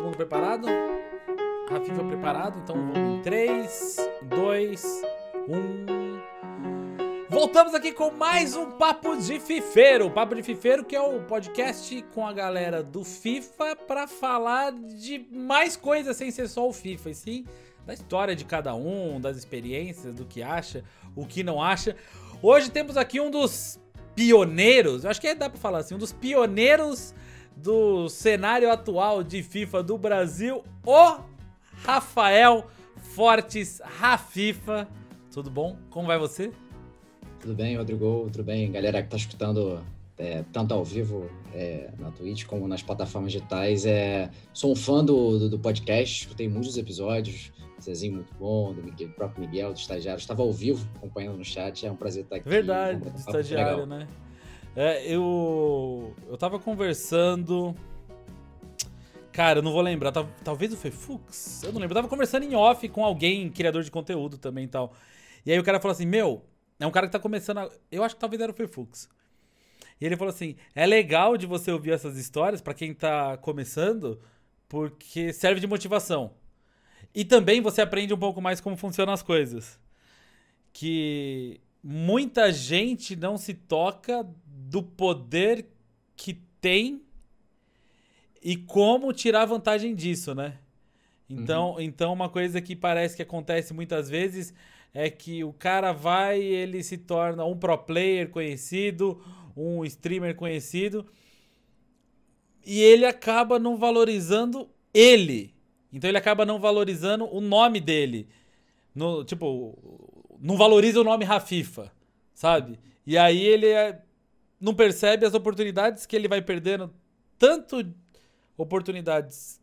Todo mundo preparado? Rafinha preparado? Então vamos em 3, 2, 1. Voltamos aqui com mais um Papo de Fifeiro. O Papo de Fifeiro, que é o podcast com a galera do FIFA para falar de mais coisas sem ser só o FIFA, e sim da história de cada um, das experiências, do que acha, o que não acha. Hoje temos aqui um dos pioneiros, acho que dá pra falar assim, um dos pioneiros do cenário atual de FIFA do Brasil, o Rafael Fortes Rafifa. Tudo bom? Como vai você? Tudo bem, Rodrigo? Tudo bem, galera que tá escutando é, tanto ao vivo é, na Twitch como nas plataformas digitais. É, sou um fã do, do, do podcast, escutei muitos episódios. Zezinho muito bom, do, Miguel, do próprio Miguel, do estagiário. Estava ao vivo acompanhando no chat, é um prazer estar aqui. Verdade, do estagiário, né? É, eu, eu tava conversando. Cara, eu não vou lembrar. Talvez foi Fux? Eu não lembro. Eu tava conversando em off com alguém, criador de conteúdo também e tal. E aí o cara falou assim: Meu, é um cara que tá começando. A... Eu acho que talvez era o Fux. E ele falou assim: É legal de você ouvir essas histórias para quem tá começando, porque serve de motivação. E também você aprende um pouco mais como funcionam as coisas. Que muita gente não se toca do poder que tem e como tirar vantagem disso, né? Então, uhum. então uma coisa que parece que acontece muitas vezes é que o cara vai, ele se torna um pro player conhecido, um streamer conhecido, e ele acaba não valorizando ele. Então ele acaba não valorizando o nome dele. No, tipo, não valoriza o nome Rafifa, sabe? E aí ele é não percebe as oportunidades que ele vai perdendo, tanto oportunidades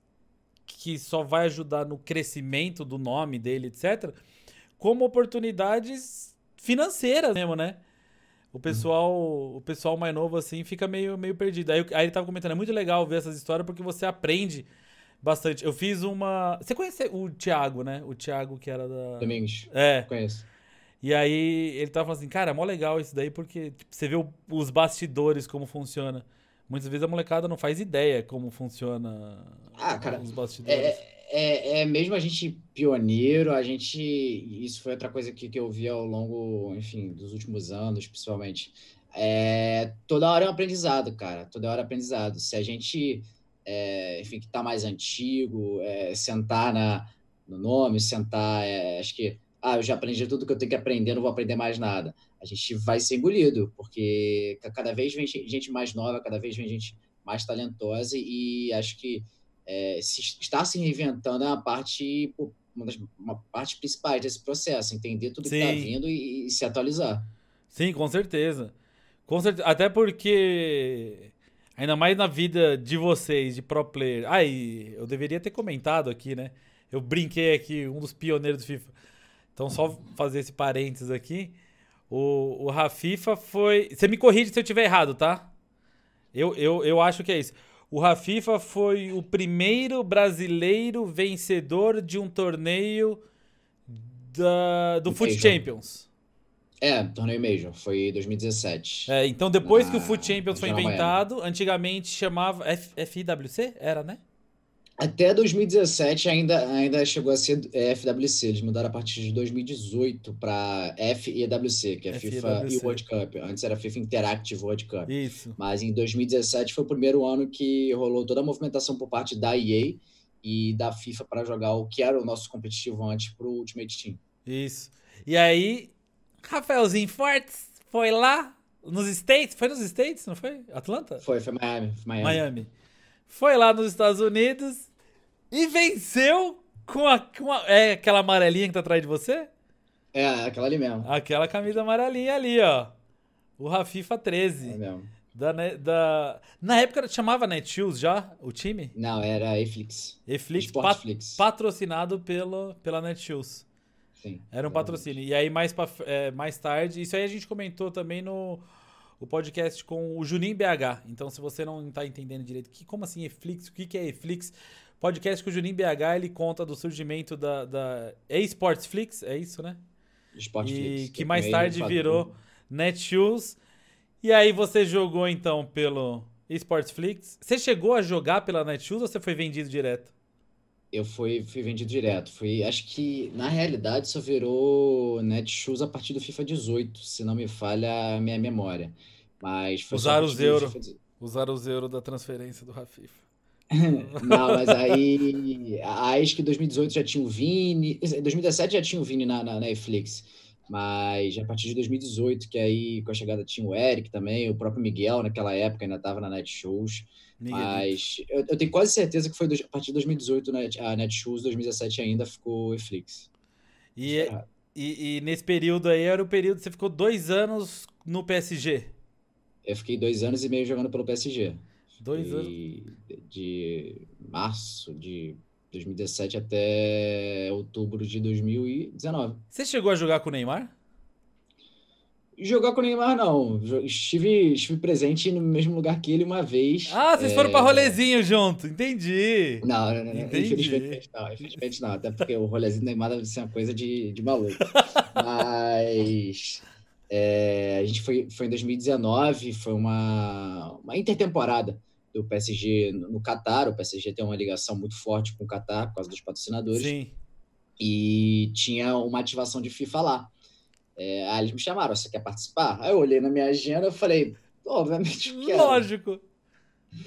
que só vai ajudar no crescimento do nome dele, etc, como oportunidades financeiras mesmo, né? O pessoal, uhum. o pessoal mais novo assim fica meio, meio perdido. Aí, aí ele tava comentando, é muito legal ver essas histórias porque você aprende bastante. Eu fiz uma. Você conhece o Thiago, né? O Thiago que era da. Domingos. É. Conheço. E aí ele tava falando assim, cara, é mó legal isso daí, porque tipo, você vê o, os bastidores, como funciona. Muitas vezes a molecada não faz ideia como funciona ah, cara, os bastidores. É, é, é, mesmo a gente pioneiro, a gente. Isso foi outra coisa que, que eu vi ao longo, enfim, dos últimos anos, principalmente. É, toda hora é um aprendizado, cara. Toda hora é aprendizado. Se a gente, é, enfim, que tá mais antigo, é, sentar na, no nome, sentar, é, acho que ah, eu já aprendi tudo que eu tenho que aprender, não vou aprender mais nada. A gente vai ser engolido, porque cada vez vem gente mais nova, cada vez vem gente mais talentosa e acho que é, se, estar se reinventando é uma parte, uma das uma parte principais desse processo, entender tudo Sim. que está vindo e, e, se atualizar. Sim, com certeza. Com certeza. Até porque, ainda mais na vida de vocês, de pro player. Ah, eu deveria ter comentado aqui, né? Eu brinquei aqui, um dos pioneiros do FIFA. Então, só fazer esse parênteses aqui. O, o Rafifa foi. Você me corrige se eu estiver errado, tá? Eu, eu, eu acho que é isso. O Rafifa foi o primeiro brasileiro vencedor de um torneio da, do Foot Champions. É, torneio Major, foi 2017. É, então depois que o Foot Champions foi inventado, antigamente chamava F, FIWC? Era, né? Até 2017 ainda, ainda chegou a ser é, FWC. Eles mudaram a partir de 2018 para FEWC, que é FIFA e World Cup. Antes era FIFA Interactive World Cup. Isso. Mas em 2017 foi o primeiro ano que rolou toda a movimentação por parte da EA e da FIFA para jogar o que era o nosso competitivo antes para o Ultimate Team. Isso. E aí, Rafaelzinho Fortes foi lá nos States. Foi nos States, não foi? Atlanta? Foi, foi Miami. Miami. Miami foi lá nos Estados Unidos e venceu com, a, com a, é aquela amarelinha que tá atrás de você? É, aquela ali mesmo. Aquela camisa amarelinha ali, ó. O Rafifa 13. É mesmo. Da, da... Na época chamava Netshoes já, o time? Não, era Eflix. Eflix, pat patrocinado pelo, pela Netshoes. Sim. Era um patrocínio. E aí, mais, pra, é, mais tarde, isso aí a gente comentou também no o podcast com o Juninho BH. Então, se você não está entendendo direito, que, como assim Eflix, o que, que é Eflix? Podcast com o Juninho BH, ele conta do surgimento da, da eSportsflix, é isso, né? Sportflix. E que mais tarde virou Netshoes. E aí você jogou, então, pelo eSportsflix. Você chegou a jogar pela Netshoes ou você foi vendido direto? Eu fui, fui vendido direto. Fui, acho que, na realidade, só virou Netshoes a partir do FIFA 18, se não me falha a minha memória. Mas foi Usar os euros. Usar os euros da transferência do Rafifa. Não, mas aí. Acho que 2018 já tinha o Vini. 2017 já tinha o Vini na, na Netflix. Mas a partir de 2018, que aí com a chegada tinha o Eric também, o próprio Miguel naquela época ainda estava na Netshoes. Mas eu, eu, tenho quase certeza que foi a partir de 2018 a Netshoes, 2017 ainda ficou Netflix. E, e, e, nesse período aí era o período você ficou dois anos no PSG. Eu fiquei dois anos e meio jogando pelo PSG. Dois anos. De março de 2017 até outubro de 2019. Você chegou a jogar com o Neymar? Jogar com o Neymar, não. Estive, estive presente no mesmo lugar que ele uma vez. Ah, vocês é... foram pra rolezinho junto, entendi. Não, não, não. Entendi. Infelizmente não, infelizmente não. Até porque o rolezinho do Neymar deve ser uma coisa de, de maluco. Mas é, a gente foi, foi em 2019, foi uma, uma intertemporada do PSG no Catar. O PSG tem uma ligação muito forte com o Catar por causa dos patrocinadores. Sim. E tinha uma ativação de FIFA lá. É, aí eles me chamaram, você quer participar? Aí eu olhei na minha agenda e falei, obviamente eu quero. Lógico.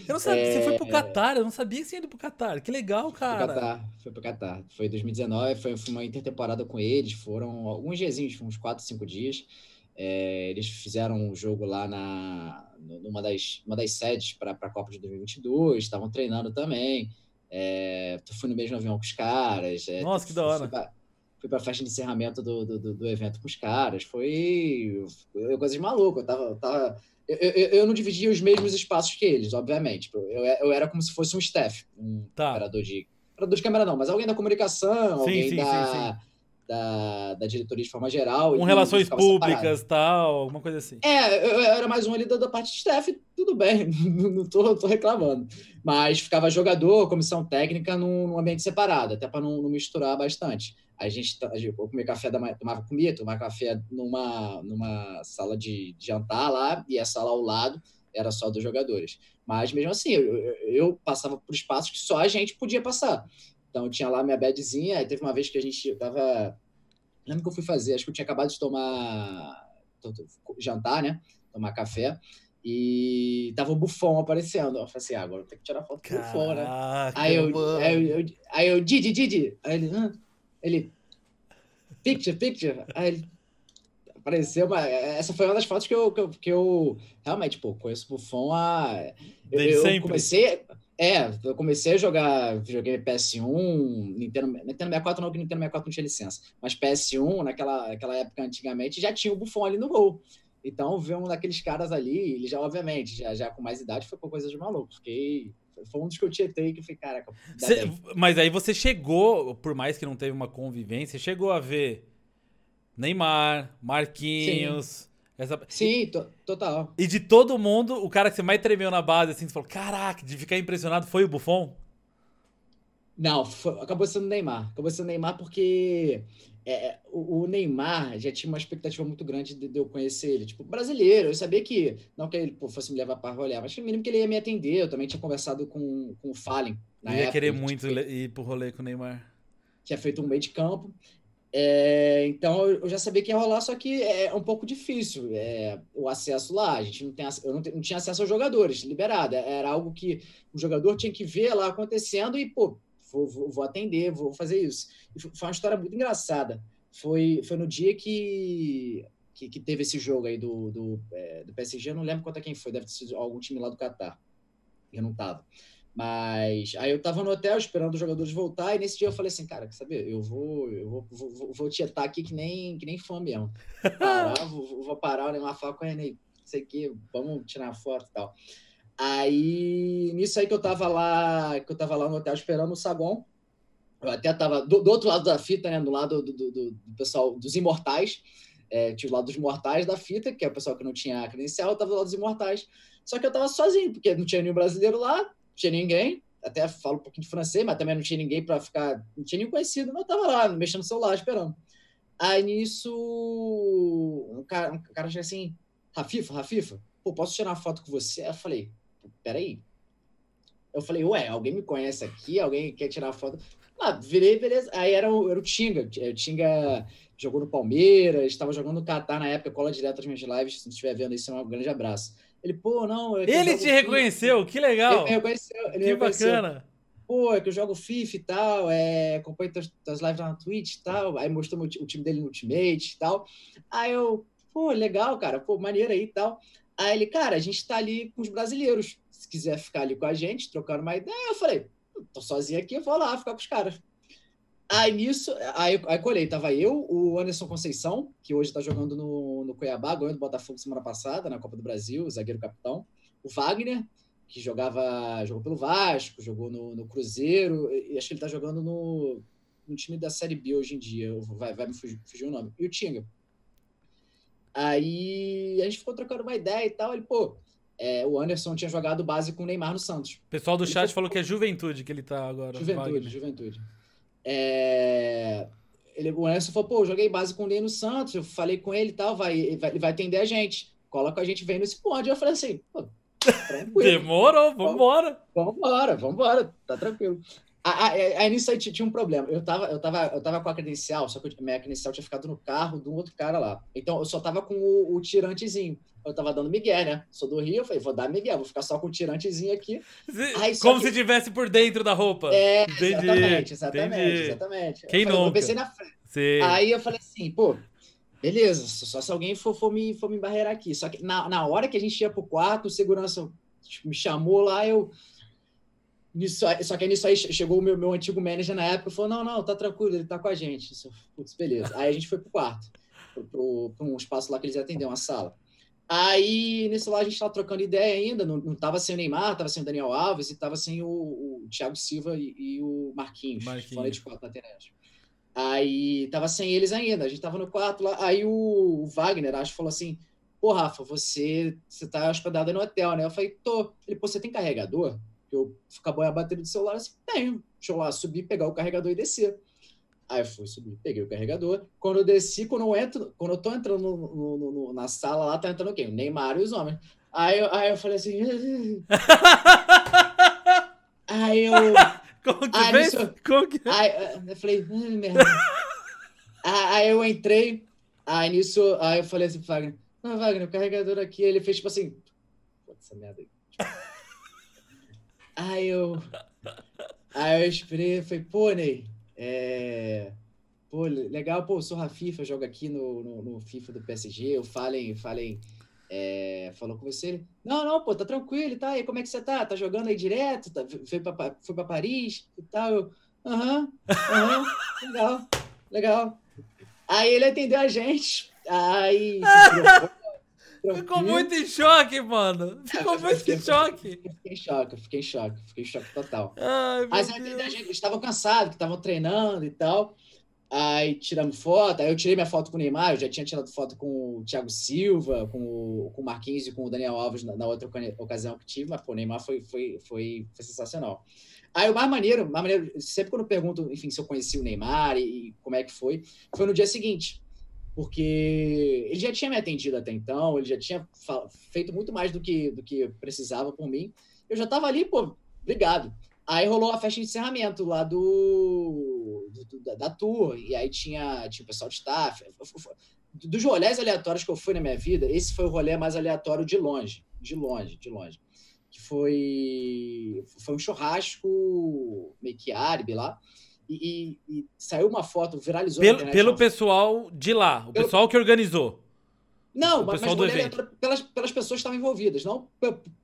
Eu não sabia, é... você foi pro Catar, eu não sabia que você ia pro Catar. Que legal, cara. Foi pro Catar, foi pro Catar. Foi 2019, foi, foi uma intertemporada com eles, foram alguns diazinhos, uns 4, 5 dias. É, eles fizeram um jogo lá na numa das, uma das sedes para a Copa de 2022, estavam treinando também. É, fui no mesmo avião com os caras. É, Nossa, que da hora. Fui para a festa de encerramento do, do, do, evento com os caras. Foi, foi coisa de maluco. Eu, tava, eu, tava, eu, eu, eu, não dividia os mesmos espaços que eles, obviamente. Eu, eu era como se fosse um staff, um tá. operador de. Operador de câmera, não, mas alguém da comunicação, sim, alguém sim, da. Sim, da, da diretoria de forma geral. Com relações públicas, tal, alguma coisa assim. É, eu, eu era mais um ali da, da, parte de staff, tudo bem, não tô, tô reclamando. Mas ficava jogador, comissão técnica num, num ambiente separado, até para não, não, misturar bastante. A gente, a gente comia café da manhã, tomava comida, tomava café numa, numa sala de, de jantar lá, e a sala ao lado era só dos jogadores. Mas mesmo assim, eu, eu, eu passava por espaços que só a gente podia passar. Então tinha lá minha bedzinha, aí teve uma vez que a gente tava. Lembro que eu fui fazer, acho que eu tinha acabado de tomar jantar, né? Tomar café. E tava o Buffon aparecendo. Eu falei assim, ah, agora eu tenho que tirar foto do Buffon, né? Aí eu, aí eu, aí eu, Didi, Didi. Aí ele, ah. ele, picture, picture. Aí ele, apareceu, mas essa foi uma das fotos que eu, que eu, que eu realmente, pô, conheço o Buffon a... Eu, eu comecei, é, eu comecei a jogar videogame PS1, Nintendo, Nintendo 64 não, porque Nintendo 64 não tinha licença, mas PS1, naquela, naquela época antigamente, já tinha o Buffon ali no gol. Então, ver um daqueles caras ali, ele já, obviamente, já, já com mais idade, foi por coisa de maluco. Fiquei. Foi um dos que eu tietei que foi, caraca. Cê, mas aí você chegou, por mais que não teve uma convivência, chegou a ver Neymar, Marquinhos. Sim. Essa... Sim, to total. E de todo mundo, o cara que você mais tremeu na base, assim, você falou, caraca, de ficar impressionado foi o Buffon? Não, foi, acabou sendo o Neymar. Acabou sendo o Neymar porque é, o, o, Neymar já tinha uma expectativa muito grande de, de, eu conhecer ele. Tipo, brasileiro, eu sabia que, não que ele pô, fosse me levar para rolê, mas que mínimo que ele ia me atender. Eu também tinha conversado com, com o Fallen. Na eu ia época, querer muito tipo, ir pro rolê com o Neymar. Tinha feito um meio de campo. É, então eu já sabia que ia rolar, só que é um pouco difícil é, o acesso lá. A gente não tem, eu não, não, tinha acesso aos jogadores, liberado. Era algo que o jogador tinha que ver lá acontecendo e, pô, vou, vou, vou atender, vou fazer isso. E foi uma história muito engraçada. Foi, foi no dia que, que, que teve esse jogo aí do, do, é, do PSG, eu não lembro contra quem foi, deve ter sido algum time lá do Catar. Eu não tava. Mas aí eu tava no hotel esperando os jogadores voltar, e nesse dia eu falei assim, cara, quer saber? Eu vou, eu vou, vou, vou, tietar aqui que nem, que nem fã mesmo. Vou parar, vou, vou parar, o Neymar fala com ele, não sei o que, vamos tirar foto e tal. Aí, nisso aí que eu tava lá, que eu tava lá no hotel esperando o saguão, eu até tava do, do outro lado da fita, né, do lado do, do, do pessoal dos imortais, é, tinha o lado dos mortais da fita, que é o pessoal que não tinha credencial, eu tava do lado dos imortais. Só que eu tava sozinho, porque não tinha nenhum brasileiro lá, tinha ninguém, até falo um pouquinho de francês, mas também não tinha ninguém para ficar, não tinha nenhum conhecido, mas eu tava lá, mexendo no celular, esperando. Aí nisso, um cara, um cara chega assim, Rafifa, Rafifa, pô, posso tirar uma foto com você? Eu falei, peraí, Eu falei, ué, alguém me conhece aqui? Alguém quer tirar foto? Ah, virei, beleza. Aí era o, era o Tinga. O Tinga jogou no Palmeiras, estava jogando no Catar na época, cola direto as minhas lives. Se estiver vendo isso, é um grande abraço. Ele, pô, não. É ele te reconheceu, que legal. Ele me reconheceu. Ele que reconheceu. bacana. Pô, é que eu jogo FIFA e tal, é, acompanho tuas, tuas lives na Twitch e tal. Aí mostrou o time dele no Ultimate e tal. Aí eu, pô, legal, cara, pô, maneiro aí e tal. Aí ele, cara, a gente tá ali com os brasileiros. Se quiser ficar ali com a gente, trocando uma ideia, eu falei, tô sozinho aqui, eu vou lá ficar com os caras. Aí nisso, aí, aí colhei, tava eu, o Anderson Conceição, que hoje tá jogando no, no Cuiabá, ganhou do Botafogo semana passada, na Copa do Brasil, zagueiro capitão. O Wagner, que jogava, jogou pelo Vasco, jogou no, no Cruzeiro, e acho que ele tá jogando no, no time da Série B hoje em dia, vai, vai me fugir, fugir o nome. E o Tinga. Aí a gente ficou trocando uma ideia e tal, ele, pô, é, o Anderson tinha jogado base com o Neymar no Santos. O pessoal do ele chat falou que é Juventude que ele tá agora. Juventude. Juventude. É... Ele, o Anderson falou, pô, joguei base com o Ney no Santos, eu falei com ele e tal, vai, vai, ele vai atender a gente. Coloca a gente, vem nesse ponto. Eu falei assim, pô, tranquilo. Demorou, vambora. Vambora, vambora, tá tranquilo. Aí nisso aí tinha um problema. Eu tava, eu, tava, eu tava com a credencial, só que a minha credencial tinha ficado no carro de um outro cara lá. Então eu só tava com o, o tirantezinho. Eu tava dando Miguel, né? Sou do Rio, eu falei, vou dar Miguel, vou ficar só com o tirantezinho aqui. Aí, Como que... se tivesse por dentro da roupa. É, Entendi. exatamente, exatamente, Entendi. exatamente. Quem eu falei, Eu pensei na frente. Sim. Aí eu falei assim, pô, beleza, só se alguém for, for, me, for me barreirar aqui. Só que na, na hora que a gente ia pro quarto, o segurança me chamou lá, eu Nisso, só que nisso aí chegou o meu, meu antigo manager na época e falou: não, não, tá tranquilo, ele tá com a gente. Putz, beleza. Aí a gente foi pro quarto, para um espaço lá que eles atendiam, uma sala. Aí, nesse lá, a gente tava trocando ideia ainda, não, não tava sem o Neymar, tava sem o Daniel Alves e tava sem o, o Thiago Silva e, e o Marquinhos, Marquinhos. fora de quatro laterais. Aí, tava sem eles ainda, a gente tava no quarto lá, aí o, o Wagner, acho, falou assim, pô, Rafa, você, você tá hospedado no hotel, né? Eu falei, tô. Ele, pô, você tem carregador? Eu acabou a bateria do celular, assim, tenho. Deixa eu lá subir, pegar o carregador e descer. Aí eu fui subir, peguei o carregador. Quando eu desci, quando eu entro, quando eu tô entrando no, no, no, na sala lá, tá entrando quem? O Neymar e os homens. Aí eu, aí eu falei assim. aí eu. Como que aí, fez? Nisso, Como que... Aí eu falei, merda. aí eu entrei, aí nisso, aí eu falei assim, Wagner, não, Wagner, o carregador aqui, ele fez tipo assim. Pô, essa merda aí. Aí eu. Aí eu esperei, falei, pô, Ney, é. Pô, legal, pô, sou Rafifa, jogo aqui no, no, no, FIFA do PSG, eu falem, falem, é, falou com você, ele, não, não, pô, tá tranquilo, tá, e como é que você tá? Tá jogando aí direto? Tá, foi, pra, foi pra Paris e tal? Eu, aham, aham, legal, legal. Aí ele atendeu a gente, aí Ficou muito em choque, mano. Ficou muito fiquei, em choque. Fiquei em choque, fiquei em choque, fiquei em choque total. Ai, Mas a gente estavam cansados, que estavam treinando e tal. Aí tiramos foto, aí eu tirei minha foto com o Neymar, eu já tinha tirado foto com o Thiago Silva, com o, com o Marquinhos e com o Daniel Alves na, na outra ocasião que tive, mas pô, o Neymar foi, foi, foi, foi sensacional. Aí o mais maneiro, mais maneiro, sempre quando eu pergunto, enfim, se eu conheci o Neymar e, e como é que foi, foi no dia seguinte porque ele já tinha me atendido até então, ele já tinha feito muito mais do que, do que precisava por mim. Eu já estava ali, pô, obrigado. Aí rolou a festa de encerramento lá do, do da, da, tour, e aí tinha, tinha o pessoal de staff. Dos rolês aleatórios que eu fui na minha vida, esse foi o rolê mais aleatório de longe, de longe, de longe. Que foi, foi um churrasco meio que árabe lá, e, e, saiu uma foto, viralizou pelo, internet, pelo pessoal de lá, o pessoal que organizou. Não, o mas, mas pelas, pelas pessoas que estavam envolvidas, não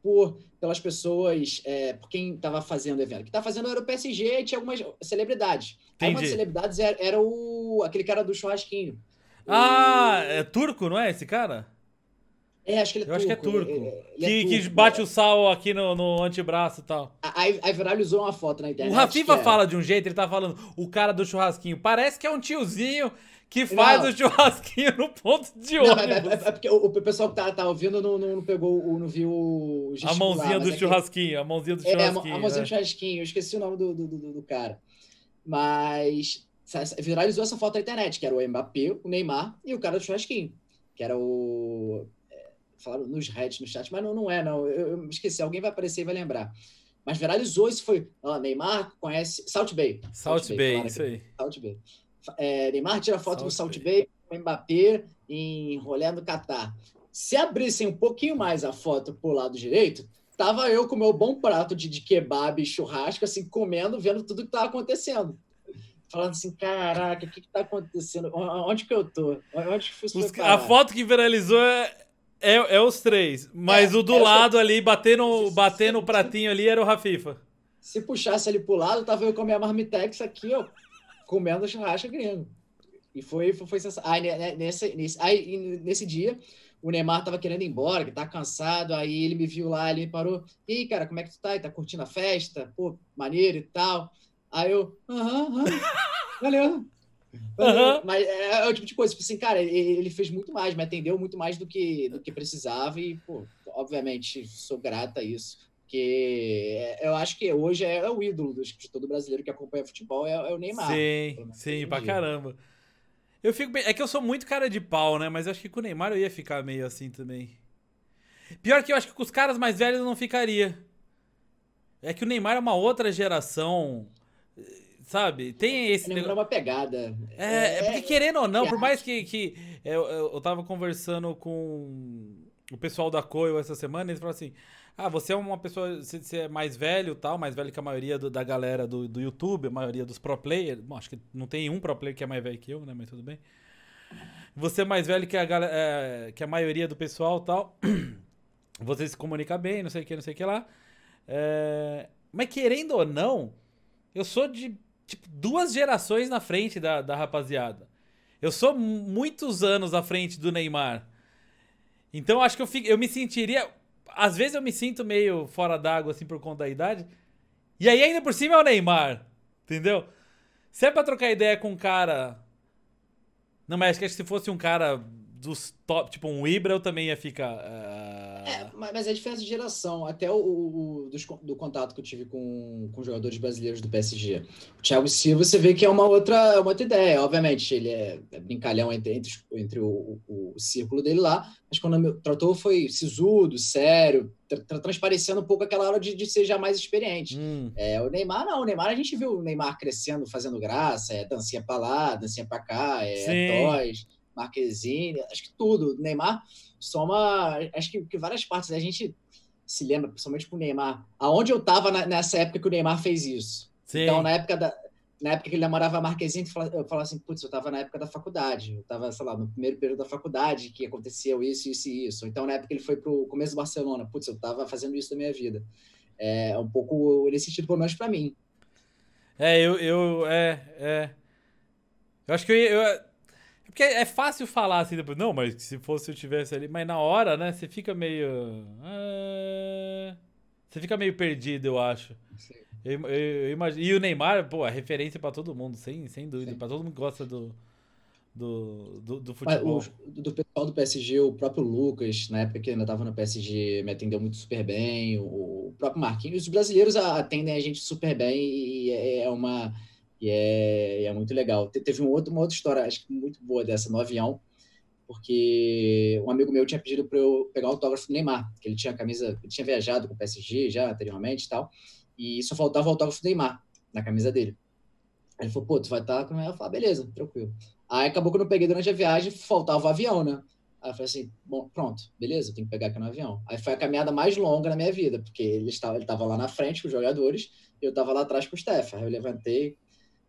por, pelas pessoas, é, por quem estava fazendo o evento. O que estava fazendo era o PSG e tinha algumas celebridades. Aí uma das celebridades era, era, o, aquele cara do churrasquinho. Ah, o... é turco, não é esse cara? É, acho que ele é Eu turco. acho que é turco. Ele, ele que, é turco, que bate o sal aqui no, no antebraço e tal. Aí, aí viralizou uma foto na internet. O Rafifa é... fala de um jeito, ele tá falando, o cara do churrasquinho. Parece que é um tiozinho que faz não. o churrasquinho no ponto de ônibus. Não, é, é, porque o, o, pessoal que tá, tá ouvindo não, não, não pegou, não viu o A mãozinha do churrasquinho, a mãozinha do churrasquinho. É, a mãozinha do churrasquinho, eu esqueci o nome do, do, do, do cara. Mas viralizou essa foto na internet, que era o Mbappé, o Neymar e o cara do churrasquinho, que era o falaram nos heads, no chat, mas não, não é, não. Eu, eu, esqueci, alguém vai aparecer e vai lembrar. Mas viralizou, isso foi. Neymar conhece. Salt Bay. Salt, Salt Bay, Bay isso aí. Salt Bay. É, Neymar tira foto Salt do Salt Bay, Bay com Mbappé em rolê no Catar. Se abrissem um pouquinho mais a foto pro lado direito, tava eu com meu bom prato de, de kebab e churrasco, assim, comendo, vendo tudo que tava acontecendo. Falando assim, caraca, o que que tá acontecendo? Onde que eu tô? Onde que fui A foto que viralizou é, é, é os três, mas é, o do lado ali, batendo, batendo o pratinho ali, era o Rafifa. Se puxasse ali pro lado, tava eu com a minha marmitex aqui, ó, comendo churrasco gringo. E foi, foi, foi sensacional. Aí, nesse, nesse, aí, nesse dia, o Neymar tava querendo ir embora, que tá cansado, aí ele me viu lá, ele parou, e aí, cara, como é que tu tá? E tá curtindo a festa? Pô, maneiro e tal. Aí eu, aham, aham, valeu. Uhum. Mas é, é, o tipo de coisa, tipo assim, cara, ele, ele, fez muito mais, me atendeu muito mais do que, do que precisava e, pô, obviamente, sou grata a isso. Porque é, eu acho que hoje é o ídolo de todo brasileiro que acompanha futebol, é, é o Neymar. Sim, sim, pra caramba. Eu fico bem... É que eu sou muito cara de pau, né? Mas eu acho que com o Neymar eu ia ficar meio assim também. Pior que eu acho que com os caras mais velhos eu não ficaria. É que o Neymar é uma outra geração Sabe? Tem esse. Lembra uma pegada. É, é, porque querendo ou não, por mais que. que eu, eu, eu tava conversando com o pessoal da Coil essa semana, eles falaram assim: ah, você é uma pessoa. Você é mais velho tal, mais velho que a maioria do, da galera do, do YouTube, a maioria dos pro players. Bom, acho que não tem um pro player que é mais velho que eu, né? Mas tudo bem. Você é mais velho que a, é, que a maioria do pessoal tal. Você se comunica bem, não sei o que, não sei o que lá. É, mas querendo ou não, eu sou de tipo, duas gerações na frente da, da rapaziada. Eu sou muitos anos à frente do Neymar. Então acho que eu, fico, eu me sentiria. Às vezes eu me sinto meio fora d'água, assim, por conta da idade. E aí, ainda por cima, é o Neymar. Entendeu? Se é pra trocar ideia com um cara. Não, mas acho que se fosse um cara dos top, tipo um Ibra, eu também ia ficar. Uh... É, mas é diferença de geração. Até o, o do, do, contato que eu tive com, com jogadores brasileiros do PSG. O Thiago Silva, você vê que é uma outra, uma outra ideia. Obviamente, ele é, é brincalhão entre, entre, entre o, o, o, círculo dele lá, mas quando me tratou foi sisudo, sério, tra transparecendo um pouco aquela hora de, de ser já mais experiente. Hum. É, o Neymar, não. O Neymar, a gente viu o Neymar crescendo, fazendo graça, é dancinha pra lá, dancinha pra cá, é, é toys Marquezine, acho que tudo. Neymar soma, acho que, que várias partes. A gente se lembra, principalmente com o Neymar, aonde eu estava nessa época que o Neymar fez isso. Sim. Então, na época da, na época que ele namorava a Marquezine, eu falava assim, putz, eu estava na época da faculdade, eu estava, sei lá, no primeiro período da faculdade que aconteceu isso, isso e isso. Então, na época que ele foi pro começo do Barcelona, putz, eu estava fazendo isso da minha vida. É um pouco nesse sentido, pelo menos para mim. É, eu, eu, é, é. Eu acho que eu, eu porque é fácil falar assim depois, não, mas se fosse eu tivesse ali. Mas na hora, né, você fica meio. É... Você fica meio perdido, eu acho. Eu, eu, eu, imagino. E o Neymar, pô, é referência pra todo mundo, sem, sem dúvida. Sim. Pra todo mundo que gosta do, do, do, do futebol. O, do pessoal do PSG, o próprio Lucas, na época que ainda tava no PSG, me atendeu muito super bem. O, o próprio Marquinhos. Os brasileiros atendem a gente super bem e é, é uma e é, é muito legal. Teve um outro, uma outra história, acho que muito boa dessa, no avião, porque um amigo meu tinha pedido para eu pegar o autógrafo do Neymar, que ele tinha camisa, ele tinha viajado com o PSG já anteriormente e tal, e só faltava o autógrafo do Neymar na camisa dele. Aí ele falou, pô, tu vai estar com o Neymar? Eu falei, ah, beleza, tranquilo. Aí acabou que eu não peguei durante a viagem, faltava o avião, né? Aí eu falei assim, bom, pronto, beleza, eu tenho que pegar aqui no avião. Aí foi a caminhada mais longa na minha vida, porque ele estava, ele estava lá na frente com os jogadores, e eu estava lá atrás com o Steph. Aí eu levantei,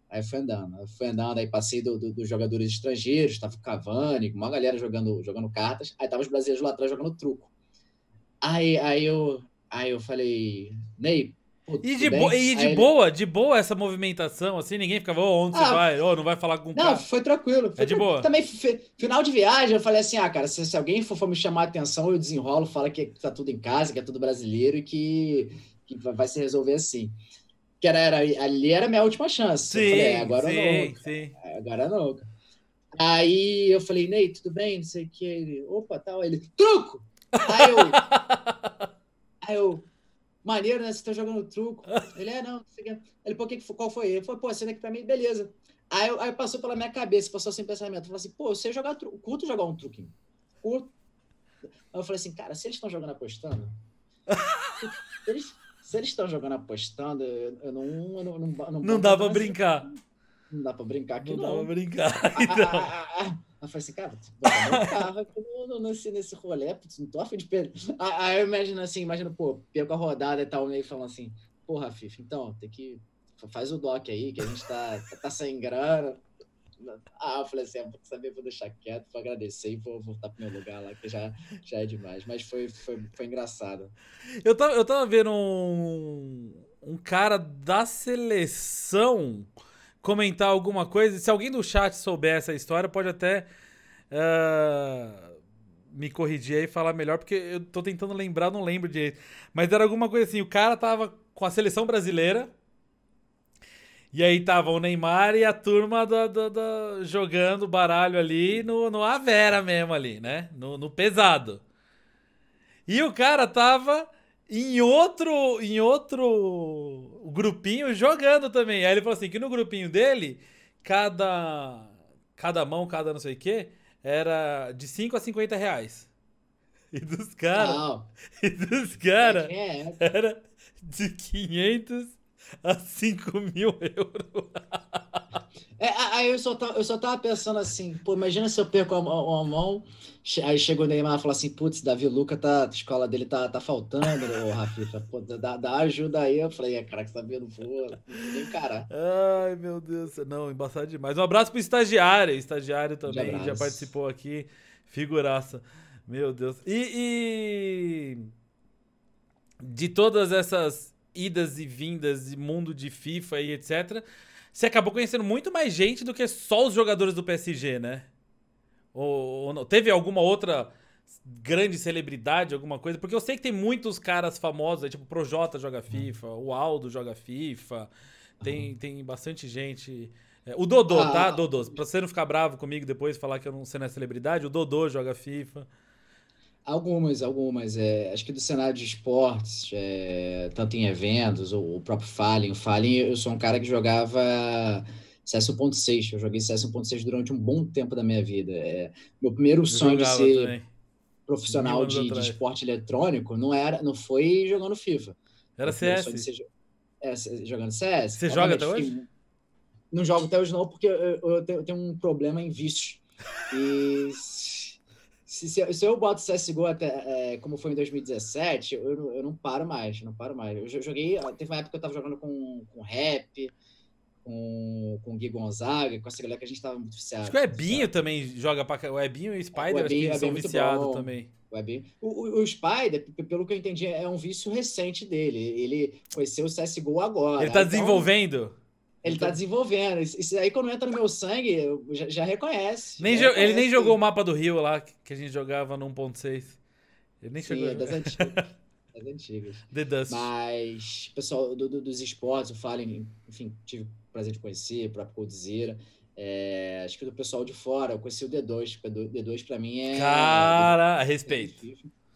Aí fui andando, fui andando, aí passei do, do, dos jogadores estrangeiros, tava o Cavani, uma galera jogando, jogando cartas, aí tava os brasileiros lá atrás jogando truco. Aí, aí, eu, aí eu falei, Ney, Pô, e de, bo e de boa, de boa essa movimentação, assim, ninguém ficava, oh, onde ah, você vai? Oh, não vai falar com o Não, foi tranquilo. Foi é de boa. Também, final de viagem, eu falei assim, ah, cara, se, se alguém for, for, me chamar a atenção, eu desenrolo, fala que tá tudo em casa, que é tudo brasileiro e que, que vai se resolver assim que era, era, ali era a minha última chance. Sim, eu falei, é, agora sim, não. Sim. Agora não. Aí eu falei, Ney, tudo bem? Não sei o que. Ele, opa, tal. Ele, truco! Aí eu. aí eu, maneiro, né? Você tá jogando truco. Ele, é, não, não sei o que. Ele, pô, que, qual foi? Ele falou, pô, esse daqui pra mim, beleza. Aí, aí passou pela minha cabeça, passou sem pensamento. Eu falei assim, pô, você jogar truco, curto jogar um truquinho. Curto. Aí eu falei assim, cara, se eles estão jogando apostando, eles se eles estão jogando apostando, eu, eu não, eu não, não, não, não dá pra brincar. Não dá pra brincar aqui, não. Não dá pra brincar. Então. Eu falei assim, cara, tu aqui no, nesse, nesse rolê, putz, não tô afim de perder. Aí eu imagino assim, imagino, pô, perco a rodada e tal, meio falando assim, porra, Fifa, então, tem que. Faz o doc aí, que a gente tá, tá sem grana. Ah, eu falei assim, vou saber, vou deixar quieto, vou agradecer e vou voltar pro meu lugar lá, que já, já é demais. Mas foi, foi, foi engraçado. Eu tava, eu tava vendo um, um cara da seleção comentar alguma coisa. Se alguém do chat souber essa história, pode até uh, me corrigir e falar melhor, porque eu tô tentando lembrar, não lembro direito. Mas era alguma coisa assim: o cara tava com a seleção brasileira. E aí tava o Neymar e a turma da, da, da jogando baralho ali no, no Avera mesmo ali, né? No, no pesado. E o cara tava em outro, em outro grupinho jogando também. Aí ele falou assim que no grupinho dele, cada, cada mão, cada não sei o que, era de 5 a 50 reais. E dos caras. E dos caras. É, era de 500 a 5 mil euros. É, aí eu só, tava, eu só tava pensando assim, pô, imagina se eu perco a, a, a mão, aí chegou o Neymar e falou assim, putz, Davi Luca, tá, a escola dele tá, tá faltando, ô Rafifa, pô, dá, dá ajuda aí. Eu falei, é, cara, que tá vendo, pô, nem cara. Ai, meu Deus, não, embaçado demais. Um abraço pro estagiário, estagiário também, já participou aqui, figuraça. Meu Deus. E, e de todas essas idas e vindas de mundo de FIFA e etc., você acabou conhecendo muito mais gente do que só os jogadores do PSG, né? Ou, ou teve alguma outra grande celebridade, alguma coisa? Porque eu sei que tem muitos caras famosos, tipo o Projota joga FIFA, o Aldo joga FIFA, tem, uhum. tem bastante gente. É, o Dodô, ah, tá? Dodô. Pra você não ficar bravo comigo depois e falar que eu não sei na é celebridade, o Dodô joga FIFA. Algumas, algumas. É, acho que do cenário de esportes, é, tanto em eventos, o, o próprio Fallen. O Fallen, eu sou um cara que jogava CS 1.6. Eu joguei CS 1.6 durante um bom tempo da minha vida. É, meu primeiro eu sonho de ser também. profissional de, de, esporte eletrônico não era, não foi jogando FIFA. Era CS? Ser, é, jogando CS. Você joga até hoje? Não jogo até hoje não, porque eu, eu, tenho, eu tenho um problema em vício. E se, se, se, eu boto CSGO até é, como foi em 2017, eu, eu, não paro mais, não paro mais. Eu joguei, teve uma época que eu tava jogando com, com rap, com, com o Gui Gonzaga, com essa galera que a gente tava muito viciado. Acho que o Ebinho também joga pra O Ebinho e o Spider o Ebinho, acho que são viciados também. O, Ebinho. O, o, o, Spider, pelo que eu entendi, é um vício recente dele. Ele conheceu o CSGO agora. Ele tá então, desenvolvendo? Ele está desenvolvendo. Isso aí, quando entra no meu sangue, já, já reconhece. Nem já reconhece ele nem jogou o mapa do Rio lá, que a gente jogava no 1.6. Ele nem Sim, chegou. É das antigas. das antigas. The Dust. Mas, pessoal do, do, dos esportes, o Fallen, enfim, tive o prazer de conhecer, o próprio Coldzera. É, acho que do pessoal de fora, eu conheci o D2, o D2 para mim é. Cara, a respeito. É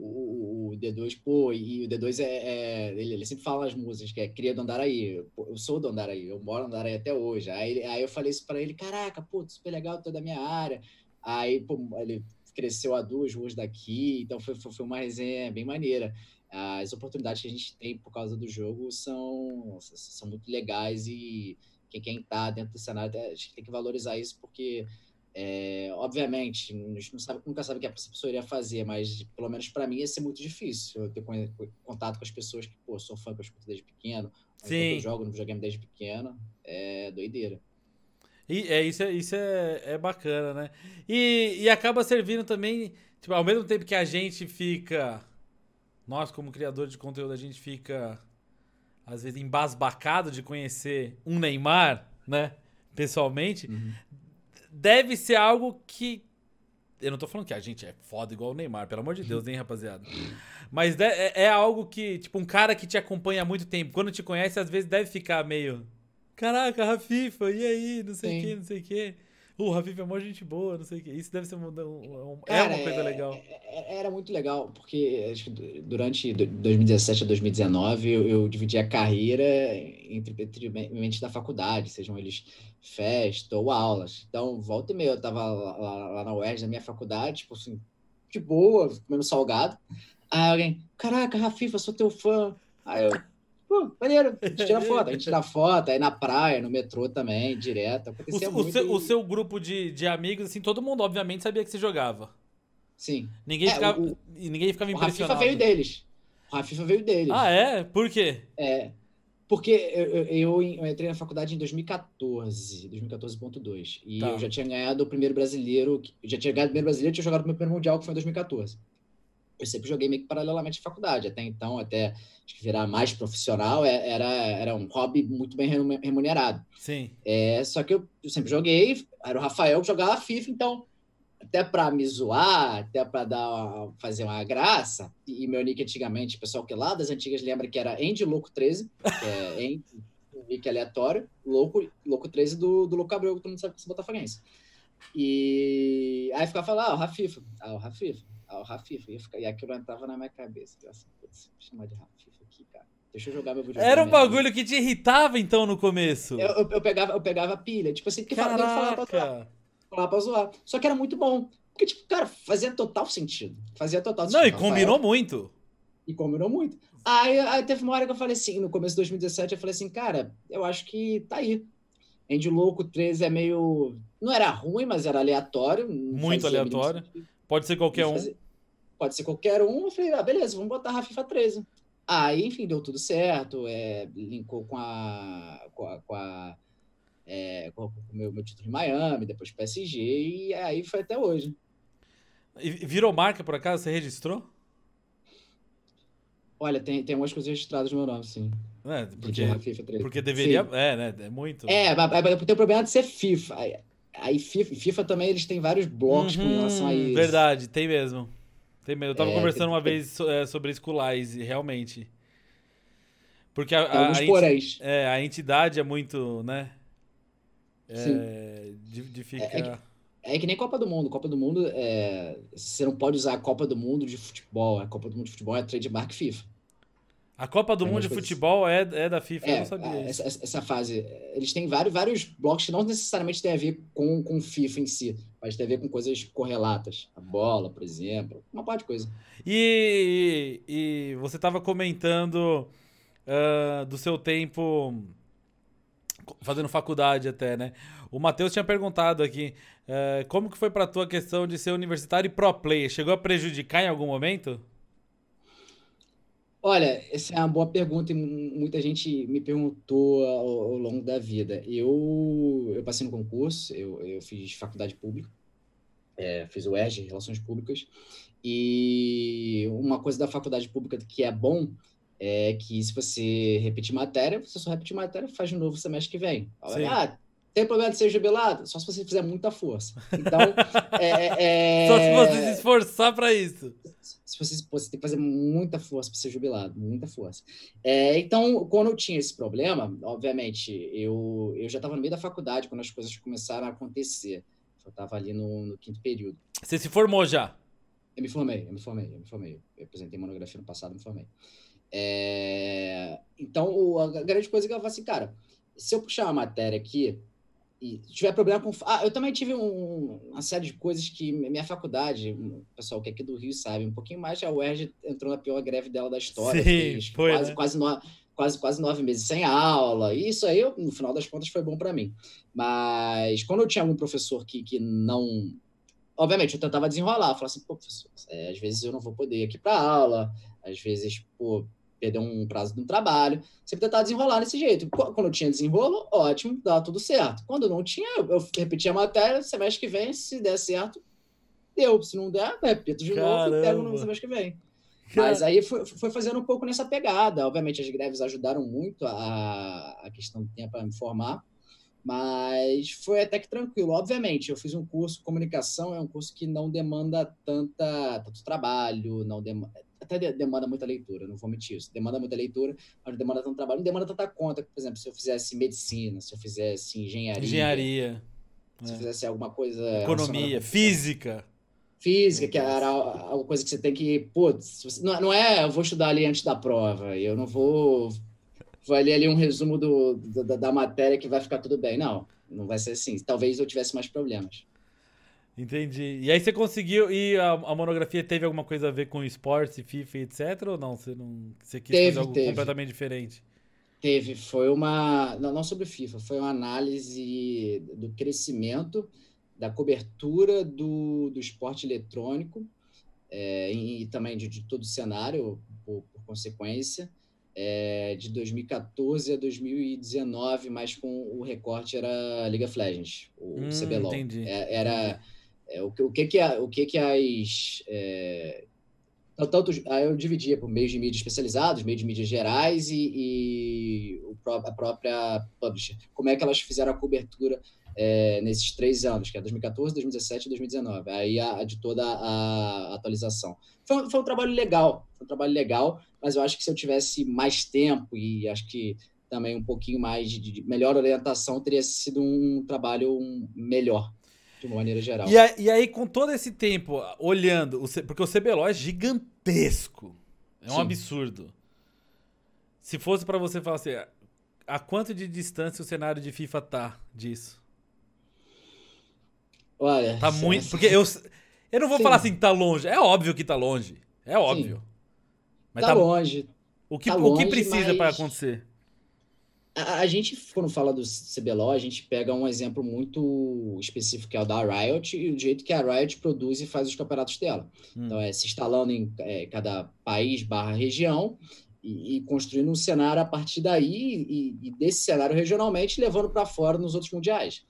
o, o D2, pô, e o D2 é, é ele, ele, sempre fala nas músicas que é cria do Andaraí. Eu sou do Andaraí, eu moro no Andaraí até hoje. Aí, aí eu falei isso para ele, caraca, pô, super legal, toda a minha área. Aí, pô, ele cresceu a duas ruas daqui, então foi, foi, foi uma resenha bem maneira. As oportunidades que a gente tem por causa do jogo são, são muito legais e quem está dentro do cenário, a gente tem que valorizar isso porque é, obviamente, a gente não sabe, nunca sabe o que a pessoa iria fazer, mas pelo menos para mim ia ser muito difícil eu ter contato com as pessoas que, pô, sou fã que eu escuto desde pequeno, Sim. eu jogo no videogame desde pequeno, é doideira. E é, isso, é, isso é, é bacana, né? E, e acaba servindo também, tipo, ao mesmo tempo que a gente fica, nós como criador de conteúdo, a gente fica, às vezes, embasbacado de conhecer um Neymar, né? Pessoalmente, uhum deve ser algo que. Eu não tô falando que a gente é foda igual o Neymar, pelo amor de Deus, hein, rapaziada. Mas é, é algo que, tipo, um cara que te acompanha há muito tempo, quando te conhece, às vezes deve ficar meio. Caraca, Rafifa, e aí? Não sei o que, não sei o que o Rafif é uma gente boa, não sei o que. Isso deve ser um, um, é uma coisa legal. É, é, era muito legal, porque acho que durante 2017 a 2019 eu, eu dividi a carreira entre, entre mentes da faculdade, sejam eles festa ou aulas. Então, volta e meia, eu tava lá, lá, lá na UERJ, na minha faculdade, tipo assim, de boa, comendo salgado. Aí alguém, caraca, Rafifa, sou teu fã. Aí eu, pô, maneiro, a gente tira foto, a gente tira foto, aí na praia, no metrô também, direto. Acontecia o, muito o, seu, o seu grupo de, de amigos, assim, todo mundo, obviamente, sabia que você jogava. Sim. Ninguém, é, ficava, o, ninguém ficava impressionado. O Rafifa veio deles. O Rafifa veio deles. Ah, é? Por quê? É. Porque eu, eu, eu, entrei na faculdade em 2014, 2014.2. E tá. eu já tinha ganhado o primeiro brasileiro, já tinha ganhado o primeiro brasileiro, tinha jogado o meu primeiro mundial, que foi em 2014. Eu sempre joguei meio que paralelamente à faculdade. Até então, até virar mais profissional, é, era, era um hobby muito bem remunerado. Sim. É, só que eu, eu sempre joguei, era o Rafael que jogava FIFA, então até para me zoar, até para dar fazer uma graça, e meu nick antigamente, o pessoal que lá das antigas lembra que era Andy Louco 13, que é Andy, um nick aleatório, Louco, Louco 13 do, do Louco Abreu, que todo mundo sabe que é botafoguense. E aí ficava falando, ah, o Rafifa, ah, o Rafifa, ah, o Rafifa, e, e aquilo entrava na minha cabeça, eu assim, putz, chamar de Rafifa aqui, cara. Deixa eu jogar meu videogame. Era um bagulho que te irritava, então, no começo. Eu, eu, eu pegava, eu pegava pilha. Tipo assim, porque Caraca. falava pra lá pra zoar. Só que era muito bom. Porque, tipo, cara, fazia total sentido. Fazia total sentido. Não, e combinou Rafael. muito. E combinou muito. Aí, aí, teve uma hora que eu falei assim, no começo de 2017, eu falei assim, cara, eu acho que tá aí. Andy Louco 13 é meio. Não era ruim, mas era aleatório. Muito aleatório. Pode ser qualquer um. Pode ser qualquer um. Eu falei, ah, beleza, vamos botar a FIFA 13. Aí, enfim, deu tudo certo. É, linkou com a, com a, com a é, com o meu, meu título em Miami, depois PSG, e aí foi até hoje. E virou marca, por acaso? Você registrou? Olha, tem, tem umas coisas registradas no meu nome, sim. É, porque, porque deveria. Sim. É, né? É muito. É, mas, mas tem o problema de ser FIFA. Aí, FIFA, FIFA, também eles têm vários blocos uhum, com relação a isso. Verdade, tem mesmo. Tem mesmo. Eu tava é, conversando tem, uma tem... vez é, sobre Skulais, realmente. Porque a, a, a, enti, é, a entidade é muito, né? É, de, de ficar... é, é, que, é, que, nem Copa do Mundo. Copa do Mundo, é, você não pode usar a Copa do Mundo de futebol. A Copa do Mundo de futebol é trademark FIFA. A Copa do Mundo de futebol é, é da FIFA, é, eu não sabia. Essa, essa, fase. Eles têm vários, vários blocos que não necessariamente têm a ver com, com FIFA em si, mas tem a ver com coisas correlatas. A bola, por exemplo, uma parte de coisa. E, e, e você estava comentando uh, do seu tempo fazendo faculdade até, né? O Matheus tinha perguntado aqui, uh, como que foi pra tua questão de ser universitário e pro player? Chegou a prejudicar em algum momento? Olha, essa é uma boa pergunta e muita gente me perguntou ao, ao longo da vida. Eu, eu passei no concurso, eu, eu fiz faculdade pública, é, fiz o ERG, Relações Públicas, e uma coisa da faculdade pública que é bom é que se você repetir matéria, você só repete matéria faz de novo semestre que vem. Ah, tem problema de ser jubilado? Só se você fizer muita força. Então, é, é... Só se você se esforçar para isso. Se você, você tem que fazer muita força para ser jubilado, muita força. É, então, quando eu tinha esse problema, obviamente, eu, eu já estava no meio da faculdade quando as coisas começaram a acontecer. Eu estava ali no, no, quinto período. Você se formou já? Eu me formei, eu me formei, eu me formei. Eu apresentei monografia no passado, me formei. É... Então, a grande coisa é que eu falo assim, cara, se eu puxar uma matéria aqui e tiver problema com. Ah, eu também tive um, uma série de coisas que minha faculdade, o pessoal que é aqui do Rio sabe, um pouquinho mais, a UERJ entrou na pior greve dela da história. Sim, foi, quase, né? quase, no, quase, quase nove meses sem aula. E isso aí, no final das contas, foi bom para mim. Mas quando eu tinha algum professor que, que não. Obviamente, eu tentava desenrolar, falar assim, pô, professor, é, às vezes eu não vou poder ir aqui para aula, às vezes, pô, perdeu um prazo de um trabalho, sempre tentar desenrolar desse jeito. Quando eu tinha desenrolo, ótimo, dava tudo certo. Quando não tinha, eu repetia a matéria, semestre que vem, se der certo, deu. Se não der, repito de Caramba. novo e pego no semestre que vem. Mas aí foi, foi, fazendo um pouco nessa pegada. Obviamente, as greves ajudaram muito a, a questão do tempo para me formar, mas foi até que tranquilo. Obviamente, eu fiz um curso, comunicação é um curso que não demanda tanta, tanto trabalho, não demanda até demanda muita leitura, não vou mentir isso. Demanda muita leitura, mas demanda tanto trabalho, não demanda tanta conta. Por exemplo, se eu fizesse medicina, se eu fizesse engenharia. Engenharia. Se é. eu fizesse alguma coisa. Economia, física. Física, que era alguma coisa que você tem que. Putz, não, não é eu vou estudar ali antes da prova, eu não vou. Vou ler ali um resumo do, da, da matéria que vai ficar tudo bem. Não, não vai ser assim. Talvez eu tivesse mais problemas. Entendi. E aí você conseguiu. E a, a, monografia teve alguma coisa a ver com esportes, FIFA, etc? Ou não? Você não. Você quis teve, fazer algo teve. completamente diferente? Teve. Foi uma. Não, não sobre FIFA, foi uma análise do crescimento, da cobertura do, do esporte eletrônico é, e, e, também de, de, todo o cenário, por, por consequência. É, de 2014 a 2019, mas com o recorte era League of Legends, o hum, CBLOL. Entendi. É, era é, o, o, que que a, o que que as é, tanto aí eu dividia por meios de mídia especializados, meios de mídia gerais e, e a própria publisher. Como é que elas fizeram a cobertura é, nesses três anos, que é 2014, 2017 e 2019. Aí a, a de toda a, a atualização. Foi, foi, um trabalho legal, foi um trabalho legal, mas eu acho que se eu tivesse mais tempo e acho que também um pouquinho mais de, de melhor orientação, teria sido um trabalho melhor de uma maneira geral. E, a, e aí, com todo esse tempo, olhando, o, porque o CBLOL é gigantesco. É um Sim. absurdo. Se fosse para você falar assim, a quanto de distância o cenário de FIFA tá disso? Olha. Tá muito. Porque eu. Eu não vou Sim. falar assim que tá longe. É óbvio que tá longe. É óbvio. Sim. Mas tá, tá longe. O que, tá o que precisa mas... para acontecer? A, a, gente, quando fala do CBLOL, a gente pega um exemplo muito específico, que é o da Riot, e o jeito que a Riot produz e faz os campeonatos dela. Hum. Então, é se instalando em é, cada país barra região e, e, construindo um cenário a partir daí e, e desse cenário regionalmente levando para fora nos outros mundiais.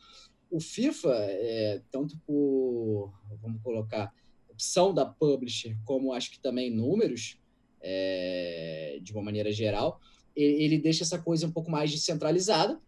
O FIFA, é, tanto por, vamos colocar, opção da publisher, como acho que também números, é, de uma maneira geral, ele, deixa essa coisa um pouco mais descentralizada.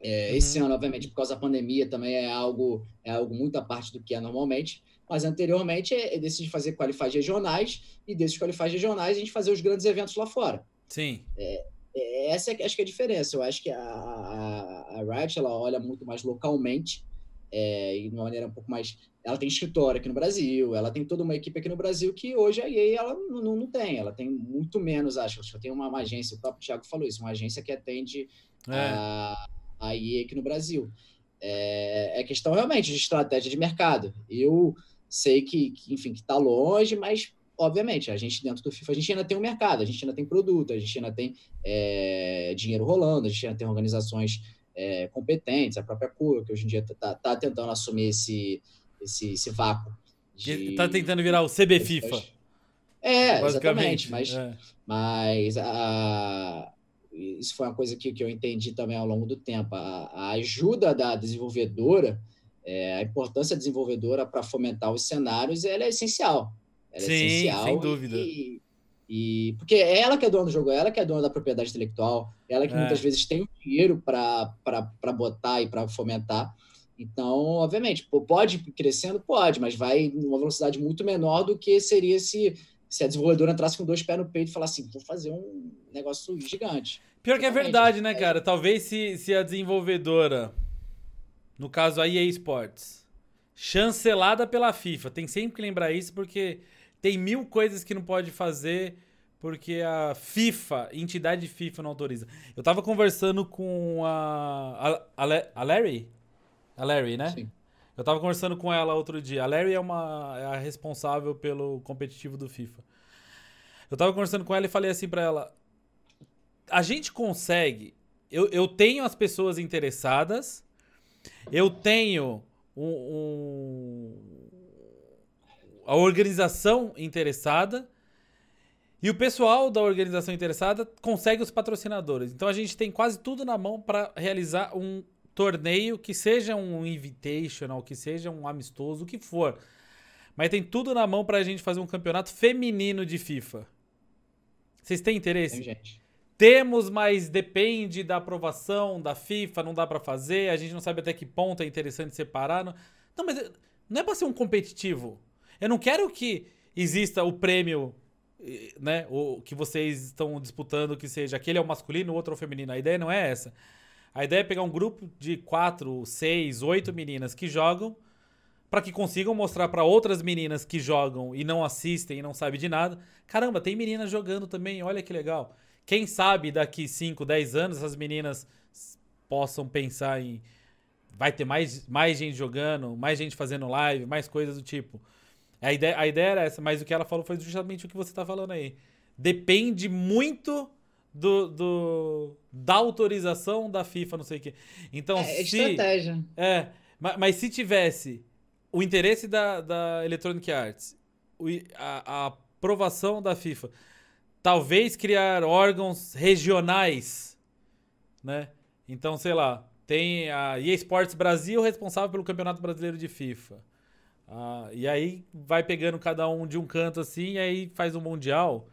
É, uhum. Esse ano, obviamente, por causa da pandemia, também é algo, é algo muito à parte do que é normalmente. Mas anteriormente é, é decide fazer qualifies regionais e desses qualifies regionais a gente fazer os grandes eventos lá fora. Sim. É, é essa é, acho que é a diferença. Eu acho que a, a, a Riot ela olha muito mais localmente é, e de uma maneira um pouco mais. Ela tem escritório aqui no Brasil, ela tem toda uma equipe aqui no Brasil que hoje a EA ela não, não, tem, ela tem muito menos, acho. Acho que tem uma, uma, agência, o próprio Thiago falou isso, uma agência que atende é. a, a EA aqui no Brasil. É, é questão realmente de estratégia de mercado. Eu sei que, que enfim, que está longe, mas obviamente, a gente dentro do FIFA, a gente ainda tem um mercado, a gente ainda tem produto, a gente ainda tem é, dinheiro rolando, a gente ainda tem organizações é, competentes, a própria Cura, que hoje em dia está tá tentando assumir esse, esse, esse vácuo. Está tentando virar o CB FIFA. É, exatamente, mas, é. mas a, isso foi uma coisa que, que eu entendi também ao longo do tempo. A, a ajuda da desenvolvedora, é, a importância da desenvolvedora para fomentar os cenários, ela é essencial. Ela Sim, é essencial. Sem dúvida. E, e, porque é ela que é dona do jogo, é ela que é dona da propriedade intelectual, ela que é. muitas vezes tem o dinheiro para botar e para fomentar. Então, obviamente, pode ir crescendo? Pode, mas vai numa velocidade muito menor do que seria se, se a desenvolvedora entrasse com dois pés no peito e falasse assim: vou fazer um negócio gigante. Pior que é verdade, né, cara? Talvez se, se a desenvolvedora, no caso a EA Sports, chancelada pela FIFA. Tem sempre que lembrar isso porque tem mil coisas que não pode fazer porque a FIFA, entidade FIFA não autoriza. Eu tava conversando com a a, a, Larry, a Larry, né? Sim. Eu tava conversando com ela outro dia. A Larry é uma é a responsável pelo competitivo do FIFA. Eu tava conversando com ela e falei assim para ela: a gente consegue. Eu, eu tenho as pessoas interessadas, eu tenho um, um, a organização interessada e o pessoal da organização interessada consegue os patrocinadores. Então a gente tem quase tudo na mão para realizar um torneio que seja um invitational, que seja um amistoso, o que for. Mas tem tudo na mão para a gente fazer um campeonato feminino de FIFA. Vocês têm interesse? Tem gente. Temos, mas depende da aprovação da FIFA, não dá para fazer, a gente não sabe até que ponto é interessante separar. Não, não mas não é para ser um competitivo. Eu não quero que exista o prêmio, né, o que vocês estão disputando que seja aquele é o masculino, o outro é o feminino. A ideia não é essa. A ideia é pegar um grupo de quatro, seis, oito meninas que jogam para que consigam mostrar para outras meninas que jogam e não assistem e não sabem de nada. Caramba, tem meninas jogando também, olha que legal. Quem sabe daqui 5, 10 anos essas meninas possam pensar em vai ter mais, mais gente jogando, mais gente fazendo live, mais coisas do tipo. A ideia, a ideia era essa, mas o que ela falou foi justamente o que você tá falando aí. Depende muito do, do da autorização da FIFA, não sei o quê. Então, é, é se, estratégia. É, mas, mas, se tivesse o interesse da, da Electronic Arts, a, a aprovação da FIFA, talvez criar órgãos regionais, né? Então, sei lá, tem a EA Sports Brasil responsável pelo Campeonato Brasileiro de FIFA. Ah, e aí vai pegando cada um de um canto assim, e aí faz um mundial,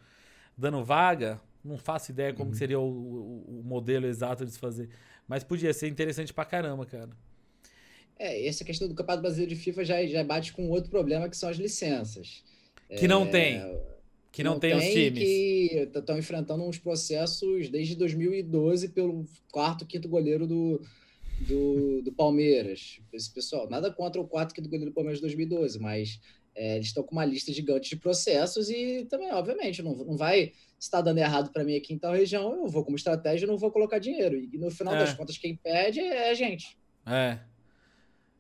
dando vaga. Não faço ideia como uhum. seria o, o, o, modelo exato de se fazer. Mas podia ser interessante pra caramba, cara. É, essa questão do Campeonato Brasileiro de FIFA já, já bate com outro problema que são as licenças. Que não é... tem. Que não, não tem, tem os times. Que estão enfrentando uns processos desde 2012 pelo quarto, quinto goleiro do, do, do Palmeiras. Esse pessoal, nada contra o quarto, quinto goleiro do Palmeiras de 2012, mas é, eles estão com uma lista gigante de processos e também, obviamente, não, não vai está dando errado para mim aqui em tal região, eu vou como estratégia, não vou colocar dinheiro. E no final é. das contas, quem pede é a gente. É.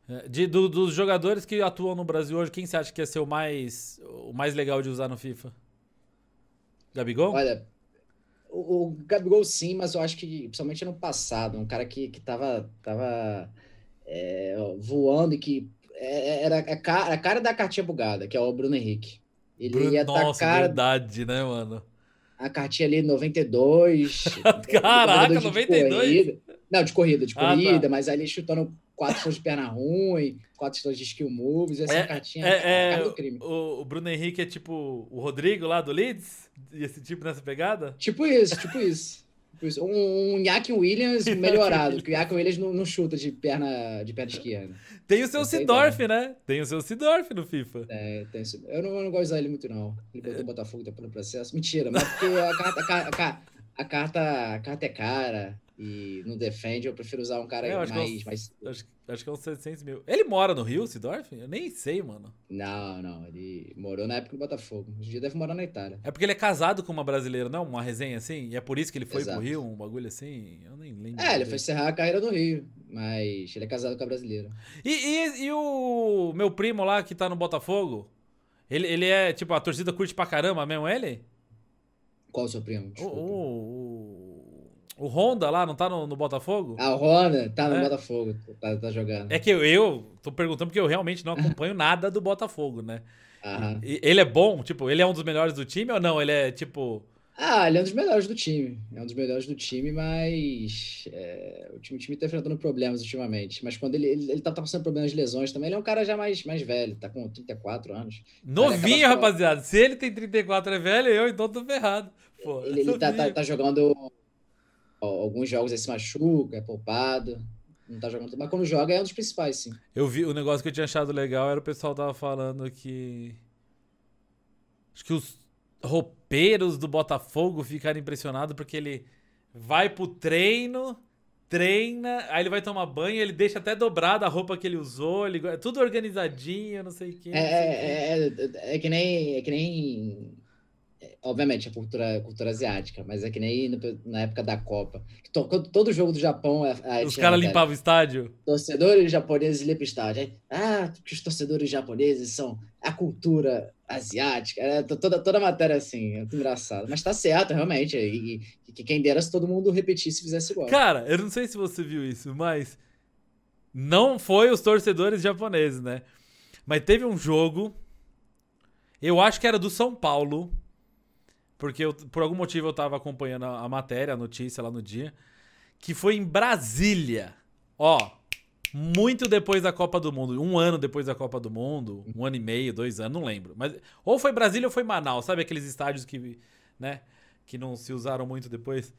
é. De, do, dos jogadores que atuam no Brasil hoje, quem você acha que ia ser o mais, o mais legal de usar no FIFA? Gabigol? Olha, o, o Gabigol sim, mas eu acho que, principalmente no passado, um cara que, que tava, tava é, voando e que era a cara, a cara da cartinha bugada, que é o Bruno Henrique. Ele Bruno, ia Nossa, cara, verdade, né, mano? A cartinha ali 92. Caraca, 92? De Não, de corrida, de corrida, ah, tá. mas ali chutando quatro shows de perna ruim, quatro shows de skill moves, essa é, cartinha é, é, é do crime. O, o, Bruno Henrique é tipo o Rodrigo lá do Leeds? Esse tipo nessa pegada? Tipo isso, tipo isso. Isso. Um, um Jack Williams melhorado, porque o Jack Williams não, não, chuta de perna, de perna esquerda. Tem o seu Sidorf, né? Tem o seu Sidorf no FIFA. É, tem eu, não, eu não gosto de usar ele muito, não. Ele botou o Botafogo depois no processo. Mentira, mas porque a carta, a, carta, a, carta, a carta é cara e não defende, eu prefiro usar um cara é, mais, que é mais. Acho, acho, que é uns 700 mil. Ele mora no Rio, Sidorf? Eu nem sei, mano. Não, não. Ele morou na época do Botafogo. Hoje em dia deve morar na Itália. É porque ele é casado com uma brasileira, não? Uma resenha assim? E é por isso que ele foi Exato. pro Rio, um bagulho assim? Eu nem lembro. É, ele foi encerrar a carreira no Rio, mas ele é casado com a brasileira. E, e, e o meu primo lá que tá no Botafogo? Ele, ele é, tipo, a torcida curte pra caramba mesmo ele? Qual o seu primo? O, o, o Honda lá, não tá no, no Botafogo? Ah, o Honda tá no é. Botafogo, tá, tá, jogando. É que eu, eu tô perguntando porque eu realmente não acompanho nada do Botafogo, né? Aham. ele é bom? Tipo, ele é um dos melhores do time ou não? Ele é tipo. Ah, ele é um dos melhores do time. É um dos melhores do time, mas é, o, time, o time tá enfrentando problemas ultimamente. Mas quando ele, ele, ele tá, tá passando problemas de lesões também, ele é um cara já mais, mais velho, tá com 34 anos. Novinho, rapaziada. Se ele tem 34 é velho, eu então tô ferrado. Pô, ele, ele tá, tá, tá, jogando alguns jogos aí se machuca, é poupado. Não tá jogando. Mas quando joga é um dos principais, sim. Eu vi o negócio que eu tinha achado legal era o pessoal tava falando que. Acho que os roupeiros do Botafogo ficaram impressionados porque ele vai pro treino, treina, aí ele vai tomar banho, ele deixa até dobrada a roupa que ele usou, ele, é tudo organizadinho, não sei o que. É, é, é, é, que nem, é que nem obviamente, a cultura, cultura asiática, mas é que nem no, na época da Copa. Todo, todo jogo do Japão. É, os caras limpavam o estádio? Torcedores japoneses limpam o estádio. ah, que os torcedores japoneses são a cultura asiática. É, toda, toda a matéria assim, é muito engraçado. Mas tá certo, realmente. E, e, que quem dera se todo mundo repetisse e fizesse igual. Cara, eu não sei se você viu isso, mas. Não foi os torcedores japoneses, né? Mas teve um jogo. Eu acho que era do São Paulo porque eu, por algum motivo eu tava acompanhando a, a matéria, a notícia lá no dia, que foi em Brasília. Ó, muito depois da Copa do Mundo, um ano depois da Copa do Mundo, um ano e meio, dois anos, não lembro. Mas ou foi Brasília ou foi Manaus, sabe aqueles estádios que, né, que não se usaram muito depois.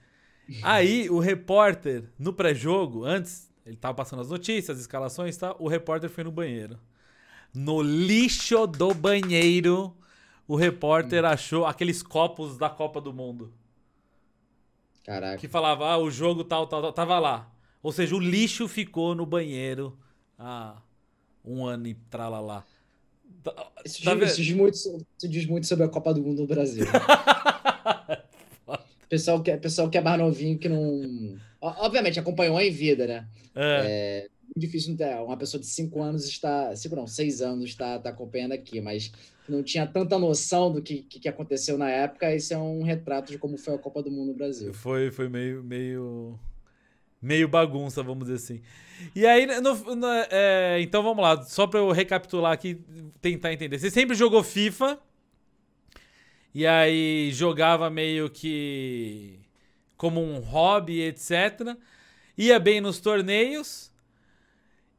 Aí o repórter no pré-jogo, antes ele tava passando as notícias, as escalações, tá? O repórter foi no banheiro. No lixo do banheiro o repórter achou aqueles copos da Copa do Mundo. Caraca. Que falava, ah, o jogo tal, tal, tal. Tava lá. Ou seja, o lixo ficou no banheiro há um ano e tralalá. Tá, isso, tá diz, isso, diz muito, isso diz muito sobre a Copa do Mundo no Brasil. pessoal que, pessoal que é mais novinho, que não. Obviamente, acompanhou em vida, né? É. é difícil uma pessoa de 5 anos está, 5 não, 6 anos está, está acompanhando aqui, mas não tinha tanta noção do que, que, aconteceu na época. Isso é um retrato de como foi a Copa do Mundo no Brasil. Foi, foi meio, meio, meio bagunça, vamos dizer assim. E aí, no, no, é, então vamos lá, só para eu recapitular aqui, tentar entender. Você sempre jogou FIFA e aí jogava meio que como um hobby, etc. Ia bem nos torneios.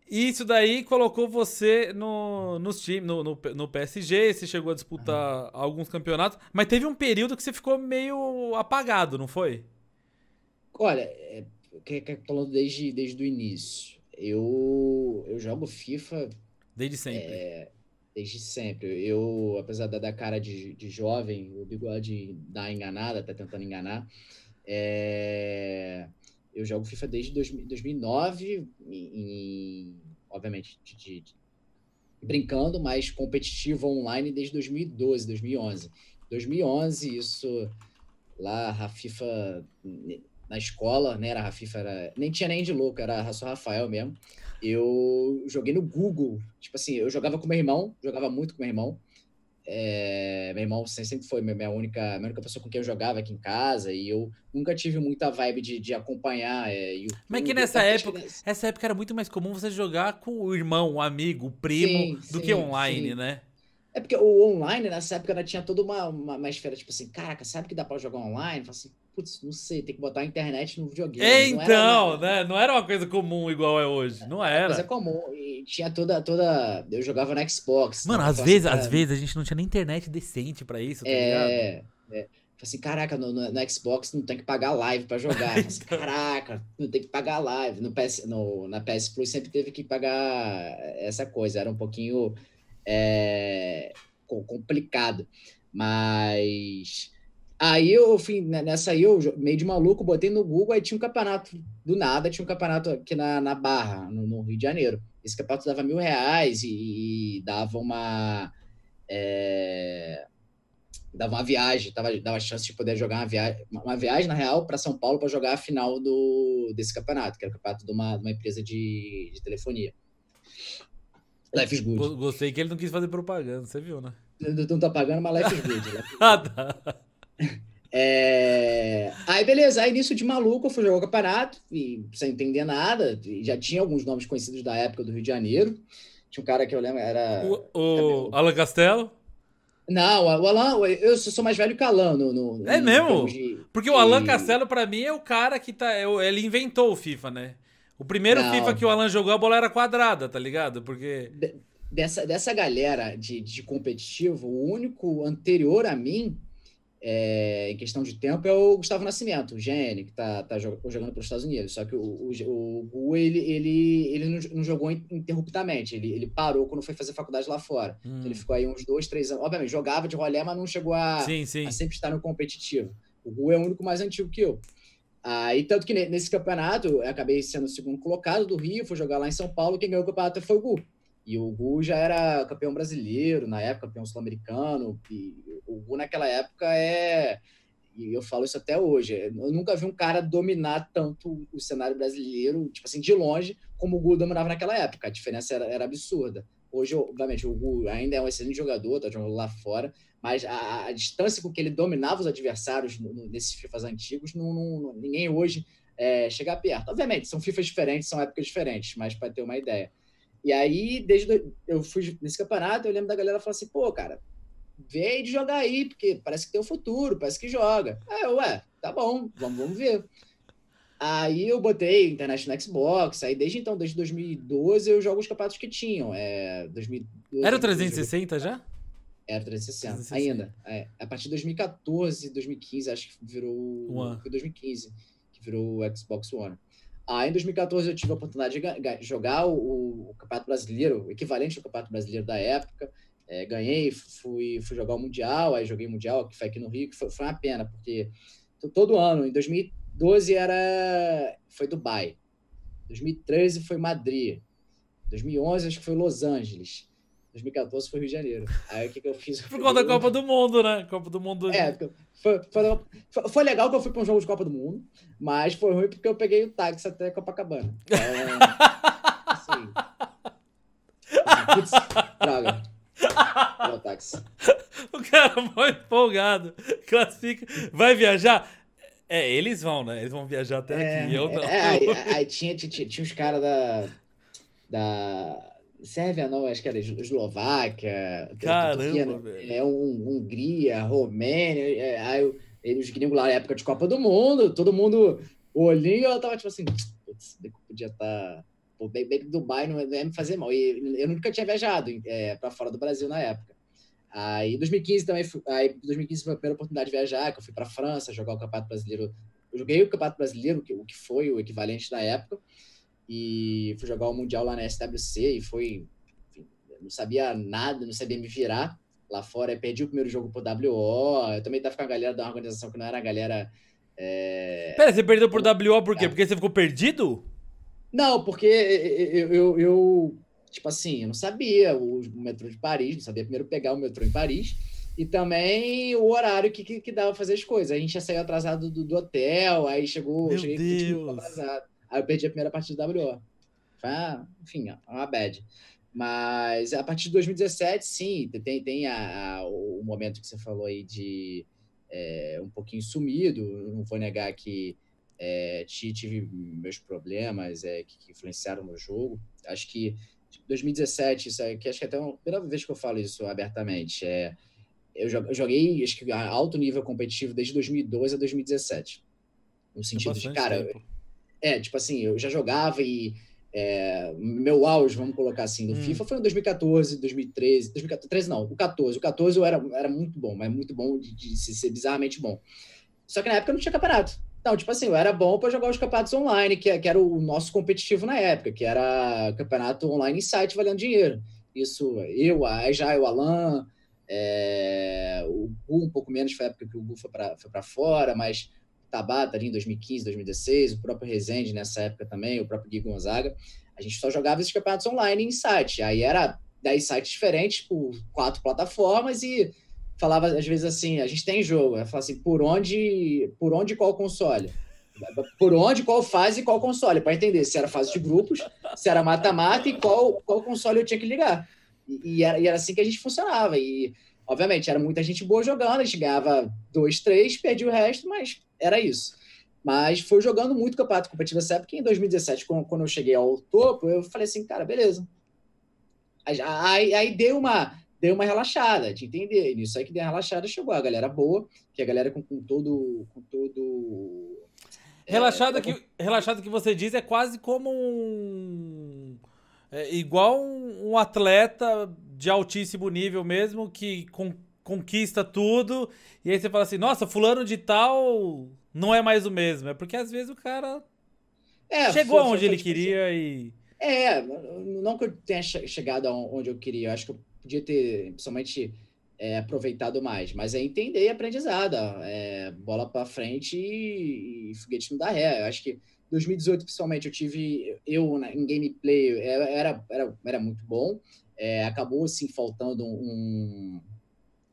E isso daí colocou você no, nos time, no, no, no, PSG, você chegou a disputar alguns campeonatos, mas teve um período que você ficou meio apagado, não foi? Olha, é, falando desde, desde o início, eu, eu jogo FIFA. Desde sempre. É, desde sempre. Eu, apesar da, da cara de, de jovem, o bigode dá enganada, tá tentando enganar. É, eu jogo FIFA desde 2009, em, obviamente, de, de, de, brincando, mas competitivo online desde 2012, 2011. 2011, isso lá, a FIFA na escola, né? Era a FIFA, era, nem tinha nem de louco, era só Rafael mesmo. Eu joguei no Google, tipo assim, eu jogava com meu irmão, jogava muito com meu irmão. É, meu irmão sempre foi minha única, minha única pessoa com quem eu jogava aqui em casa e eu nunca tive muita vibe de, de acompanhar. É, YouTube, Mas que nessa época, essa época era muito mais comum você jogar com o irmão, o amigo, o primo, sim, do sim, que online, sim. né? É porque o online, nessa época, ainda tinha toda uma, uma, uma esfera, tipo assim, caraca, sabe que dá pra jogar online? Fala assim, putz, não sei, tem que botar a internet no videogame. É, então, né? Não era uma coisa comum igual é hoje. Não era. Mas é comum. E tinha toda, toda. Eu jogava no Xbox. Mano, às vezes, às vezes a gente não tinha nem internet decente pra isso, tá é? É. Assim, caraca, no, no, no, Xbox não tem que pagar live pra jogar. assim, caraca, não tem que pagar live. No PS, no, na PS Plus sempre teve que pagar essa coisa. Era um pouquinho é, complicado. Mas Aí eu fui, né, nessa aí, eu meio de maluco, botei no Google, aí tinha um campeonato, do nada, tinha um campeonato aqui na, na Barra, no, no Rio de Janeiro. Esse campeonato dava mil reais e, e dava uma. É, dava uma viagem, dava, dava chance de poder jogar uma viagem, uma viagem na real, para São Paulo para jogar a final do, desse campeonato, que era o campeonato de uma, de uma empresa de, de telefonia. Life is Good. Gostei que ele não quis fazer propaganda, você viu, né? Não, não tá pagando, mas Life is Good. Life is good. ah, tá. É... Aí, beleza. Aí, nisso de maluco, eu fui jogar o campeonato, e sem entender nada. já tinha alguns nomes conhecidos da época do Rio de Janeiro. Tinha um cara que eu lembro, era. O, o Alan Castelo? Não, o Alan, eu sou mais velho que o Alan. No, no é mesmo? De, Porque o Alan Castelo, pra mim, é o cara que tá. É ele inventou o FIFA, né? O primeiro Não. FIFA que o Alan jogou, a bola era quadrada, tá ligado? Porque. Dessa, dessa galera de, de competitivo, o único anterior a mim é, em questão de tempo, é o Gustavo Nascimento, o GN, que está tá jogando pelos Estados Unidos. Só que o, o, o Gu, ele, ele, ele não, jogou interruptamente, ele, ele parou quando foi fazer faculdade lá fora. Hum. Então ele ficou aí uns dois, três anos. Obviamente, jogava de rolé, mas não chegou a, sim, sim. a sempre estar no competitivo. O Gu é o único mais antigo que eu. Ah, e tanto que nesse campeonato, eu acabei sendo o segundo colocado do Rio, fui jogar lá em São Paulo, quem ganhou o campeonato foi o Gu. E o Gu já era campeão brasileiro na época, campeão sul-americano. E o Gu naquela época é. E eu falo isso até hoje. Eu nunca vi um cara dominar tanto o cenário brasileiro, tipo assim, de longe, como o Gu dominava naquela época. A diferença era, era absurda. Hoje, obviamente, o Gu ainda é um excelente jogador, tá jogando lá fora, mas a, a distância com que ele dominava os adversários no, no, nesses FIFAs antigos, não, não, ninguém hoje é, chega perto. Obviamente, são FIFAs diferentes, são épocas diferentes, mas para ter uma ideia. E aí, desde eu fui nesse campeonato, eu lembro da galera falando assim, pô, cara, vem de jogar aí, porque parece que tem o um futuro, parece que joga. Aí eu, ué, tá bom, vamos, vamos ver. Aí eu botei internet no Xbox, aí desde então, desde 2012, eu jogo os campeonatos que tinham. É, 2012, Era o 360 já? Era 360, 360. ainda. É, a partir de 2014, 2015, acho que virou. One. Foi 2015 que virou o Xbox One. Aí, em 2014, eu tive a oportunidade de jogar o, o Campeonato Brasileiro, o equivalente ao Campeonato Brasileiro da época. É, ganhei, fui, fui jogar o Mundial, aí joguei o Mundial, que foi aqui no Rio, que foi, foi uma pena, porque todo ano, em 2012 era, foi Dubai, 2013 foi Madrid, 2011 acho que foi Los Angeles, 2014 foi Rio de Janeiro. Aí o que, que eu fiz? Por conta da Copa do Mundo, né? Copa do Mundo. É, foi, foi, foi, legal que eu fui para um jogo de Copa do Mundo, mas foi ruim porque eu peguei o táxi até Copacabana. Então, assim, Putz, droga. o táxi. O cara muito empolgado. Classifica. Vai viajar? É, eles vão, né? Eles vão viajar até é, aqui. Eu não. É, aí, aí, tinha, tinha, tinha os caras da. Da. Sérvia não, acho que era Eslováquia. Caramba, velho. É, um, Hungria, Romênia. É, aí eles gringos lá na época de Copa do Mundo, todo mundo olhinho, eu tava tipo assim, putz, podia estar. Tá, bem, bem Dubai não ia me fazer mal. E eu nunca tinha viajado é, para fora do Brasil na época. Aí 2015 também, fui, aí 2015 foi a primeira oportunidade de viajar, que eu fui para França jogar o Campeonato Brasileiro. Eu joguei o Campeonato Brasileiro, o que foi o equivalente da época, e fui jogar o Mundial lá na SWC e foi, enfim, não sabia nada, não sabia me virar lá fora. Perdi o primeiro jogo pro WO. Eu também tava com a galera da organização que não era a galera. É... Pera, você perdeu por WO por quê? É. Porque você ficou perdido? Não, porque eu, eu, eu, tipo assim, eu não sabia o metrô de Paris, não sabia primeiro pegar o metrô em Paris e também o horário que, que, que dava fazer as coisas. A gente já saiu atrasado do, do hotel, aí chegou, Meu cheguei Deus. atrasado. Aí eu perdi a primeira partida do WO. Foi, enfim, uma bad. Mas a partir de 2017, sim, tem, tem a, a, o momento que você falou aí de é, um pouquinho sumido. Não vou negar que é, tive meus problemas é, que, que, influenciaram no jogo. Acho que 2017, isso aqui, acho que é até a primeira vez que eu falo isso abertamente. É, eu joguei acho que a alto nível competitivo desde 2012 a 2017. No sentido de, cara, tempo. É, tipo assim, eu já jogava e é, meu auge, vamos colocar assim, do hum. FIFA foi em 2014, 2013, 2013 não, o 14. O 14 eu era, era muito bom, mas muito bom de, de ser bizarramente bom. Só que na época não tinha campeonato. Então, tipo assim, eu era bom para jogar os campeonatos online, que, que, era o nosso competitivo na época, que era campeonato online em site valendo dinheiro. Isso, eu, a já o Alan, é, o Gu um pouco menos, foi a época que o Gu foi para fora, mas Tabata ali em 2015, 2016, o próprio Rezende nessa época também, o próprio Gui Gonzaga. A gente só jogava esses campeonatos online em site. Aí era 10 sites diferentes por quatro plataformas e falava às vezes assim, a gente tem jogo, eu falava assim, por onde, por onde qual console? Por onde, qual fase e qual console, para entender se era fase de grupos, se era mata-mata e qual, qual console eu tinha que ligar. E, e, era, e era assim que a gente funcionava. E, obviamente, era muita gente boa jogando, a gente ganhava dois, três, perdia o resto, mas era isso. Mas foi jogando muito campeonato competitivo essa época. Em 2017, quando eu cheguei ao topo, eu falei assim, cara, beleza. Aí, aí deu uma deu uma relaxada, de entender. Nisso aí que deu uma relaxada, chegou a galera boa, que a galera com, com todo. Com todo é, relaxada, é, que, relaxada que você diz é quase como um. É, igual um, um, atleta de altíssimo nível mesmo, que conquista tudo, e aí você fala assim, nossa, fulano de tal não é mais o mesmo. É porque às vezes o cara é, chegou foi, onde foi, ele tipo queria assim. e. É, não que eu tenha chegado onde eu queria, eu acho que eu podia ter, principalmente, é, aproveitado mais, mas é entender e aprendizado, é, bola para frente e, e foguete não dá ré. Eu acho que 2018, principalmente, eu tive, eu em gameplay era, era, era muito bom, é, acabou, assim, faltando um,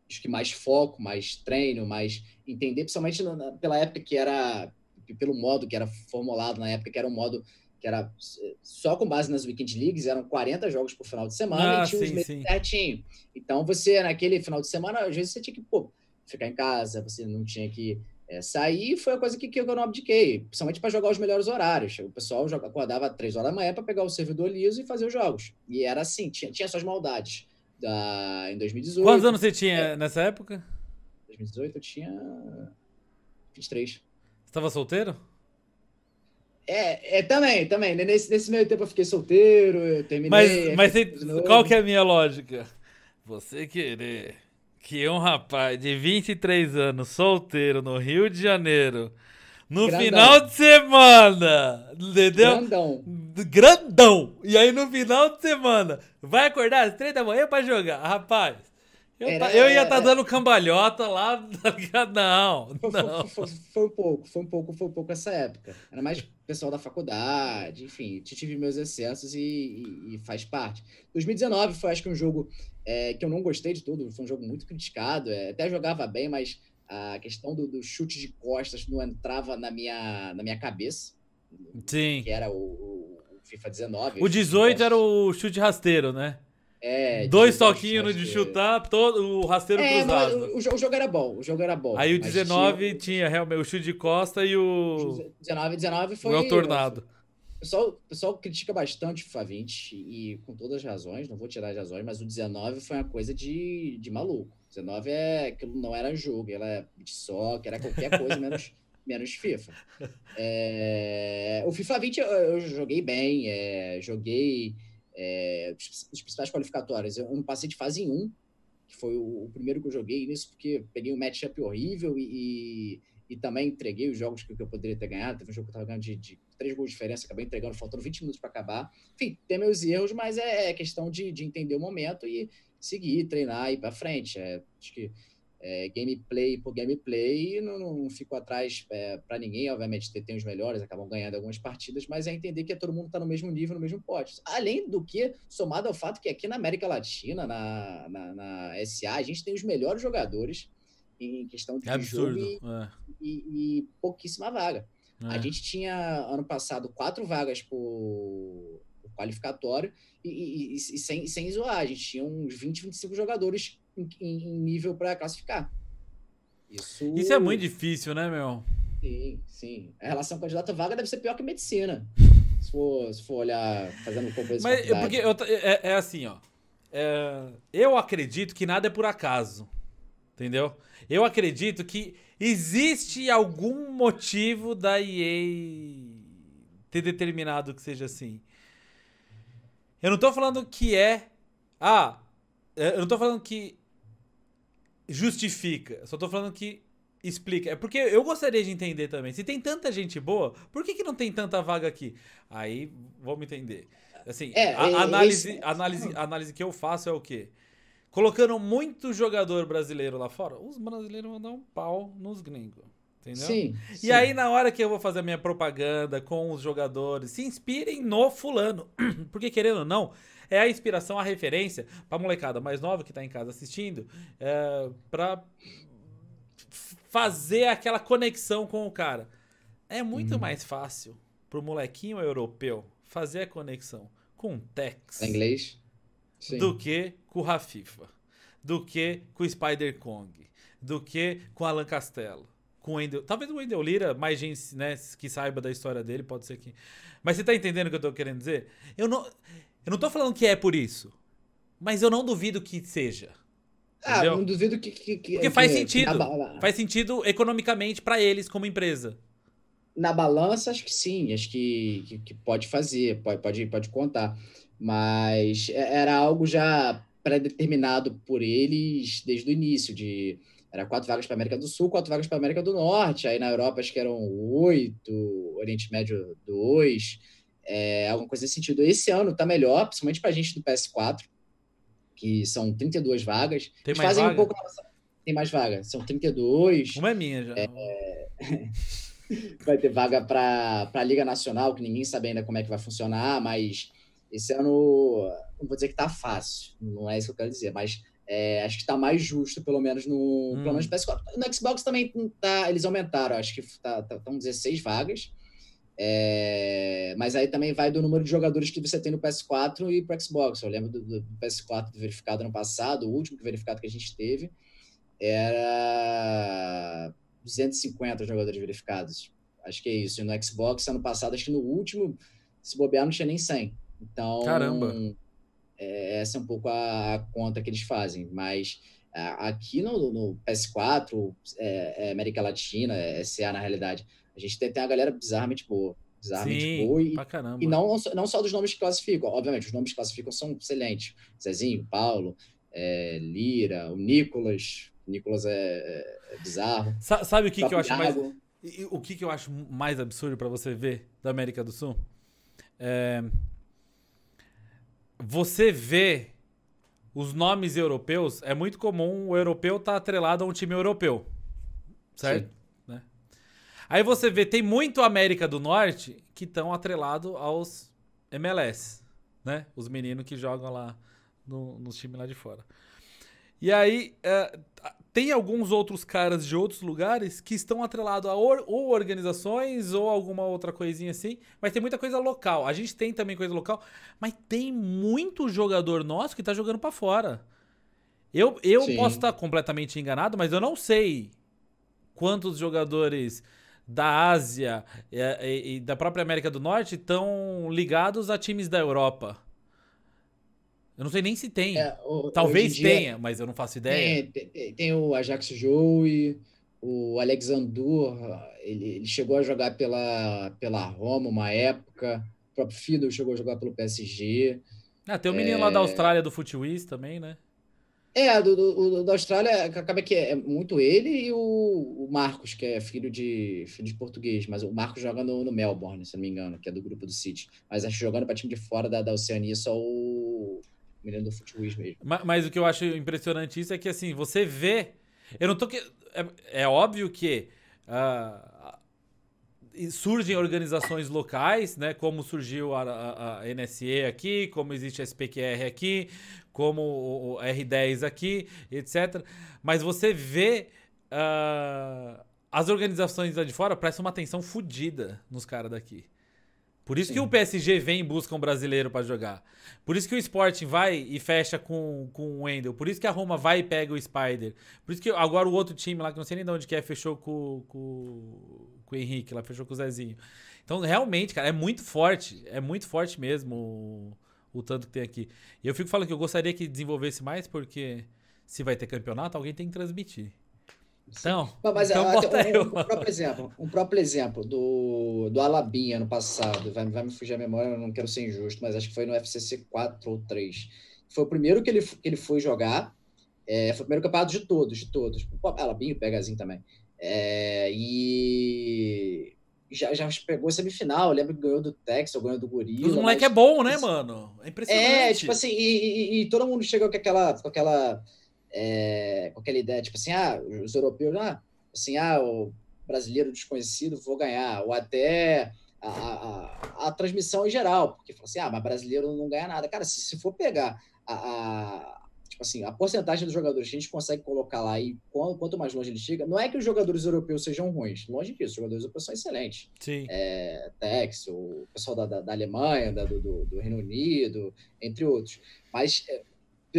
acho que mais foco, mais treino, mais entender, principalmente na, pela época que era, pelo modo que era formulado na época, que era um modo que era só com base nas Weekend Leagues, eram 40 jogos por final de semana ah, e tinha sim, os meses certinho. Então você, naquele final de semana, às vezes você tinha que pô, ficar em casa, você não tinha que é, sair, foi a coisa que, que eu não abdiquei, principalmente para jogar os melhores horários. O pessoal joga, acordava 3 horas da manhã para pegar o servidor liso e fazer os jogos. E era assim, tinha, tinha suas maldades da, em 2018. Quantos anos você tinha é, nessa época? 2018 eu tinha 23. Você estava solteiro? É, é, também, também. Nesse, nesse meio tempo eu fiquei solteiro, eu terminei. Mas, mas você, qual que é a minha lógica? Você querer que um rapaz de 23 anos, solteiro, no Rio de Janeiro, no Grandão. final de semana, entendeu? Grandão. Grandão. E aí no final de semana, vai acordar às três da manhã pra jogar. Rapaz, eu, Era, eu ia estar tá dando cambalhota lá, tá ligado? Não, não. Foi, foi, foi, um pouco, foi um pouco, foi um pouco essa época. Era mais pessoal da faculdade, enfim, tive meus excessos e, e, e faz parte. 2019 foi, acho que, um jogo é, que eu não gostei de tudo, foi um jogo muito criticado, é, até jogava bem, mas a questão do, do, chute de costas não entrava na minha, na minha cabeça. Sim. Que era o, o FIFA 19. O 18 era o chute rasteiro, né? É, Dois toquinhos de chutar, todo, o rasteiro é, cruzado. Não, o, o, jogo era bom, o jogo era bom. Aí o 19 tinha, tinha realmente o chute de costa e o. 19, 19 foi. O tornado. O pessoal, pessoal critica bastante o FIFA 20 e com todas as razões, não vou tirar as razões, mas o 19 foi uma coisa de, de maluco. O 19 é aquilo não era jogo, era de soccer, era qualquer coisa menos, menos FIFA. É, o FIFA 20 eu, eu joguei bem, é, joguei é, os principais qualificatórios. Eu não passei de fase 1, que foi o, o, primeiro que eu joguei nisso, porque peguei um matchup horrível e, e, e, também entreguei os jogos que, que, eu poderia ter ganhado. Teve um jogo que eu tava ganhando de, de 3 gols de diferença, acabei entregando, faltando 20 minutos para acabar. Enfim, tem meus erros, mas é, é questão de, de entender o momento e seguir, treinar e ir para frente. É, acho que é, gameplay por gameplay, não, não fico atrás é, para ninguém, obviamente, tem, tem, os melhores, acabam ganhando algumas partidas, mas é entender que todo mundo está no mesmo nível, no mesmo pote. Além do que, somado ao fato que aqui na América Latina, na, na, na SA, a gente tem os melhores jogadores em questão de Absurdo. jogo e, é. e, e, pouquíssima vaga. É. A gente tinha, ano passado, quatro vagas por, por qualificatório e, e, sem, sem zoar, a gente tinha uns 20, 25 jogadores em, em nível para classificar. Isso... Isso é muito difícil, né, meu? Sim, sim. A relação candidato-vaga deve ser pior que medicina. se, for, se for olhar fazendo compreensão. Mas é porque eu, é, é, assim, ó. É, eu acredito que nada é por acaso. Entendeu? Eu acredito que existe algum motivo da EA ter determinado que seja assim. Eu não tô falando que é. Ah, eu não tô falando que justifica. Só tô falando que explica. É porque eu gostaria de entender também. Se tem tanta gente boa, por que, que não tem tanta vaga aqui? Aí vamos entender. Assim, é, a, é, análise, esse... análise, análise que eu faço é o quê? Colocando muito jogador brasileiro lá fora, os brasileiros vão dar um pau nos gringos. Entendeu? Sim, e sim. aí, na hora que eu vou fazer a minha propaganda com os jogadores, se inspirem no fulano. Porque, querendo ou não, é a inspiração, a referência pra molecada mais nova que tá em casa assistindo, é, pra fazer aquela conexão com o cara. É muito hum. mais fácil pro molequinho europeu fazer a conexão com o Tex. Em inglês? Sim. Do que com o Rafifa. Do que com o Spider Kong. Do que com o Alan Castelo. Com o Wendell, talvez o Wendell Lira, mais gente né, que saiba da história dele, pode ser que. Mas você tá entendendo o que eu tô querendo dizer? Eu não. Eu não tô falando que é por isso. Mas eu não duvido que seja. Ah, entendeu? não duvido que. que, que Porque faz que, sentido. Que faz sentido economicamente para eles como empresa. Na balança, acho que sim. Acho que, que, pode fazer, pode, pode, pode contar. Mas é, era algo já pré-determinado por eles desde o início. de Era quatro vagas para América do Sul, quatro vagas para América do Norte. Aí na Europa acho que eram oito, Oriente Médio dois é, alguma coisa nesse sentido. Esse ano tá melhor, principalmente para a gente do PS4, que são 32 vagas. Tem mais fazem vaga? Um pouco... Tem mais vaga, são 32. Uma é minha já. É... vai ter vaga para a Liga Nacional, que ninguém sabe ainda como é que vai funcionar, mas esse ano, não vou dizer que tá fácil, não é isso que eu quero dizer, mas é, acho que está mais justo, pelo menos no, hum. pelo menos no PS4. No Xbox também tá, eles aumentaram, acho que tá, tá, estão 16 vagas. É, mas aí também vai do número de jogadores que você tem no PS4 e pro Xbox. Eu lembro do, do PS4 verificado ano passado, o último verificado que a gente teve era 250 jogadores verificados. Acho que é isso. E no Xbox, ano passado, acho que no último, se bobear, não tinha nem 100. Então, Caramba! É, essa é um pouco a, a conta que eles fazem. Mas aqui no, no PS4, é, é América Latina, é SA na realidade, a gente tem, tem uma galera bizarramente boa. Bizarramente Sim, boa. E, e não, não só dos nomes que classificam. Obviamente, os nomes que classificam são excelentes. Zezinho, Paulo, é, Lira, o Nicolas. O Nicolas é, é, é bizarro. Sa sabe o que, que eu acho mais. O que, que eu acho mais absurdo para você ver da América do Sul? É, você vê os nomes europeus, é muito comum o europeu estar tá atrelado a um time europeu. Certo? Sim. Aí você vê, tem muito América do Norte que estão atrelado aos MLS, né? Os meninos que jogam lá no, nos times lá de fora. E aí, uh, tem alguns outros caras de outros lugares que estão atrelados a or ou organizações ou alguma outra coisinha assim, mas tem muita coisa local. A gente tem também coisa local, mas tem muito jogador nosso que tá jogando para fora. Eu, eu posso estar completamente enganado, mas eu não sei quantos jogadores da Ásia e, e, e da própria América do Norte estão ligados a times da Europa. Eu não sei nem se tem. É, o, Talvez dia, tenha, mas eu não faço ideia. Tem, tem, tem o Ajax Joey, o Alexandru, ele, ele, chegou a jogar pela, pela Roma uma época. O próprio Fido chegou a jogar pelo PSG. Ah, tem o menino é... lá da Austrália do Footwiz também, né? É, do, do, da Austrália acaba que é muito ele e o, o, Marcos, que é filho de filho de português, mas o Marcos joga no, no Melbourne, se não me engano, que é do grupo do City. Mas acho que jogando para time de fora da, da Oceania só o mesmo. Mas, mas, o que eu acho impressionante isso é que assim, você vê. Eu não tô que. É, é óbvio que. Uh, surgem organizações locais, né? Como surgiu a, a, a, NSE aqui, como existe a SPQR aqui, como o, R10 aqui, etc. Mas você vê uh, as organizações lá de fora prestam uma atenção fodida nos caras daqui. Por isso Sim. que o PSG vem e busca um brasileiro para jogar. Por isso que o Sporting vai e fecha com, com o Wendel. Por isso que a Roma vai e pega o Spider. Por isso que agora o outro time lá, que não sei nem de onde que é, fechou com, com, com o Henrique, lá fechou com o Zezinho. Então, realmente, cara, é muito forte. É muito forte mesmo o, o tanto que tem aqui. E eu fico falando que eu gostaria que desenvolvesse mais, porque se vai ter campeonato, alguém tem que transmitir. Então, mas então um, um, próprio exemplo, um próprio exemplo do, do Alabinha no passado, vai, vai me fugir a memória, eu não quero ser injusto, mas acho que foi no FCC 4 ou 3. Foi o primeiro que ele, que ele foi jogar, é, foi o primeiro campeonato de todos, de todos. O Pegazinho também. É, e já, já pegou semifinal, lembro que ganhou do Texas, ganhou do Gorila. O moleque mas... é bom, né, mano? É impressionante. É, tipo assim, e, e, e todo mundo chegou com aquela, com aquela é, com aquela ideia, tipo assim, ah, os europeus, ah, assim, ah, o brasileiro desconhecido, vou ganhar, ou até a, a, a transmissão em geral, porque fala assim, ah, mas brasileiro não ganha nada. Cara, se, se for pegar a, a tipo assim, a porcentagem dos jogadores que a gente consegue colocar lá e quanto mais longe ele chega, não é que os jogadores europeus sejam ruins, longe disso, os jogadores europeus são excelentes. Sim. É, Tex, o pessoal da, da, da Alemanha, da, do, do, Reino Unido, entre outros. Mas é,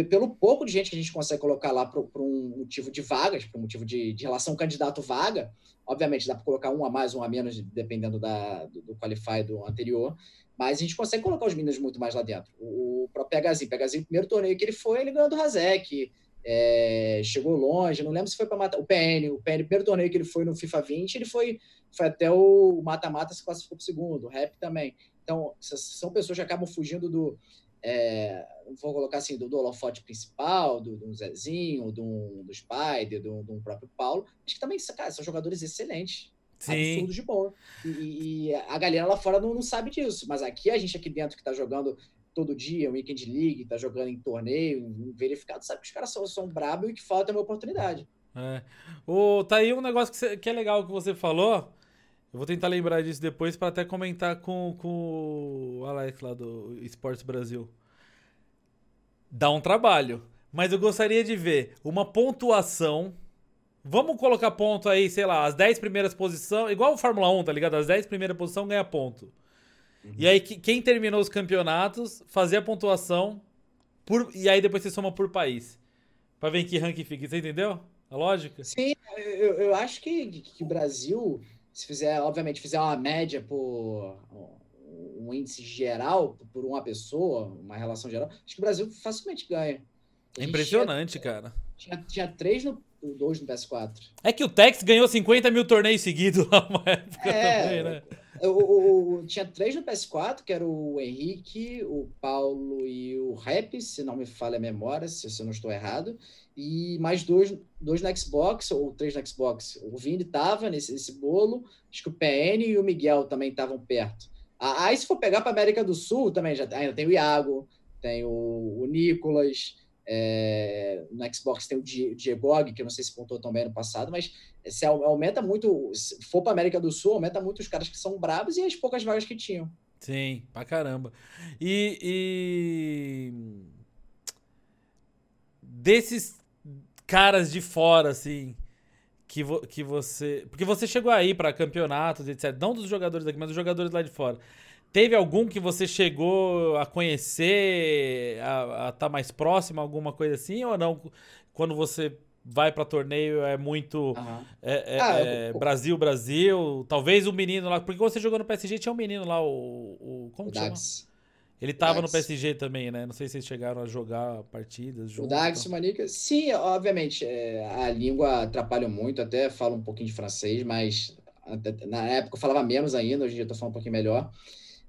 pelo pouco de gente que a gente consegue colocar lá por um motivo de vagas, por um motivo de, de relação candidato-vaga, obviamente dá para colocar um a mais, um a menos, dependendo da, do, do qualify do anterior, mas a gente consegue colocar os meninos muito mais lá dentro. O, próprio Pegazinho, Pegazinho, primeiro torneio que ele foi, ele ganhou do Razek, é, chegou longe, não lembro se foi para matar o PN, o PN, primeiro torneio que ele foi no FIFA 20, ele foi, foi até o mata-mata, se classificou para o segundo, o Rap também. Então, são pessoas que acabam fugindo do, é, vou colocar assim, do, do holofote principal, do, do Zezinho, do, do Spider, do, do próprio Paulo, acho que também cara, são jogadores excelentes. Sim. Absurdos de bom. E, e, a galera lá fora não, não sabe disso, mas aqui a gente aqui dentro que está jogando todo dia, Weekend League, está jogando em torneio, verificado, sabe que os caras são, são brabos e que falta uma oportunidade. É. O, tá aí um negócio que, você, que é legal que você falou, eu vou tentar lembrar disso depois para até comentar com, com o Alex lá do Esportes Brasil. Dá um trabalho. Mas eu gostaria de ver uma pontuação. Vamos colocar ponto aí, sei lá, as 10 primeiras posições. Igual o Fórmula 1, tá ligado? As 10 primeiras posições ganha ponto. Uhum. E aí, quem terminou os campeonatos, fazer a pontuação. Por, e aí depois você soma por país. Pra ver em que ranking fica. Você entendeu? A lógica? Sim, eu, eu acho que, que o Brasil se fizer, obviamente, fizer uma média por um índice geral por uma pessoa, uma relação geral, acho que o Brasil facilmente ganha. É impressionante, tinha, cara. Tinha, tinha três no dois no PS4. É que o Tex ganhou 50 mil torneios seguidos lá uma época é, também, né? O, o, tinha três no PS4, que era o Henrique, o Paulo e o Rap, se não me falha a memória, se, se eu não estou errado. E mais dois, dois no Xbox, ou três no Xbox. O Vini estava nesse, nesse bolo, acho que o PN e o Miguel também estavam perto. Aí, se for pegar para América do Sul, também já ainda tem o Iago, tem o, o Nicolas, é, no Xbox tem o Diegog, que eu não sei se pontuou tão bem no passado, mas se aumenta muito, se for para América do Sul, aumenta muito os caras que são bravos e as poucas vagas que tinham. Sim, pra caramba. E, e... desses caras de fora, assim, que, vo que você. Porque você chegou aí para campeonatos, etc. Não dos jogadores daqui, mas dos jogadores lá de fora. Teve algum que você chegou a conhecer, a estar tá mais próximo, alguma coisa assim, ou não? Quando você vai para torneio é muito uhum. é, é, ah, é, eu... Brasil, Brasil. Talvez o menino lá. Porque você jogou no PSG, tinha um menino lá, o. o como o chama? Ele tava no PSG também, né? Não sei se vocês chegaram a jogar partidas. Junto, o Dax e o Manica, sim, obviamente. É, a língua atrapalha muito, até falo um pouquinho de francês, mas na época eu falava menos ainda, hoje em dia eu tô falando um pouquinho melhor.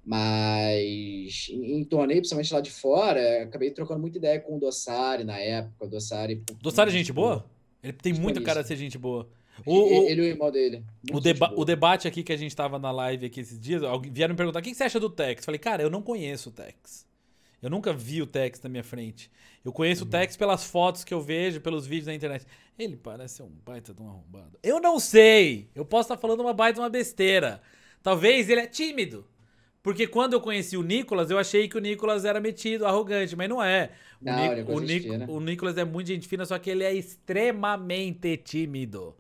Mas em, em torneio, principalmente lá de fora, acabei trocando muita ideia com o Dossari na época. O Dossari. Dossari é gente boa? Ele tem muita cara de ser gente boa. O, ele e o irmão dele. O, deba o, debate aqui que a gente tava na live aqui esses dias, vieram me perguntar: o que você acha do Tex? Falei, cara, eu não conheço o Tex. Eu nunca vi o Tex na minha frente. Eu conheço uhum. o Tex pelas fotos que eu vejo, pelos vídeos na internet. Ele parece um baita de um arrombado. Eu não sei! Eu posso estar falando uma baita de uma besteira. Talvez ele é tímido. Porque quando eu conheci o Nicolas, eu achei que o Nicolas era metido, arrogante, mas não é. O, não, Nic é o, Nic o Nicolas é muito gente fina, só que ele é extremamente tímido.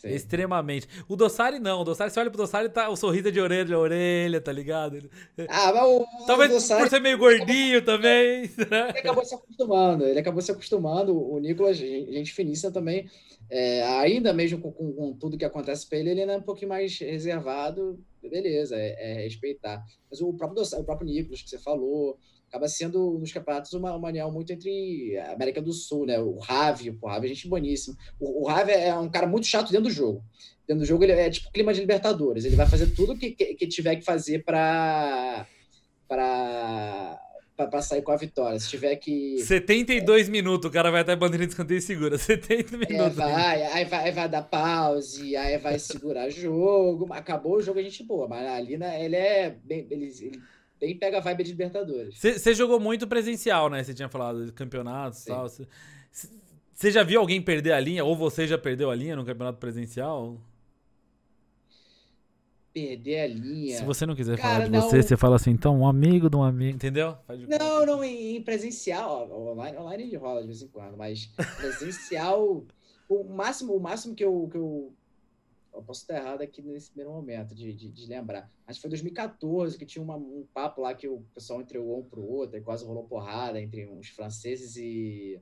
Sim. Extremamente. O Dossari não. O Dossari, você olha pro Dossari, tá o sorriso de orelha a orelha, tá ligado? Ah, mas o. Talvez o Dossari, por ser meio gordinho também. Ele acabou se acostumando. Ele acabou se acostumando. O Nicolas, gente finíssima também. É, ainda mesmo com, com, com, tudo que acontece pra ele, ele ainda é um pouquinho mais reservado. Beleza, é, é respeitar. Mas o próprio, o próprio Nicolas, que você falou, acaba sendo nos campeonatos uma, união muito entre a América do Sul, né? O Ravi, o Ravi é gente boníssima. O, o Ravi é um cara muito chato dentro do jogo. Dentro do jogo ele é tipo clima de Libertadores. Ele vai fazer tudo que, que, que tiver que fazer para para para sair com a vitória. Se tiver que. 72 é, minutos, o cara vai até a bandeira de escanteio e segura. 70 minutos. É, vai, aí vai, aí vai dar pause, aí vai segurar jogo. Acabou o jogo, a gente boa. Mas ali, né, ele é bem. Ele, ele bem pega a vibe de Libertadores. Você jogou muito presencial, né? Você tinha falado de campeonatos e tal. Você já viu alguém perder a linha? Ou você já perdeu a linha no campeonato presencial? Perder a linha. Se você não quiser Cara, falar de não... você, você fala assim, então, um amigo de um amigo. Entendeu? Não, não, em, presencial. Online, online rola de vez em quando, mas presencial. o máximo, o máximo que eu, que eu eu posso estar errado aqui nesse primeiro momento de, de, de lembrar. Acho que foi 2014 que tinha uma, um papo lá que o pessoal entregou um para o outro e quase rolou porrada entre os franceses e.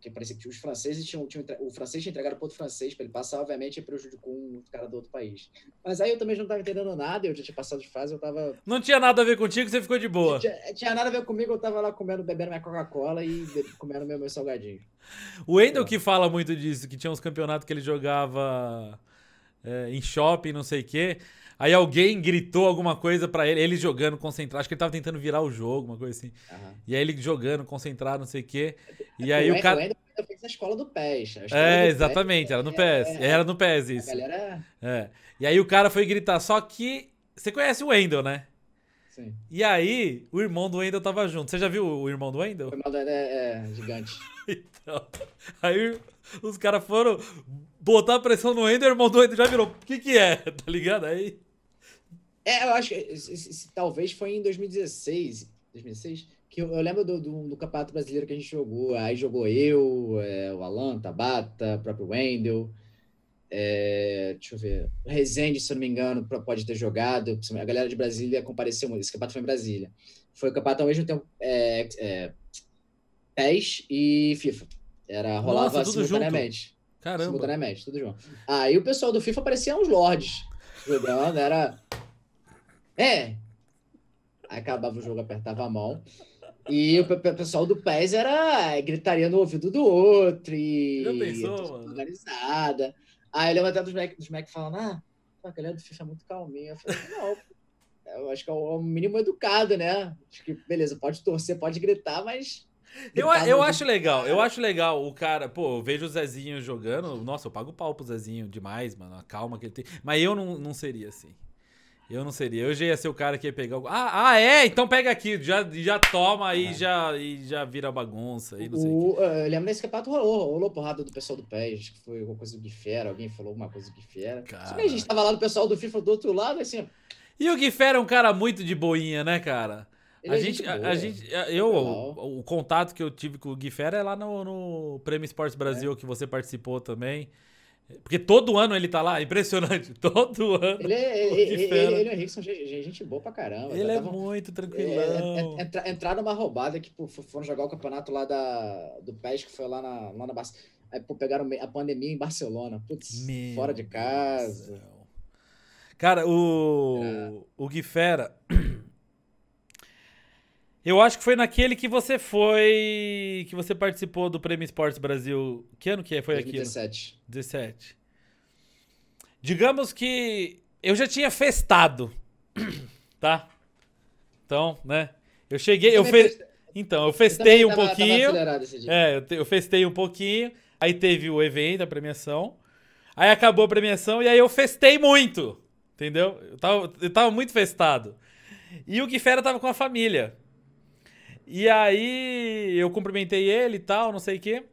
Que parecia que os franceses tinham, tinham. O francês tinha entregado para outro francês para ele passar, obviamente, e prejudicou um cara do outro país. Mas aí eu também não estava entendendo nada, eu já tinha passado de fase, eu estava. Não tinha nada a ver contigo, você ficou de boa. Tinha, tinha nada a ver comigo, eu estava lá comendo, bebendo minha Coca-Cola e comendo meu, meu salgadinho. O Wendel que fala muito disso, que tinha uns campeonatos que ele jogava é, em shopping, não sei o quê. Aí alguém gritou alguma coisa para ele, ele jogando concentrado, acho que ele tava tentando virar o jogo, uma coisa assim. Uhum. E aí ele jogando concentrado, não sei o quê. E aí o, o cara. Eu fiz a escola do PES. É, exatamente, PES, era no PES. É, era no PES isso. Galera... É. E aí o cara foi gritar, só que. Você conhece o Wendel, né? Sim. E aí, o irmão do Wendel tava junto. Você já viu o irmão do Wendel? O irmão do Wendel é, é gigante. então. Aí os caras foram botar a pressão no Ender, o irmão do Ender já virou. O que que é? Tá ligado? Aí. É, eu acho que talvez foi em 2016. 2016? Que eu, eu lembro do, do, do, Campeonato Brasileiro que a gente jogou. Aí jogou eu, é, o Alan, Tabata, o próprio Wendel. É, deixa eu ver. Rezende, se eu não me engano, pode ter jogado. A galera de Brasília compareceu muito. Esse campeonato foi em Brasília. Foi o campeonato ao mesmo tempo é, é, PES e FIFA. Era, rolava Nossa, simultaneamente. Junto. Caramba. Simultaneamente, tudo junto. Aí o pessoal do FIFA parecia uns lords jogando, era. É. Acabava o jogo, apertava a mão. E o pessoal do PES era gritaria no ouvido do outro e. Já pensou, mano? Organizada. Aí levantando dos Mac, dos Mac falando, ah, a galera do FIFA é muito calminha. Eu falei, não, eu acho que é o mínimo educado, né? Acho que, beleza, pode torcer, pode gritar, mas eu, eu acho legal, eu acho legal o cara, pô, eu vejo o Zezinho jogando, nossa, eu pago pau pro Zezinho demais, mano, a calma que ele tem. Mas eu não, não seria assim. Eu não seria. Eu já ia ser o cara que ia pegar o. Ah, ah é? Então pega aqui. Já, já toma aí é. já, e já vira bagunça. Aí, não sei o, eu lembro campeonato rolou, rolou porrada do pessoal do PES. Acho que foi alguma coisa do Guifera. Alguém falou alguma coisa do Guifera. Só que a gente tava lá do pessoal do FIFA do outro lado, assim. E o Guifera é um cara muito de boinha, né, cara? a é gente, a, a, gente, eu, o, o, contato que eu tive com o Gui Fera é lá no, no Prêmio Esportes Brasil, é. que você participou também. Porque todo ano ele tá lá, impressionante. Todo ano. Ele é, ele, ele, ele é Rickson, gente boa pra caramba. Ele é tava, muito tranquilão. É, entra, entrar numa roubada que pô, foram jogar o campeonato lá da, do PES, que foi lá na, lá na Barcelona. Aí pô, pegaram a pandemia em Barcelona. Putz, Meu fora de casa. Cara, o, é. o Gui Fera. Eu acho que foi naquele que você foi. que você participou do Prêmio Esportes Brasil. Que ano que é? foi 2017. aquilo? 17. Digamos que eu já tinha festado. Tá? Então, né? Eu cheguei. Eu fe... Então, eu festei um tava, pouquinho. Tava é, eu, te, eu festei um pouquinho. Aí teve o evento, a premiação. Aí acabou a premiação e aí eu festei muito. Entendeu? Eu tava, eu tava muito festado. E o Guifera tava com a família. E aí eu cumprimentei ele e tal, não sei o quê.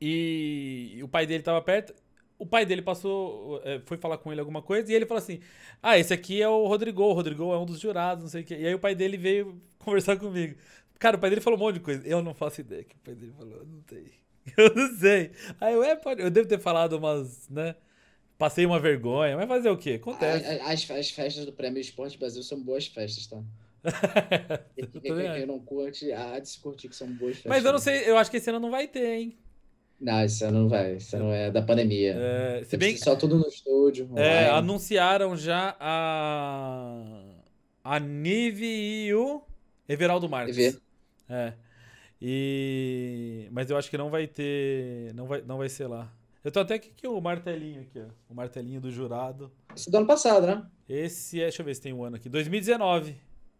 E o pai dele tava perto. O pai dele passou, é, foi falar com ele alguma coisa e ele falou assim: Ah, esse aqui é o Rodrigo. O Rodrigo é um dos jurados, não sei o quê. E aí o pai dele veio conversar comigo. Cara, o pai dele falou um monte de coisa. Eu não faço ideia que o pai dele falou, não sei. Eu não sei. Aí eu, é, pode, eu devo ter falado umas, né? Passei uma vergonha, mas fazer o quê? Acontece. As, as festas do Prêmio Esporte Brasil são boas festas, tá? Quem, não curte, há de se curtir, que são boas festas. Mas eu não sei, eu acho que esse ano não vai ter, hein? Não, esse ano não vai. Esse ano é da pandemia. É, se bem... Só tudo no estúdio. É, anunciaram já a. A Nive e o Everaldo Marques. EV. É. E. Mas eu acho que não vai ter. Não vai, não vai ser lá. Eu tô até aqui com o martelinho aqui, ó. O martelinho do jurado. Esse é do ano passado, né? Esse é. Deixa eu ver se tem um ano aqui. 2019.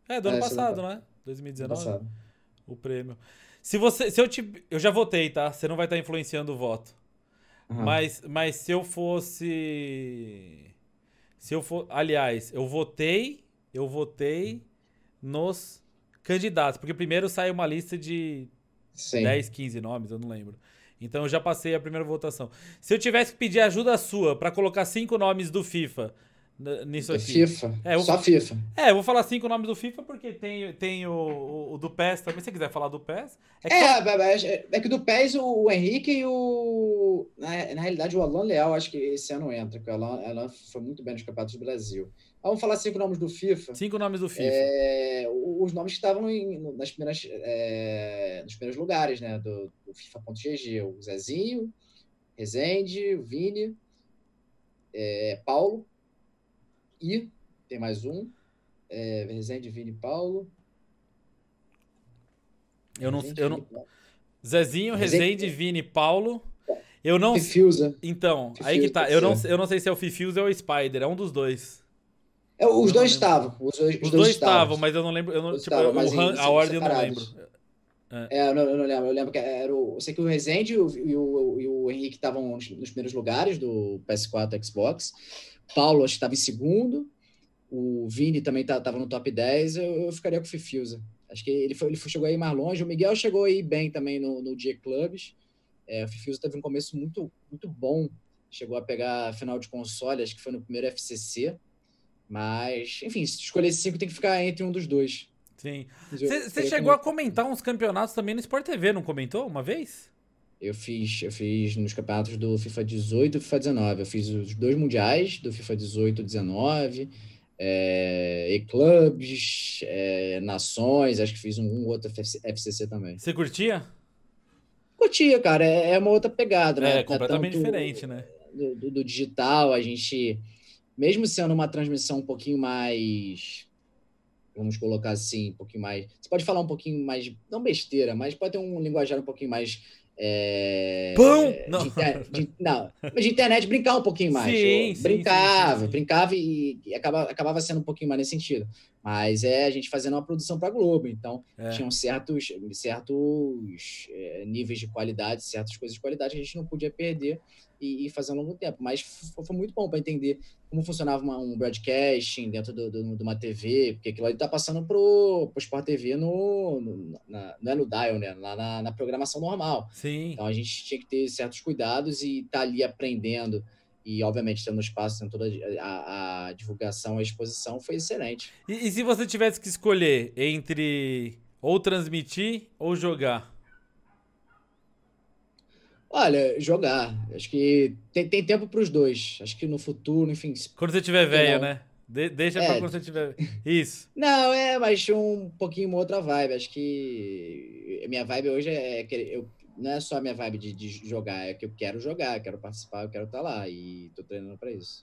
É, do ano é, passado, né? 2019. Passado. O prêmio. Se você. Se eu te. Eu já votei, tá? Você não vai estar influenciando o voto. Uhum. Mas, mas se eu fosse. Se eu for. Aliás, eu votei. Eu votei nos candidatos. Porque primeiro sai uma lista de Sim. 10, 15 nomes, eu não lembro. Então eu já passei a primeira votação. Se eu tivesse que pedir ajuda sua para colocar cinco nomes do FIFA nisso aqui. FIFA. É, Só FIFA. É, eu vou falar cinco nomes do FIFA porque tem, tem o, o, o do PES também. Se você quiser falar do PES. É, que, é, é, é que do PES o, o, Henrique e o. Na, na realidade, o Alan Leal acho que esse ano entra, porque o Alan, Alan foi muito bem nos campeonatos do Brasil. Vamos falar cinco nomes do FIFA. Cinco nomes do FIFA. É, os nomes que estavam em, nas primeiras, é, nos primeiros lugares, né? Do, do FIFA.gg. O Zezinho, Rezende, o Vini, é, Paulo, e tem mais um. É, Rezende, Vini Paulo. Eu não. eu não... Zezinho, Rezende, Vini Paulo. Eu não. Então, aí que tá. Eu não, eu não sei se é o Fifusa ou o Spider, é um dos dois. É, os, dois estavam, os, dois, os, dois estavam. mas eu não lembro. Eu não, tipo, estavam, eu, a ordem separados. eu não lembro. É, é eu, não, eu, não, lembro. Eu lembro que era o. Eu sei que o Rezende e o, e o, e o Henrique estavam nos, nos primeiros lugares do PS4 Xbox. Paulo acho que estava em segundo. O Vini também estava tá, no top 10. Eu, eu, ficaria com o Fifiusa. Acho que ele, foi, ele foi, chegou aí mais longe. O Miguel chegou aí bem também no, no G Clubs. É, o Fifiusa teve um começo muito, muito bom. Chegou a pegar a final de console, acho que foi no primeiro FCC. Mas, enfim, se escolher cinco, tem que ficar entre um dos dois. Sim. Você chegou a comentar uns campeonatos também no Sport TV, não comentou uma vez? Eu fiz, eu fiz nos campeonatos do FIFA 18 e FIFA 19. Eu fiz os dois mundiais do FIFA 18 e 19, é, e-clubs, é, nações, acho que fiz um, um outro FCC também. Você curtia? Curtia, cara. É, é uma outra pegada, né? É, completamente é diferente, né? Do, do, do digital, a gente, mesmo sendo uma transmissão um pouquinho mais vamos colocar assim, um pouquinho mais. Você pode falar um pouquinho mais, não besteira, mas pode ter um linguajar um pouquinho mais é, Pão? Não. De, de, não, mas de internet brincar um pouquinho mais. Sim, sim brincava, sim, sim, brincava e, e, acabava, acabava sendo um pouquinho mais nesse sentido. Mas é a gente fazendo uma produção para Globo, então é. tinham certos, certos é, níveis de qualidade, certas coisas de qualidade que a gente não podia perder e, e fazer ao longo do tempo. Mas foi, muito bom para entender como funcionava uma, um broadcasting dentro do, do, de uma TV, porque aquilo ali está passando para o Sport TV no, no na, não é no dial, né? Lá na, na, programação normal. Sim. Então a gente tinha que ter certos cuidados e estar tá ali aprendendo e, obviamente, tendo espaço, tendo toda a, a divulgação, a exposição, foi excelente. E, e, se você tivesse que escolher entre ou transmitir ou jogar? Olha, jogar. Acho que tem, tem tempo para os dois. Acho que no futuro, enfim. Quando você tiver velho, né? De, deixa é. pra quando você tiver. Isso. Não, é, mas um pouquinho uma outra vibe. Acho que minha vibe hoje é que eu não é só a minha vibe de, de, jogar, é que eu quero jogar, quero participar, eu quero estar tá lá e tô treinando para isso.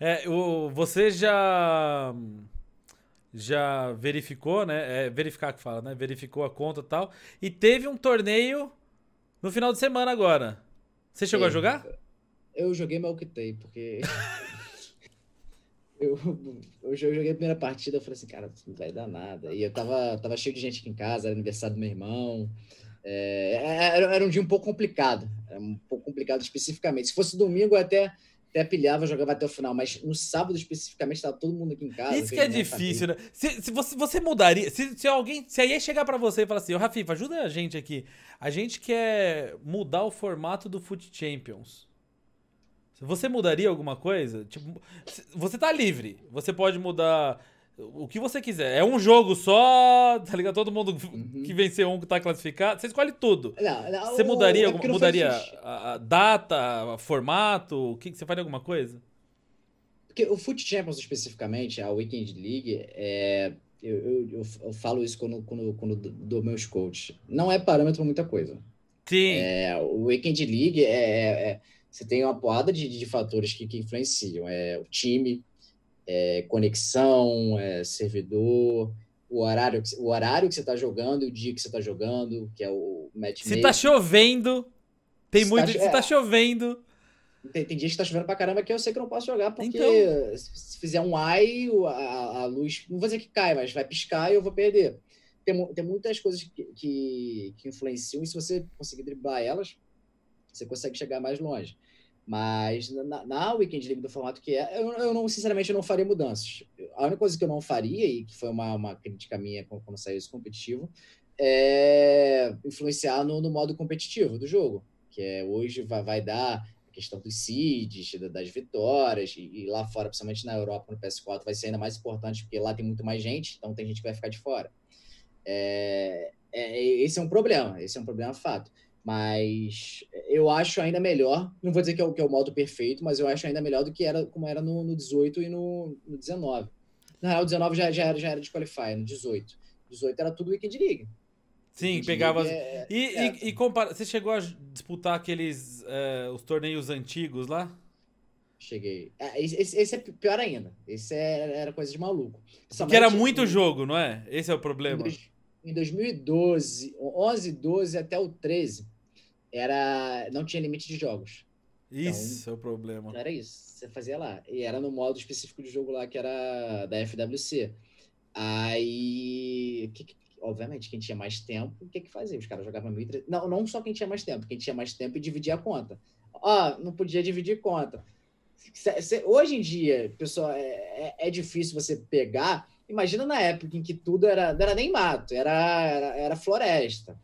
É, o, você já já verificou, né? É verificar que fala, né? Verificou a conta e tal. E teve um torneio no final de semana agora. Você chegou a jogar? Eu joguei, mas eu quitei, porque. eu, eu joguei a primeira partida, eu falei assim, cara, não vai dar nada. E eu tava, tava cheio de gente aqui em casa, era aniversário do meu irmão. É, era, era, um dia um pouco complicado, era um pouco complicado especificamente. Se fosse domingo, eu até, até pilhava, jogava até o final, mas no sábado especificamente estava todo mundo aqui em casa. Isso que é difícil, né? Se, se você, você mudaria, se, se alguém, se aí chegar para você e falar assim, ô Rafifa, ajuda a gente aqui, a gente quer mudar o formato do Foot Champions. Você mudaria alguma coisa? Tipo, você tá livre, você pode mudar o que você quiser. É um jogo só, tá ligado? Todo mundo uhum. que venceu um que tá classificado. Você escolhe tudo. Não, não, você mudaria, é mudaria a, a, data, a formato? O que, você faria alguma coisa? Porque o Foot Champions especificamente, a Weekend League, é, eu, eu, eu, eu falo isso quando, quando, quando dou meus coaches. Não é parâmetro para muita coisa. Sim. É, o Weekend League é, é, é, você tem uma porrada de, de fatores que, que influenciam. É o time, é, conexão, é, servidor, o horário, que, o horário que você está jogando o dia que você está jogando, que é o match. Se está chovendo, tem se muito. Tá, se está é, chovendo. Tem, tem dias que está chovendo pra caramba que eu sei que não posso jogar, porque então... se fizer um ai, a, a, luz. Não vou dizer que cai, mas vai piscar e eu vou perder. Tem, tem muitas coisas que, que, que influenciam, e se você conseguir driblar elas, você consegue chegar mais longe. Mas na, na Weekend League do formato que é, eu, eu, não, sinceramente, eu não faria mudanças. A única coisa que eu não faria, e que foi uma, uma crítica minha quando, quando saiu esse competitivo, é influenciar no, no, modo competitivo do jogo. Que é hoje vai, vai dar a questão dos seeds, das vitórias, e, e, lá fora, principalmente na Europa, no PS4, vai ser ainda mais importante, porque lá tem muito mais gente, então tem gente que vai ficar de fora. É, é, esse é um problema, esse é um problema fato. Mas eu acho ainda melhor, não vou dizer que é o, que é o modo perfeito, mas eu acho ainda melhor do que era como era no, no 18 e no, no 19. Na real, o 19 já, já, era, já era de qualifier, no 18. 18 era tudo Weekend League. Sim, Weekend pegava. League é, e, é... e, e compara... você chegou a disputar aqueles é, os torneios antigos lá? Cheguei. É, esse, esse, é pior ainda. Esse é, era coisa de maluco. Que era muito jogo, não é? Esse é o problema. Em 2012, 11, 12 até o 13, era não tinha limite de jogos. Isso então, é o problema. Era isso, você fazia lá. E era no modo específico de jogo lá que era da FWC. Aí, que, obviamente, quem tinha mais tempo, o que que fazia? Os caras jogavam 1.300. Não, não só quem tinha mais tempo, quem tinha mais tempo e dividia a conta. Ó, não podia dividir conta. Hoje em dia, pessoal, é, é, é difícil você pegar. Imagina na época em que tudo era, não era nem mato, era, era, era floresta.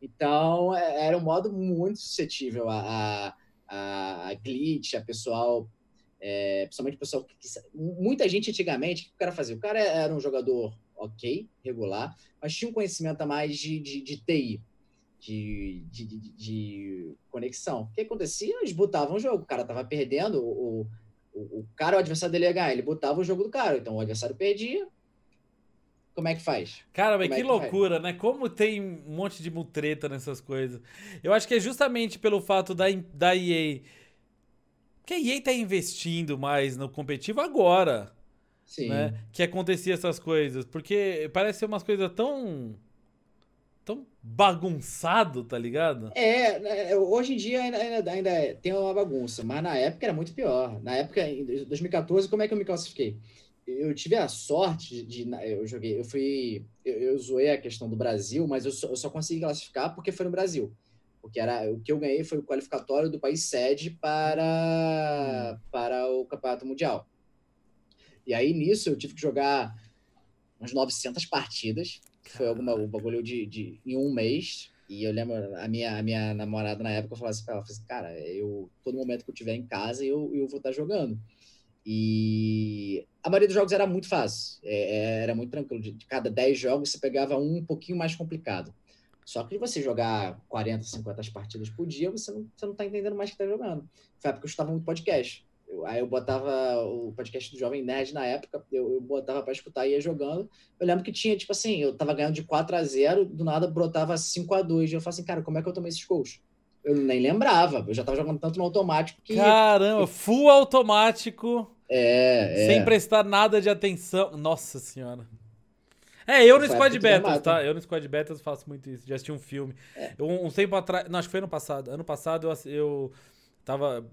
Então, é, era um modo muito suscetível a, a, a glitch, a pessoal, é, principalmente pessoal que, muita gente antigamente, o que o cara fazia? O cara era um jogador ok, regular, mas tinha um conhecimento a mais de, de, de TI, de, de, de, de, conexão. O que acontecia? Eles botavam o jogo, o cara tava perdendo, o, o, o cara, o adversário dele ia ganhar, ele botava o jogo do cara, então o adversário perdia, como é que faz? Cara, mas Como que, é que loucura, faz? né? Como tem um monte de mutreta nessas coisas. Eu acho que é justamente pelo fato da, da EA. Que a EA tá investindo mais no competitivo agora. Sim. Né? Que acontecia essas coisas. Porque parece ser umas coisas tão. tão bagunçado, tá ligado? É, né, hoje em dia ainda, ainda, ainda é, tem uma bagunça, mas na época era muito pior. Na época, em 2014, como é que eu me classifiquei? Eu tive a sorte de, de, eu joguei, eu fui, eu, eu zoei a questão do Brasil, mas eu só, eu só consegui classificar porque foi no Brasil, porque era o que eu ganhei foi o qualificatório do país sede para hum. para o campeonato mundial. E aí nisso eu tive que jogar umas 900 partidas. Foi alguma, um bagulho de, de, em um mês. E eu lembro, a minha, a minha namorada na época falava assim pra ela, assim, cara, eu, todo momento que eu estiver em casa, eu, eu vou estar jogando. E a maioria dos jogos era muito fácil, é, é era muito tranquilo. De, cada 10 jogos, você pegava um um pouquinho mais complicado. Só que você jogar 40, 50 partidas por dia, você não, você não tá entendendo mais o que tá jogando. Foi a época que eu estava muito podcast. Eu, aí eu botava o podcast do Jovem Nerd na época, eu, eu botava para escutar e ia jogando. Eu lembro que tinha, tipo assim, eu tava ganhando de 4 a 0 do nada brotava 5 a 2 E eu falei assim, cara, como é que eu tomei esses gols? Eu nem lembrava, eu já tava jogando tanto no automático que. Caramba, full automático. É, é. Sem prestar nada de atenção. Nossa senhora. É, eu no Squad Battles, tá? Eu no Squad Battles faço muito isso. Já assisti um filme. É. Um, um tempo atrás. Não, acho que foi ano passado. Ano passado eu, eu tava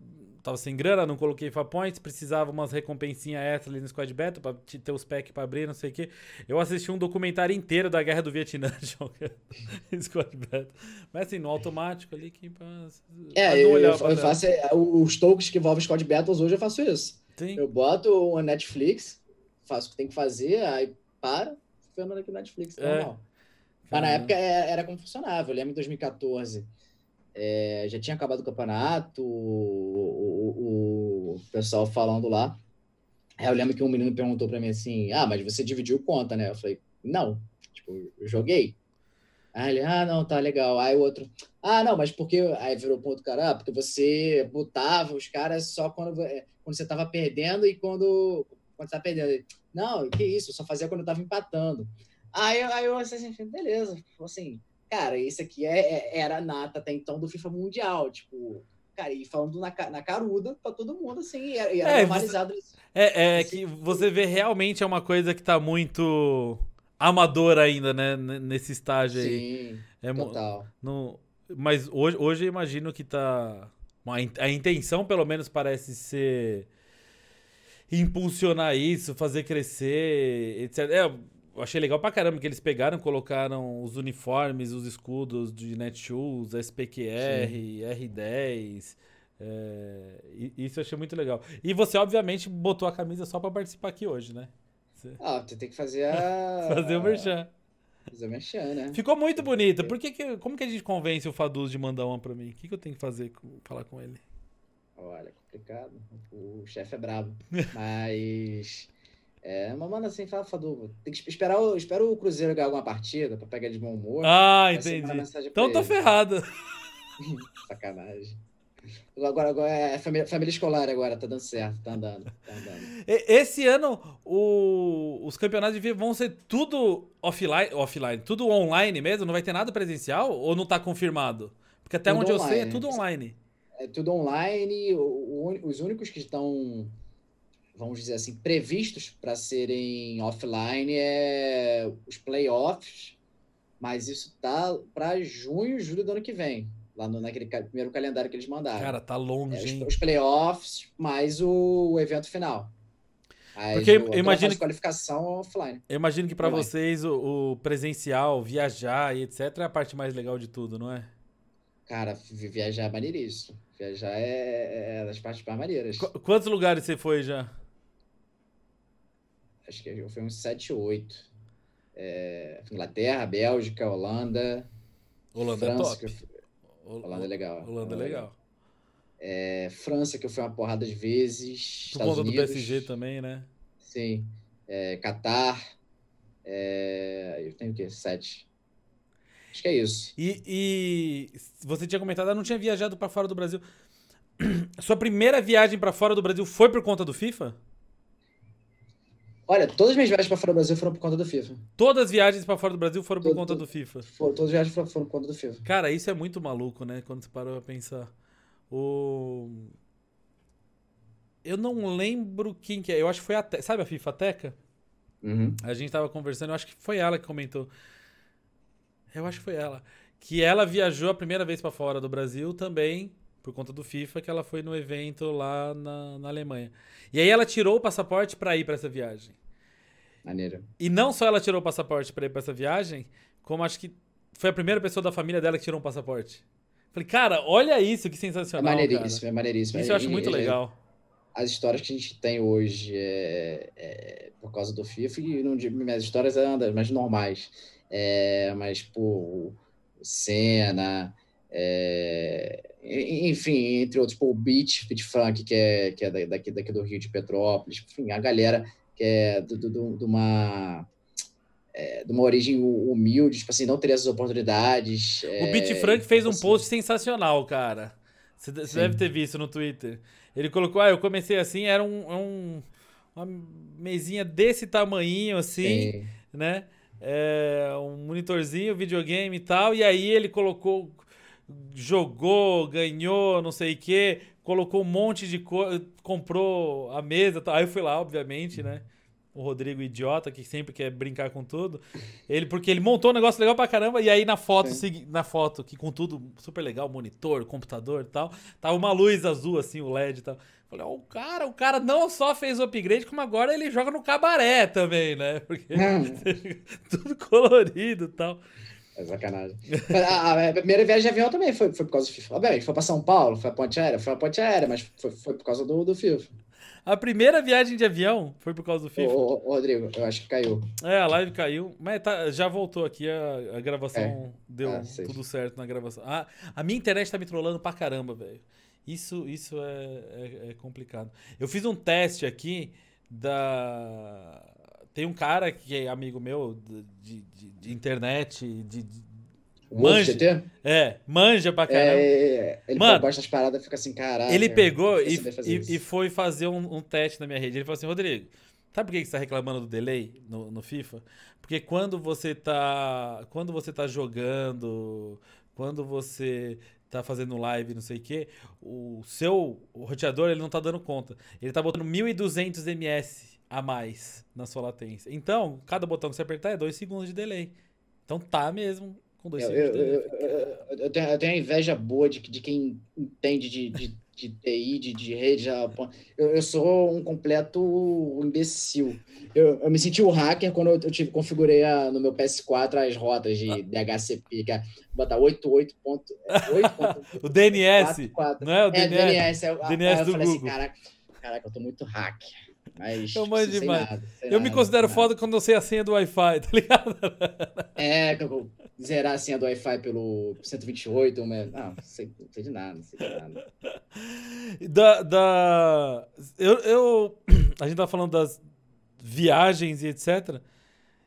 tava sem grana, não coloquei fa points, precisava umas recompensinhas extra ali no Squad Battle pra ter os packs pra abrir, não sei o que. Eu assisti um documentário inteiro da Guerra do Vietnã jogando Squad Battle. Mas assim, no automático ali que. É, eu, eu, eu faço é, os tokens que envolvem Squad Battles hoje eu faço isso. Sim. Eu boto uma Netflix, faço o que tem que fazer, aí para, vendo aqui no Netflix, é. normal. Mas na época é, era como funcionava. Eu lembro em 2014 é, já tinha acabado o campeonato, o, o, o, pessoal falando lá. Aí eu lembro que um menino perguntou para mim assim: Ah, mas você dividiu conta, né? Eu falei: Não, tipo, joguei. Aí ele: Ah, não, tá legal. Aí o outro: Ah, não, mas porque. Aí virou ponto, cara, ah, porque você botava os caras só quando, é, quando você tava perdendo e quando, quando você tá perdendo. não, que isso, eu só fazia quando eu tava empatando. Aí, aí eu assim, beleza, assim, cara, esse aqui é, é, era a nata até então do FIFA Mundial, tipo, cara, e falando na, na caruda pra todo mundo, assim, e era, e era é, normalizado você, É, é assim, que você vê realmente é uma coisa que tá muito amador ainda, né, nesse estágio aí. Sim, é, total. No, mas hoje, hoje eu imagino que tá... A intenção, pelo menos, parece ser impulsionar isso, fazer crescer, etc. É, eu achei legal pra caramba que eles pegaram, colocaram os uniformes, os escudos de Netshoes, SPQR, Sim. R10. É, isso eu achei muito legal. E você, obviamente, botou a camisa só pra participar aqui hoje, né? Você... Ah, você tem que fazer a. fazer o merchan. Fazer o merchan, né? Ficou muito bonita. Por que que, como que a gente convence o Faduz de mandar uma pra mim? O que, que eu tenho que fazer? Falar com ele? Olha, complicado. O chefe é brabo. Mas. É, mas manda assim, fala, Fadu, tem que esperar o, espera o Cruzeiro ganhar alguma partida pra pegar de bom humor. Ah, entendi. Então tô ferrado. Sacanagem. Agora, agora é família, família, escolar agora, tá dando certo, tá andando. Tá andando. Esse ano, o, os campeonatos de vão ser tudo offline, offline, tudo online mesmo? Não vai ter nada presencial? Ou não tá confirmado? Porque até tudo onde online. eu sei é tudo online. É tudo online. Os únicos que estão vamos dizer assim, previstos para serem offline é os playoffs, mas isso tá para junho, julho do ano que vem, lá no, naquele primeiro calendário que eles mandaram. Cara, tá longe, é, os, os, playoffs mais o, o evento final. Aí, Porque eu imagino que qualificação offline. Eu imagino que para vocês o, o, presencial, viajar e etc é a parte mais legal de tudo, não é? Cara, viajar é maneiríssimo. Viajar é, é das partes mais maneiras. Qu quantos lugares você foi já? Acho que foi uns 7, 8. É, Inglaterra, Bélgica, Holanda. Holanda é França, é top. Holanda é legal. Holanda é legal. É, França, que eu fui uma porrada de vezes. Por conta do PSG também, né? Sim. É, Catar. É, eu tenho o quê? Sete. Acho que é isso. E, e você tinha comentado, eu não tinha viajado para fora do Brasil. Sua primeira viagem para fora do Brasil foi por conta do FIFA? Olha, todas as minhas viagens para fora do Brasil foram por conta do FIFA. Todas as viagens para fora do Brasil foram por conta do FIFA. Todas as viagens foram, foram por conta do FIFA. Cara, isso é muito maluco, né? Quando você parou a pensar. O... Eu não lembro quem que é. Eu acho que foi a Te... Sabe a FIFA Teca? Uhum. A gente tava conversando, eu acho que foi ela que comentou. Eu acho que foi ela. Que ela viajou a primeira vez para fora do Brasil também por conta do FIFA, que ela foi no evento lá na, na Alemanha. E aí ela tirou o passaporte para ir para essa viagem. Maneiro. E não só ela tirou o passaporte para ir para essa viagem, como acho que foi a primeira pessoa da família dela que tirou um passaporte. Falei, cara, olha isso, que sensacional. É maneiríssimo, cara. é maneiríssimo. Isso eu acho muito legal. As histórias que a gente tem hoje é, é por causa do FIFA, e não digo minhas histórias andam, mas normais. É, mas, pô, o Senna, é, enfim, entre outros, pô, o Beat, Funk, que é, que é daqui, daqui do Rio de Petrópolis, enfim, a galera que é de uma é, de uma origem humilde, tipo assim, não teria essas oportunidades. O é, Beat Frank fez um assim. post sensacional, cara. Você, deve ter visto no Twitter. Ele colocou, ah, eu comecei assim, era um, é um uma mesinha desse tamanho, assim, Sim. né? É, um monitorzinho, videogame e tal, e aí ele colocou, jogou, ganhou, não sei o quê, colocou um monte de coisa, comprou a mesa, tal. aí eu fui lá, obviamente, né? o Rodrigo idiota, que sempre quer brincar com tudo. Ele, porque ele montou um negócio legal pra caramba, e aí na foto, na foto, que com tudo super legal, monitor, computador e tal, tava uma luz azul, assim, o LED e tal. Falei, ó, o cara, o cara não só fez o upgrade, como agora ele joga no cabaré também, né? Porque tudo colorido e tal. É sacanagem. a, a, primeira viagem de avião também foi, foi por causa do FIFA. Obviamente, foi pra São Paulo, foi a ponte aérea, foi a ponte aérea, mas foi, foi por causa do, do FIFA. A primeira viagem de avião foi por causa do FIFA. Ô, ô, Rodrigo, eu acho que caiu. É, a live caiu, mas tá, já voltou aqui, a, a gravação é. deu ah, tudo certo na gravação. Ah, a minha internet tá me trollando pra caramba, velho. Isso, isso é, é, é, complicado. Eu fiz um teste aqui da. Tem um cara que é amigo meu de, de, de internet, de, o manja. GT? É, manja pra caramba. É, ele Mano, gosta das paradas fica assim, caralho. Ele pegou e, e, e, foi fazer um, um, teste na minha rede. Ele falou assim, Rodrigo, sabe por que você tá reclamando do delay no, no FIFA? Porque quando você tá. Quando você tá jogando, quando você tá fazendo live, não sei o quê, o seu o roteador ele não tá dando conta. Ele tá botando 1200 ms a mais na sua latência. Então, cada botão que você apertar é 2 segundos de delay. Então tá mesmo com dois eu, eu, eu, eu, tenho, eu tenho a inveja boa de, de quem entende de, de, de TI, de, de rede. Eu, eu sou um completo imbecil. Eu, eu me senti o um hacker quando eu, tive, configurei a, no meu PS4 as rotas de ah. DHCP, que é botar 88. Ponto, 8. o DNS. 4, 4. Não é o DNS? É, DNS. Eu, DNS eu do falei assim, assim, caraca, caraca, eu tô muito hacker. Mas, eu manjo demais. Nada, eu nada, me considero foda quando eu sei a senha do Wi-Fi, tá ligado? É, zerar a senha do Wi-Fi pelo 128, mas, não, não sei, não sei de nada, não sei de nada. Da, da, eu, eu, a gente tá falando das viagens e etc.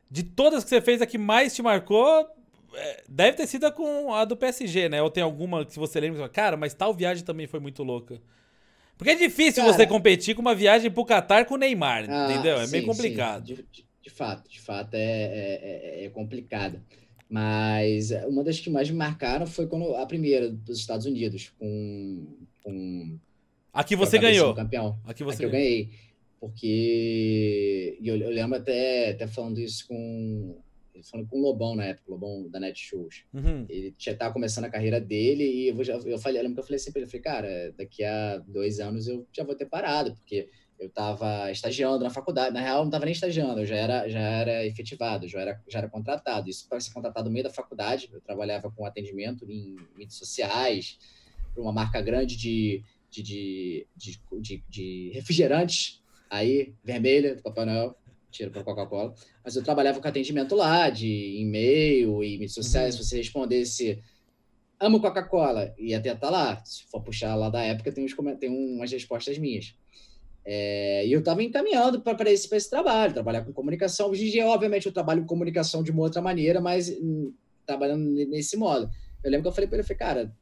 De todas que você fez, a que mais te marcou é, deve ter sido a com a do PSG, né? Ou tem alguma que você lembra? Cara, mas tal viagem também foi muito louca. Porque é difícil Cara, você competir com uma viagem pro Qatar com o Neymar, ah, entendeu? É sim, meio complicado. De, de, de, fato, de fato é, é, é, é complicado. Mas uma das que mais me marcaram foi quando a primeira dos Estados Unidos, com. com Aqui você ganhou. Campeão. Aqui você Aqui eu ganhei. Porque eu, eu, lembro até, até falando isso com. Falando com o Lobão na época, o Lobão da Netshoes. Uhum. Ele já estava começando a carreira dele e eu, já, eu, falei, eu lembro que eu falei sempre, eu falei, cara, daqui a dois anos eu já vou ter parado, porque eu estava estagiando na faculdade. Na real, eu não estava nem estagiando, eu já era, já era efetivado, já era, já era contratado. Isso para ser contratado no meio da faculdade. Eu trabalhava com atendimento em mídias sociais, para uma marca grande de, de, de, de, de, de refrigerantes, aí, vermelha, do Papai Noel, tira para Coca-Cola. Mas eu trabalhava com atendimento lá, de e-mail e mídias sociais. Uhum. Se você respondesse amo Coca-Cola, ia até estar tá lá. Se for puxar lá da época, tem, uns, tem umas respostas minhas. É, e eu estava encaminhando para esse, esse trabalho, trabalhar com comunicação. Hoje em dia, obviamente, eu trabalho com comunicação de uma outra maneira, mas hum, trabalhando nesse modo. Eu lembro que eu falei para ele, eu falei, cara,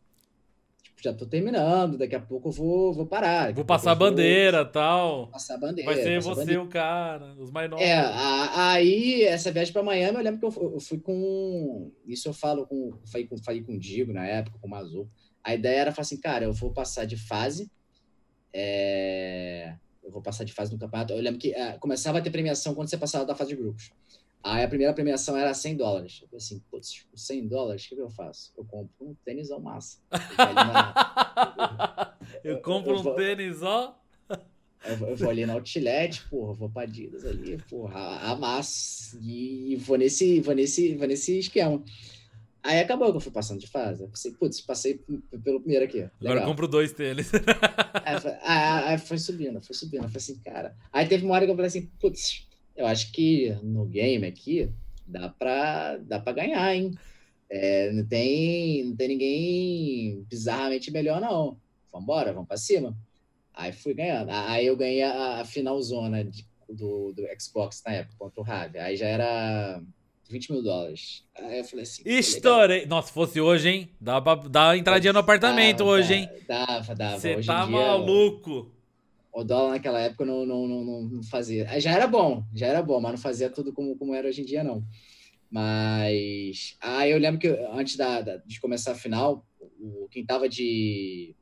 já estou terminando, daqui a pouco eu vou, vou parar. Vou passar a bandeira e tal. Passar a bandeira. Vai ser você bandeira. o cara, os mais novos. É, a, aí, essa viagem para Miami, eu lembro que eu, eu, fui com. Isso eu falo com. Falei com, falei com o Digo na época, com o Mazu. A ideia era falar assim, cara, eu vou passar de fase. É eu vou passar de fase no campeonato. Eu lembro que uh, começava a ter premiação quando você passava da fase de grupos. Aí a primeira premiação era 100 dólares. Eu falei assim, putz, 100 dólares, o que eu faço? Eu compro um tênis ao massa. eu, eu compro eu, um tênis ó. Eu, vou ali na Outlet, porra, vou pra Adidas ali, porra, amasso. E vou nesse, vou nesse, vou nesse esquema. Aí acabou que eu fui passando de fase. Eu pensei, putz, passei pelo primeiro aqui. Legal. Agora eu compro dois tênis. aí, foi, aí, foi subindo, foi subindo. Eu falei assim, cara. Aí teve uma hora que eu falei assim, putz, eu acho que no game aqui, dá pra, dá pra ganhar, hein? É, não, tem, não tem ninguém bizarramente melhor, não. Vambora, vamos pra cima. Aí fui ganhando. Aí eu ganhei a, a final zona de, do, do Xbox na época, contra o Rav. Aí já era 20 mil dólares. Aí eu falei assim. Estourei. Nossa, se fosse hoje, hein? Dava pra dar uma entradinha no apartamento dava, hoje, hein? Dava, dava. Você tá dia, maluco. O dólar naquela época não, não, não, não fazia. Já era bom, já era bom, mas não fazia tudo como, como era hoje em dia, não. Mas. Aí eu lembro que antes da, da de começar a final, o, quem tava de.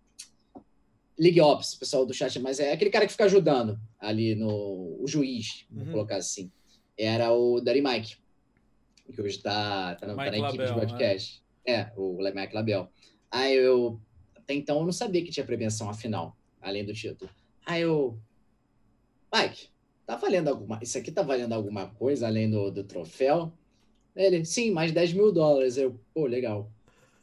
League Ops, o pessoal do chat, mas é aquele cara que fica ajudando ali no. O juiz, vou uhum. colocar assim. Era o Daddy Mike que hoje está tá, tá, na equipe Label, de podcast. É, é o Mike Label. Aí eu, até então, eu não sabia que tinha prevenção afinal, além do título. Aí eu, Mike, tá valendo alguma, isso aqui tá valendo alguma coisa além do, do troféu? Ele, sim, mais 10 mil dólares. Eu, pô, legal.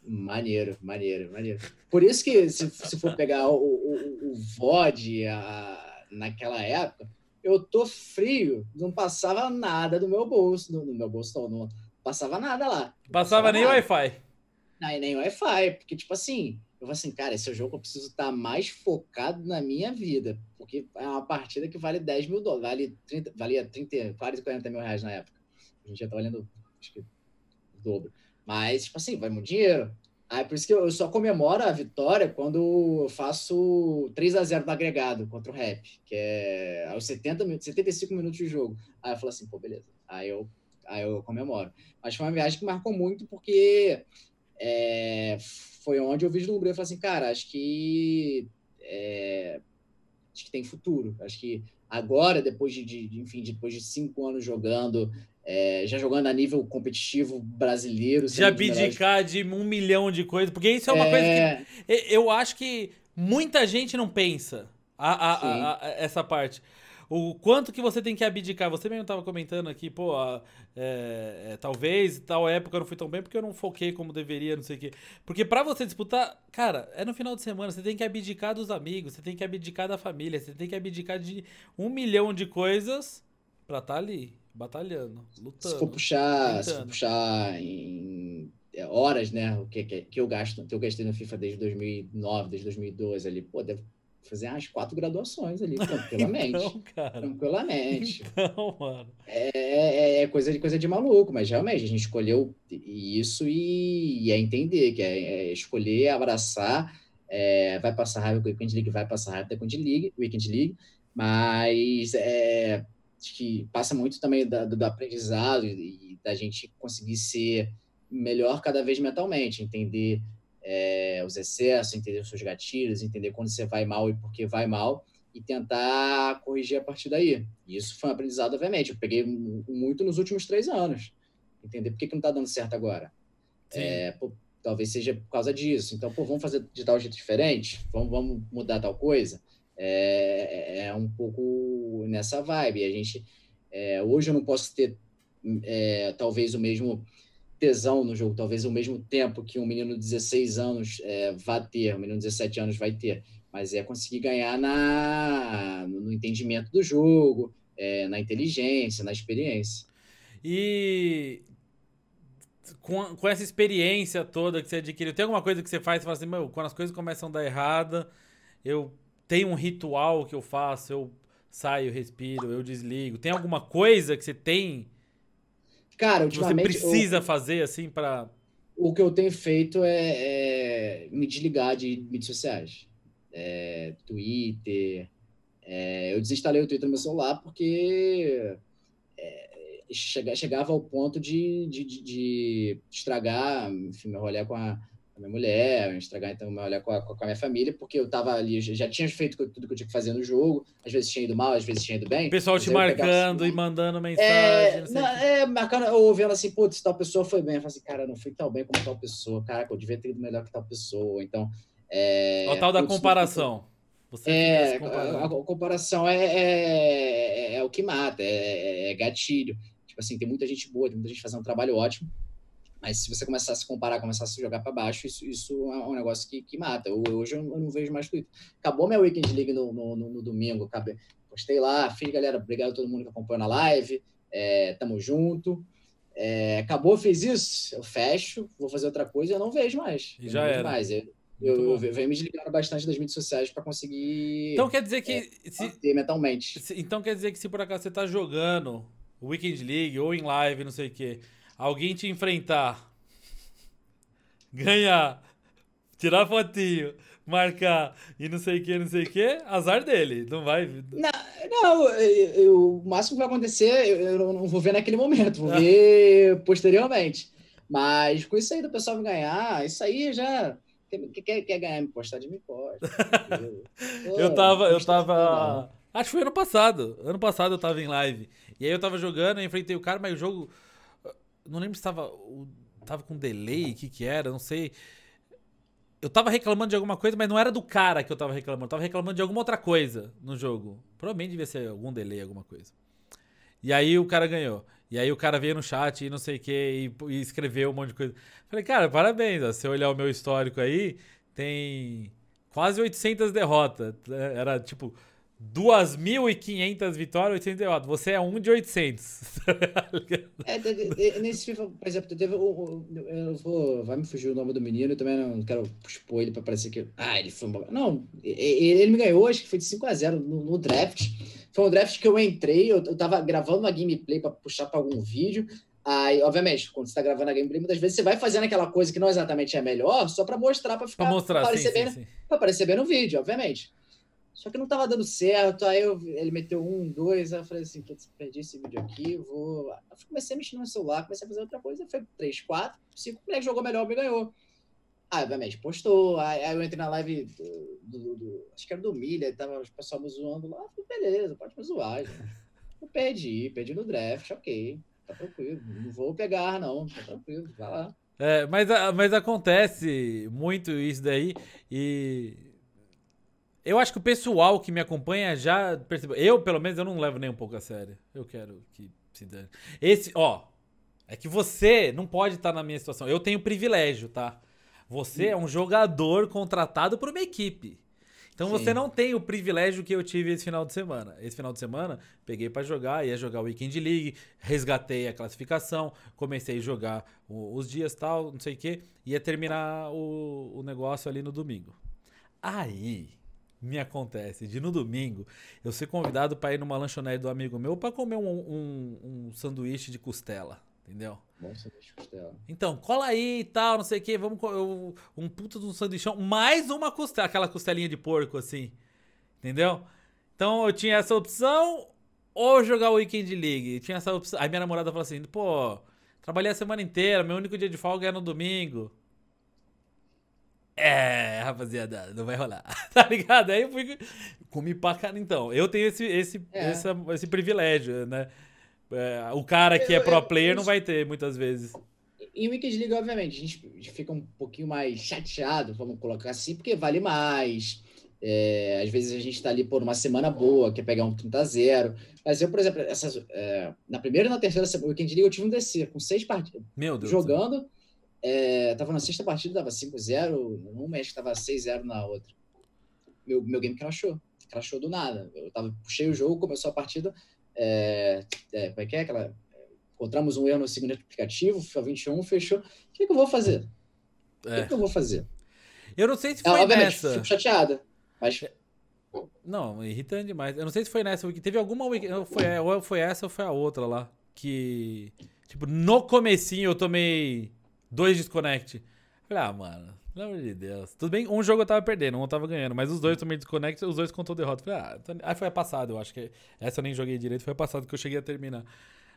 Maneiro, maneiro, maneiro. Por isso que, se, se for pegar o, o, o VOD a, naquela época, eu tô frio, não passava nada do meu bolso, no, no meu bolso não, não, passava nada lá. Passava, passava nem Wi-Fi. Não, nem Wi-Fi, porque tipo assim, eu falei assim, cara, esse é o jogo que eu preciso estar mais focado na minha vida, porque é uma partida que vale 10 mil dólares, vale 30, valia 30, quase 40 mil reais na época. A gente já tá valendo, acho que, o dobro. Mas, tipo assim, vai muito dinheiro. Aí por isso que eu só comemoro a vitória quando eu faço 3 a 0 no agregado contra o Rap, que é aos 70 minutos, 75 minutos de jogo. Aí eu falo assim, pô, beleza. Aí eu, aí eu comemoro. Mas foi uma viagem que marcou muito porque é, foi onde eu vislumbrei. Eu falei assim, cara, acho que é, acho que tem futuro. Acho que agora, depois de, de enfim, depois de cinco anos jogando, é, já jogando a nível competitivo brasileiro. De abdicar de um milhão de coisas, porque isso é uma é... coisa que eu acho que muita gente não pensa a, a, a, essa parte. O quanto que você tem que abdicar. Você mesmo estava comentando aqui, pô, é, é, talvez tal época eu não fui tão bem porque eu não foquei como deveria, não sei o quê. Porque para você disputar, cara, é no final de semana, você tem que abdicar dos amigos, você tem que abdicar da família, você tem que abdicar de um milhão de coisas pra estar tá ali batalhando, lutando. Se for puxar, se for puxar em é, horas, né, o que, que, que eu gasto, que eu gastei no FIFA desde 2009, desde 2012 ali, pô, deve fazer umas quatro graduações ali, tranquilamente. então, cara. Tranquilamente. Então, mano. É, é, é, coisa, de, coisa de maluco, mas realmente a gente escolheu isso e, e é entender, que é, é escolher, abraçar, é, vai passar raiva com o Weekend League, vai passar raiva com o Weekend League, Weekend League mas é, acho que passa muito também da, do, do aprendizado e, e, da gente conseguir ser melhor cada vez mentalmente, entender é, os excessos, entender os seus gatilhos, entender quando você vai mal e por que vai mal e tentar corrigir a partir daí. E isso foi um aprendizado, obviamente. Eu peguei muito nos últimos três anos. Entender por que, que não está dando certo agora. É, pô, talvez seja por causa disso. Então, pô, vamos fazer de tal jeito diferente? Vamos, vamos mudar tal coisa? É, é, é um pouco nessa vibe. A gente, é, hoje eu não posso ter é, talvez o mesmo tesão no jogo, talvez o mesmo tempo que um menino de 16 anos é, vai ter, um menino de 17 anos vai ter, mas é conseguir ganhar na, no entendimento do jogo, é, na inteligência, na experiência. E com, com essa experiência toda que você adquiriu, tem alguma coisa que você faz e fala assim, meu, quando as coisas começam a dar errada, eu tem um ritual que eu faço, eu saio, respiro, eu desligo. Tem alguma coisa que você tem Cara, que você precisa eu, fazer assim para O que eu tenho feito é, é me desligar de mídias sociais. É, Twitter. É, eu desinstalei o Twitter no meu celular porque é, chegava ao ponto de, de, de, de estragar enfim, meu rolê com a, a minha mulher, estragar então meu olhar com a, com a minha família, porque eu tava ali, já tinha feito tudo que eu tinha que fazer no jogo, às vezes tinha ido mal, às vezes tinha ido bem. O pessoal te marcando assim, e mandando mensagem. É, não, é marcando, ou vendo assim, putz, tal pessoa foi bem. Eu falo assim, cara, não fui tão bem como tal pessoa, cara, eu devia ter ido melhor que tal pessoa. Então. É, o tal da putz, comparação. Você é, a, a, comparação é, é, é, o que mata, é, é gatilho. Tipo assim, tem muita gente boa, tem muita gente fazendo um trabalho ótimo mas se você começar a se comparar, começar a se jogar para baixo, isso, isso é um negócio que, que mata. Eu, hoje eu não vejo mais Twitter. Acabou minha Weekend League no, no, no, no domingo. Acabei, postei lá, fiz, galera. Obrigado a todo mundo que acompanhou na live. É, tamo junto. É, acabou, fez isso, eu fecho, vou fazer outra coisa, eu não vejo mais. E já era. Mais. Eu, eu, eu, venho me desligando bastante das mídias sociais para conseguir. Então quer dizer que. É, se, mentalmente. Se, então quer dizer que se por acaso você tá jogando Weekend League ou em live, não sei o quê, alguém te enfrentar, ganhar, tirar fotinho, marcar e não sei o que, não sei o que, azar dele. Não vai. Não, não eu, eu, o máximo que vai acontecer, eu, eu, não vou ver naquele momento, vou ver posteriormente. Mas com isso aí do pessoal ganhar, isso aí já. Quer, quer, quer ganhar me postar de me posta. eu tava. Eu tava. Acho que foi ano passado. Ano passado eu tava em live. E aí eu tava jogando, eu enfrentei o cara, mas o jogo. Não lembro se tava. Tava com delay, o que que era, não sei eu tava reclamando de alguma coisa, mas não era do cara que eu tava reclamando. Eu tava reclamando de alguma outra coisa no jogo. Provavelmente devia ser algum delay, alguma coisa. E aí o cara ganhou. E aí o cara veio no chat e não sei o que e, escreveu um monte de coisa. Falei, cara, parabéns. Ó, se você olhar o meu histórico aí, tem quase 800 derrotas. Era tipo 2.500 vitórias, 800 derrotas. Você é um de 800. é, nesse FIFA, por exemplo, teve o, eu vou, vai me fugir o nome do menino, eu também não quero expor ele para parecer que, ah, ele foi um... Não, ele me ganhou, acho que foi de 5 a 0 no, no draft. Foi um draft que eu entrei, eu, eu tava gravando uma gameplay para puxar para algum vídeo. Aí, obviamente, quando você tá gravando a gameplay, muitas vezes você vai fazendo aquela coisa que não exatamente é melhor, só para mostrar, para ficar pra mostrar, pra aparecer, sim, bem, sim, sim. Pra aparecer bem no vídeo, obviamente. Só que não tava dando certo. Aí eu, ele meteu um, dois. Aí eu falei assim: perdi esse vídeo aqui, vou. Eu comecei a mexer no celular, comecei a fazer outra coisa. Foi três, quatro, cinco. O moleque jogou melhor, me ganhou. Aí, obviamente, postou. Aí, aí eu entrei na live do, do, do, Acho que era do Milha, tava o pessoal me zoando lá. Falei, beleza, pode me zoar. Gente. Eu perdi, perdi no draft, ok. Tá tranquilo. Não vou pegar, não. Tá tranquilo, vai lá. É, mas, mas acontece muito isso daí. E eu acho que o pessoal que me acompanha já percebeu. Eu, pelo menos, eu não levo nem um pouco a sério. Eu quero que se dane. Esse, ó. É que você não pode estar na minha situação. Eu tenho privilégio, tá? Você é um jogador contratado por uma equipe. Então Sim. você não tem o privilégio que eu tive esse final de semana. Esse final de semana, peguei para jogar, ia jogar o Weekend League, resgatei a classificação, comecei a jogar os dias tal, não sei o quê, ia terminar o, o negócio ali no domingo. Aí, me acontece de no domingo eu ser convidado para ir numa lanchonete do amigo meu para comer um, um, um, sanduíche de costela, entendeu? Bom sanduíche de costela. Então, cola aí e tal, não sei o que, vamos eu, um puta de um sanduichão, mais uma costela, aquela costelinha de porco assim, entendeu? Então eu tinha essa opção ou jogar o Weekend League, tinha essa opção. Aí minha namorada falou assim, pô, trabalhei a semana inteira, meu único dia de folga é no domingo. É, rapaziada, não vai rolar. tá ligado? Aí eu fui. Comi pra cara. Então, eu tenho esse, esse, é. essa, esse privilégio, né? É, o cara que é pro player não vai ter muitas vezes. Em Wicked League, obviamente, a gente fica um pouquinho mais chateado, vamos colocar assim, porque vale mais. É, às vezes a gente tá ali por uma semana boa, quer pegar um 30 a 0. Mas eu, por exemplo, essas, é, na primeira e na terceira semana, Weekend League, eu tive um DC com seis partidas. Meu Deus. Jogando. É, tava na sexta partida, dava 5-0, num mês que tava 6-0 na outra. Meu, meu game crashou. Crashou do nada. Eu tava, puxei o jogo, começou a partida. É, é, como é que é? Aquela, encontramos um erro no segundo aplicativo, FIFA 21, fechou. O que, que eu vou fazer? O que, é. que, eu vou fazer? Eu não sei se foi ah, nessa. Fico chateada. Mas. Não, irritante demais. Eu não sei se foi nessa. Teve alguma. Foi, ou foi essa ou foi a outra lá. Que. Tipo, no comecinho eu tomei dois desconnect. Falei, ah, mano, pelo amor de Deus. Tudo bem, um jogo eu tava perdendo, um eu tava ganhando, mas os dois também desconnect, os dois contou derrota. Falei, ah, tô... aí foi a passada, eu acho que essa eu nem joguei direito, foi a passada que eu cheguei a terminar.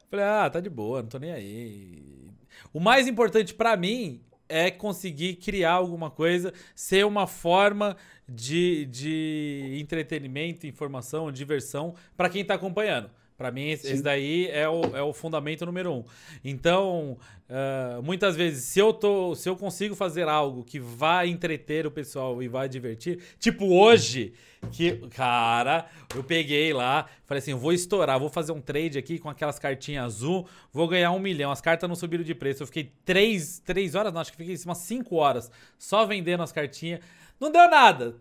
Falei, ah, tá de boa, não tô nem aí. O mais importante para mim é conseguir criar alguma coisa, ser uma forma de, de entretenimento, informação, diversão para quem tá acompanhando. Para mim, esse, esse daí é o, é o fundamento número um. Então, uh, muitas vezes, se eu, tô, se eu consigo fazer algo que vai entreter o pessoal e vai divertir, tipo hoje, que, cara, eu peguei lá, falei assim: eu vou estourar, vou fazer um trade aqui com aquelas cartinhas azul, vou ganhar um milhão. As cartas não subiram de preço. Eu fiquei três, três horas, não, acho que fiquei umas cinco horas só vendendo as cartinhas. Não deu nada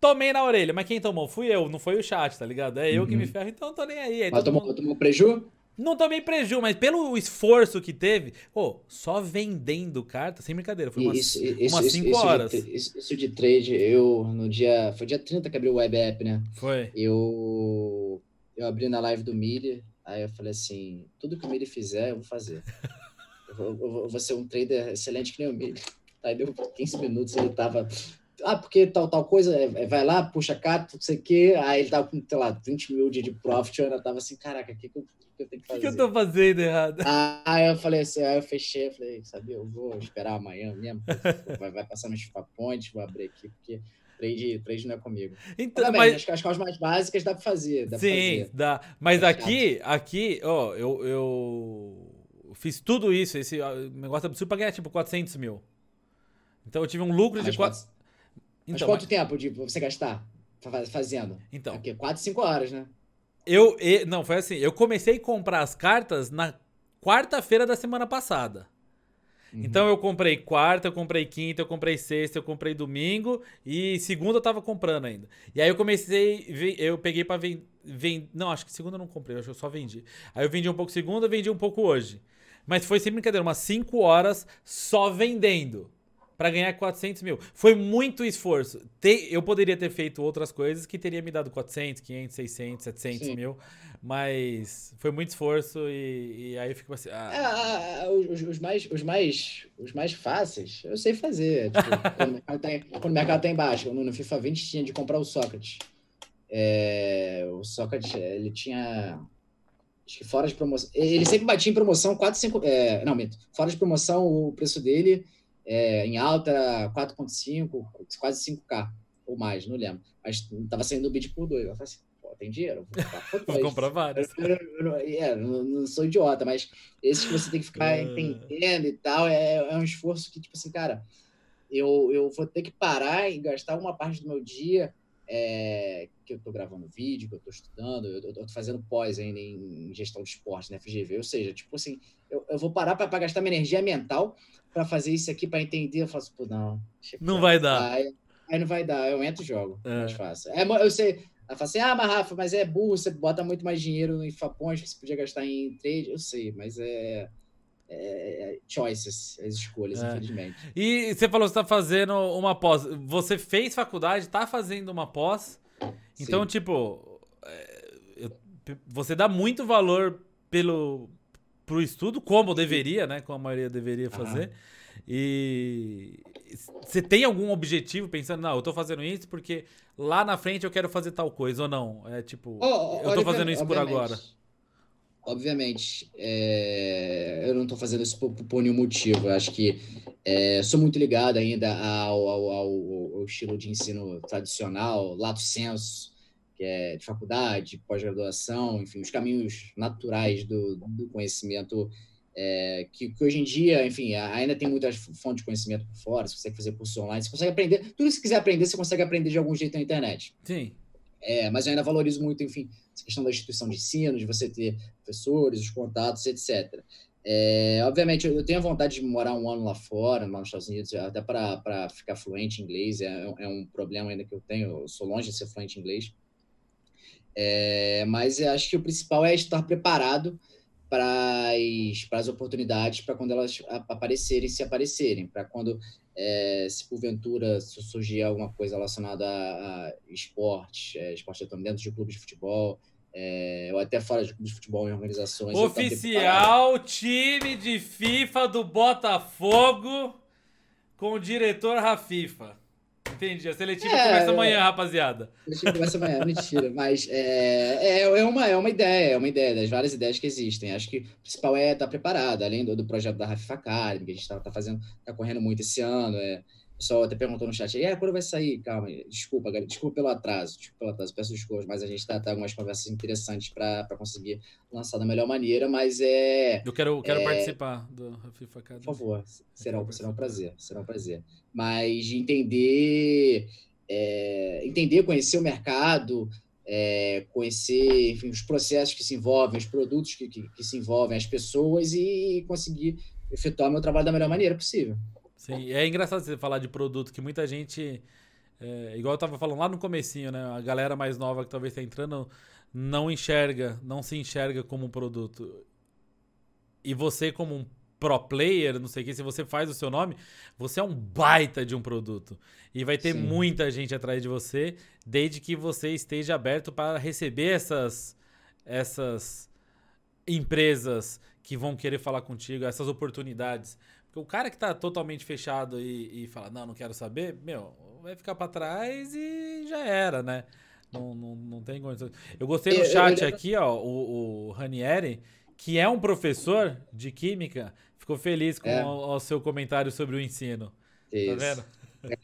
tomei na orelha. Mas quem tomou fui eu, não foi o chat, tá ligado? É eu uhum. que me uhum. ferro, então não tô nem aí. aí Mas tomou, mundo... tomou preju? Não tomei prejuízo, mas pelo esforço que teve, pô, só vendendo carta, sem brincadeira, foi umas 5 umas cinco horas. De, isso, isso, de trade, eu no dia. Foi dia 30 que abriu o web app, né? Foi. Eu, eu abri na live do Miller, aí eu falei assim: tudo que o Miller fizer, eu vou fazer. eu, vou, eu, vou, ser um trader excelente que nem o Miller. Aí deu 15 minutos, ele tava ah, porque tal, tal coisa, é, é, vai lá, puxa carta, não sei o quê, aí ele tava com, sei lá, 20 mil de, de profit, eu ainda tava assim, caraca, o que, que, eu, que eu tenho que fazer? O que, que eu tô fazendo errado? Aí eu falei assim, aí eu fechei, eu falei, sabe, eu vou esperar amanhã mesmo, vai, vai passar nos pontos, vou abrir aqui, porque trade, trade não é comigo. Então, Também, mas... que as coisas mais básicas dá pra fazer. Dá Sim, fazer. dá. Mas é aqui, aqui, ó, eu, eu fiz tudo isso, esse negócio absurdo pra ganhar tipo 400 mil. Então eu tive um lucro de 4... Então, mas quanto mas... tempo de você gastar fazendo? Então. Aqui, 4, 5 horas, né? Eu, eu. Não, foi assim. Eu comecei a comprar as cartas na quarta-feira da semana passada. Uhum. Então eu comprei quarta, eu comprei quinta, eu comprei sexta, eu comprei domingo e segunda eu tava comprando ainda. E aí eu comecei, eu peguei para vender, não, acho que segunda eu não comprei, acho que eu só vendi. Aí eu vendi um pouco segunda, vendi um pouco hoje. Mas foi sem brincadeira, umas 5 horas só vendendo para ganhar 400 mil. Foi muito esforço. eu poderia ter feito outras coisas que teria me dado 400, 500, 600, 700 Sim. mil, mas foi muito esforço e, e aí eu fico assim. Ah. É, ah, ah, os, os, mais, os, mais, os mais fáceis eu sei fazer. Tipo, quando, o mercado tá em, quando o mercado tá no, no FIFA 20 tinha de comprar o Sócrates. É, o Sócrates, ele tinha. Acho que fora de promoção. Ele sempre batia em promoção 4, 5. É, não, mito. Fora de promoção, o preço dele é, em alta era 4,5, quase 5K ou mais, não lembro. Mas estava saindo o bid por dois. Eu falei assim, pô, tem dinheiro, vou comprar, vou comprar vários. Eu, eu, eu, é, não, não, sou idiota, mas esses que você tem que ficar ah. entendendo e tal, é, é um esforço que, tipo assim, cara, eu, eu vou ter que parar e gastar uma parte do meu dia é, que eu estou gravando vídeo, que eu estou estudando, eu estou fazendo pós ainda em gestão de esporte, né, FGV, ou seja, tipo assim, eu, eu vou parar para gastar minha energia mental para fazer isso aqui, para entender, eu faço, pô, não. Não vai dar. Aí, aí, não vai dar, eu entro e jogo. É. Mais fácil. É, eu sei. Ela fala assim, ah, mas Rafa, mas é burro, você bota muito mais dinheiro em Fapões que você podia gastar em trade. Eu sei, mas é, é, é choices, as escolhas, é. infelizmente. E você falou que você tá fazendo uma pós. Você fez faculdade, tá fazendo uma pós. Então, Sim. tipo, é, você dá muito valor pelo, pro estudo, como deveria, né? Como a maioria deveria fazer. E você tem algum objetivo pensando, não, eu tô fazendo isso porque lá na frente eu quero fazer tal coisa, ou não? É tipo, oh, eu tô fazendo isso por agora. Obviamente, é, eu não tô fazendo isso por, por nenhum motivo. Eu acho que é, sou muito ligado ainda ao, ao, ao, ao estilo de ensino tradicional, lato senso, que é de faculdade, pós-graduação, enfim, os caminhos naturais do, do conhecimento, é, que, que, hoje em dia, enfim, ainda tem muitas fontes de conhecimento por fora, você consegue fazer curso online, você consegue aprender, tudo que você quiser aprender, você consegue aprender de algum jeito na internet. Sim. É, mas eu ainda valorizo muito, enfim, essa questão da instituição de ensino, de você ter professores, os contatos, etc. É, obviamente, eu tenho a vontade de morar um ano lá fora, lá nos Estados Unidos, até para ficar fluente em inglês, é, é, um problema ainda que eu tenho, eu sou longe de ser fluente em inglês. É, mas eu acho que o principal é estar preparado para as, oportunidades, para quando elas aparecerem, se aparecerem, para quando, é, se porventura surgir alguma coisa relacionada a, a esporte, é, esporte dentro de clubes de futebol, é, ou até fora de clubes de futebol em organizações. Oficial time de FIFA do Botafogo com o diretor Rafifa. Entendi. A seletiva é, começa amanhã, rapaziada. A seletiva começa amanhã, mentira. Mas é, é, é, uma, é uma ideia, é uma ideia das várias ideias que existem. Acho que o principal é estar preparado, além do, do projeto da Rafa Academy, que a gente está tá fazendo, está correndo muito esse ano. É, pessoal até perguntou no chat, é, quando vai sair? Calma, desculpa, galera, desculpa pelo atraso, desculpa pelo atraso, peço desculpas, mas a gente está tá algumas conversas interessantes para conseguir lançar da melhor maneira, mas é... Eu quero, quero é, participar do FIFA Academy. Por favor, será, será um prazer, será um prazer. Mas entender, é, entender, conhecer o mercado, é, conhecer enfim, os processos que se envolvem, os produtos que, que, que se envolvem, as pessoas e conseguir efetuar meu trabalho da melhor maneira possível. Sim, é engraçado você falar de produto, que muita gente, é, igual eu tava falando lá no comecinho, né? A galera mais nova que talvez tá entrando não enxerga, não se enxerga como um produto. E você como um pro player, não sei o que, se você faz o seu nome, você é um baita de um produto. E vai ter Sim. muita gente atrás de você, desde que você esteja aberto para receber essas, essas empresas que vão querer falar contigo, essas oportunidades. Porque o cara que está totalmente fechado e, e fala, não, não quero saber, meu, vai ficar para trás e já era, né? Não, não, não tem condições. Eu gostei no chat aqui, ó, o, o Ranieri, que é um professor de química, ficou feliz com é. o, o, seu comentário sobre o ensino. Tá Isso. Tá vendo? É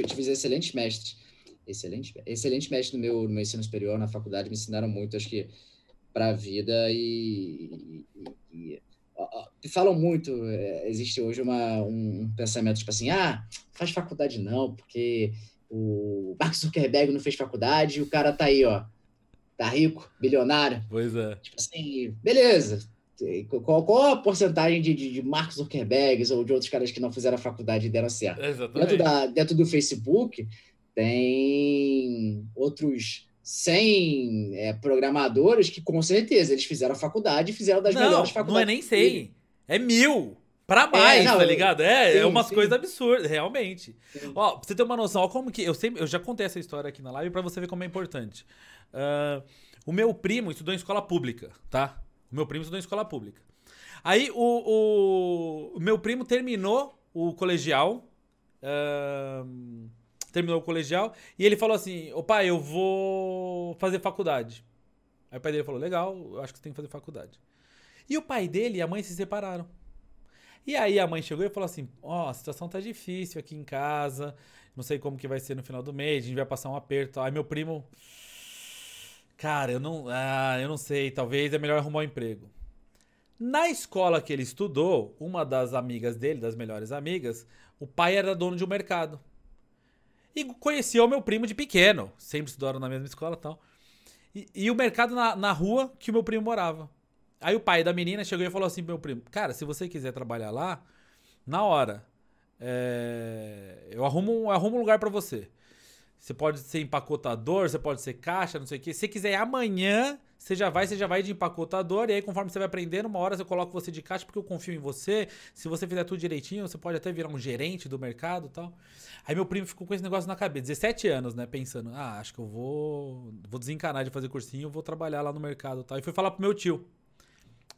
eu tive excelentes mestres. Excelente, excelente mestre no meu, no meu ensino superior, na faculdade, me ensinaram muito, acho que, para a vida e, e, e, falam muito. É, existe hoje uma, um, um pensamento tipo assim: ah, faz faculdade não, porque o Mark Zuckerberg não fez faculdade e o cara tá aí, ó. Tá rico, bilionário. Pois é. Tipo assim, beleza. Qual, qual a porcentagem de, de, de Mark Zuckerberg ou de outros caras que não fizeram a faculdade e deram certo? Exatamente. Dentro, da, dentro do Facebook, tem outros 100 é, programadores que, com certeza, eles fizeram a faculdade e fizeram das não, melhores faculdades. Não é nem 100, é mil. Pra é, mais, é, não, tá ligado? É, sim, é umas sim. coisas absurdas, realmente. Sim. Ó, pra você ter uma noção, ó, como que. Eu, sempre, eu já contei essa história aqui na live pra você ver como é importante. Uh, o meu primo estudou em escola pública, tá? O meu primo estudou em escola pública. Aí o, o, o meu primo terminou o colegial. Uh, terminou o colegial. E ele falou assim: Ô pai, eu vou fazer faculdade. Aí o pai dele falou: Legal, eu acho que você tem que fazer faculdade. E o pai dele e a mãe se separaram. E aí a mãe chegou e falou assim: Ó, oh, a situação tá difícil aqui em casa, não sei como que vai ser no final do mês, a gente vai passar um aperto. Aí meu primo. Cara, eu não, ah, eu não sei, talvez é melhor arrumar um emprego. Na escola que ele estudou, uma das amigas dele, das melhores amigas, o pai era dono de um mercado. E conhecia o meu primo de pequeno, sempre estudaram na mesma escola e tal. E, o mercado na, na rua que o meu primo morava. Aí o pai da menina chegou e falou assim pro meu primo: Cara, se você quiser trabalhar lá, na hora, é, eu, arrumo, arrumo um lugar para você. Você pode ser empacotador, você pode ser caixa, não sei o que. Se você quiser amanhã, você já vai, você já vai de empacotador. E aí, conforme você vai aprendendo, uma hora eu coloco você de caixa porque eu confio em você. Se você fizer tudo direitinho, você pode até virar um gerente do mercado tal. Aí meu primo ficou com esse negócio na cabeça, 17 anos, né? Pensando, ah, acho que eu vou, vou desencanar de fazer cursinho, vou trabalhar lá no mercado tal. E foi falar pro meu tio.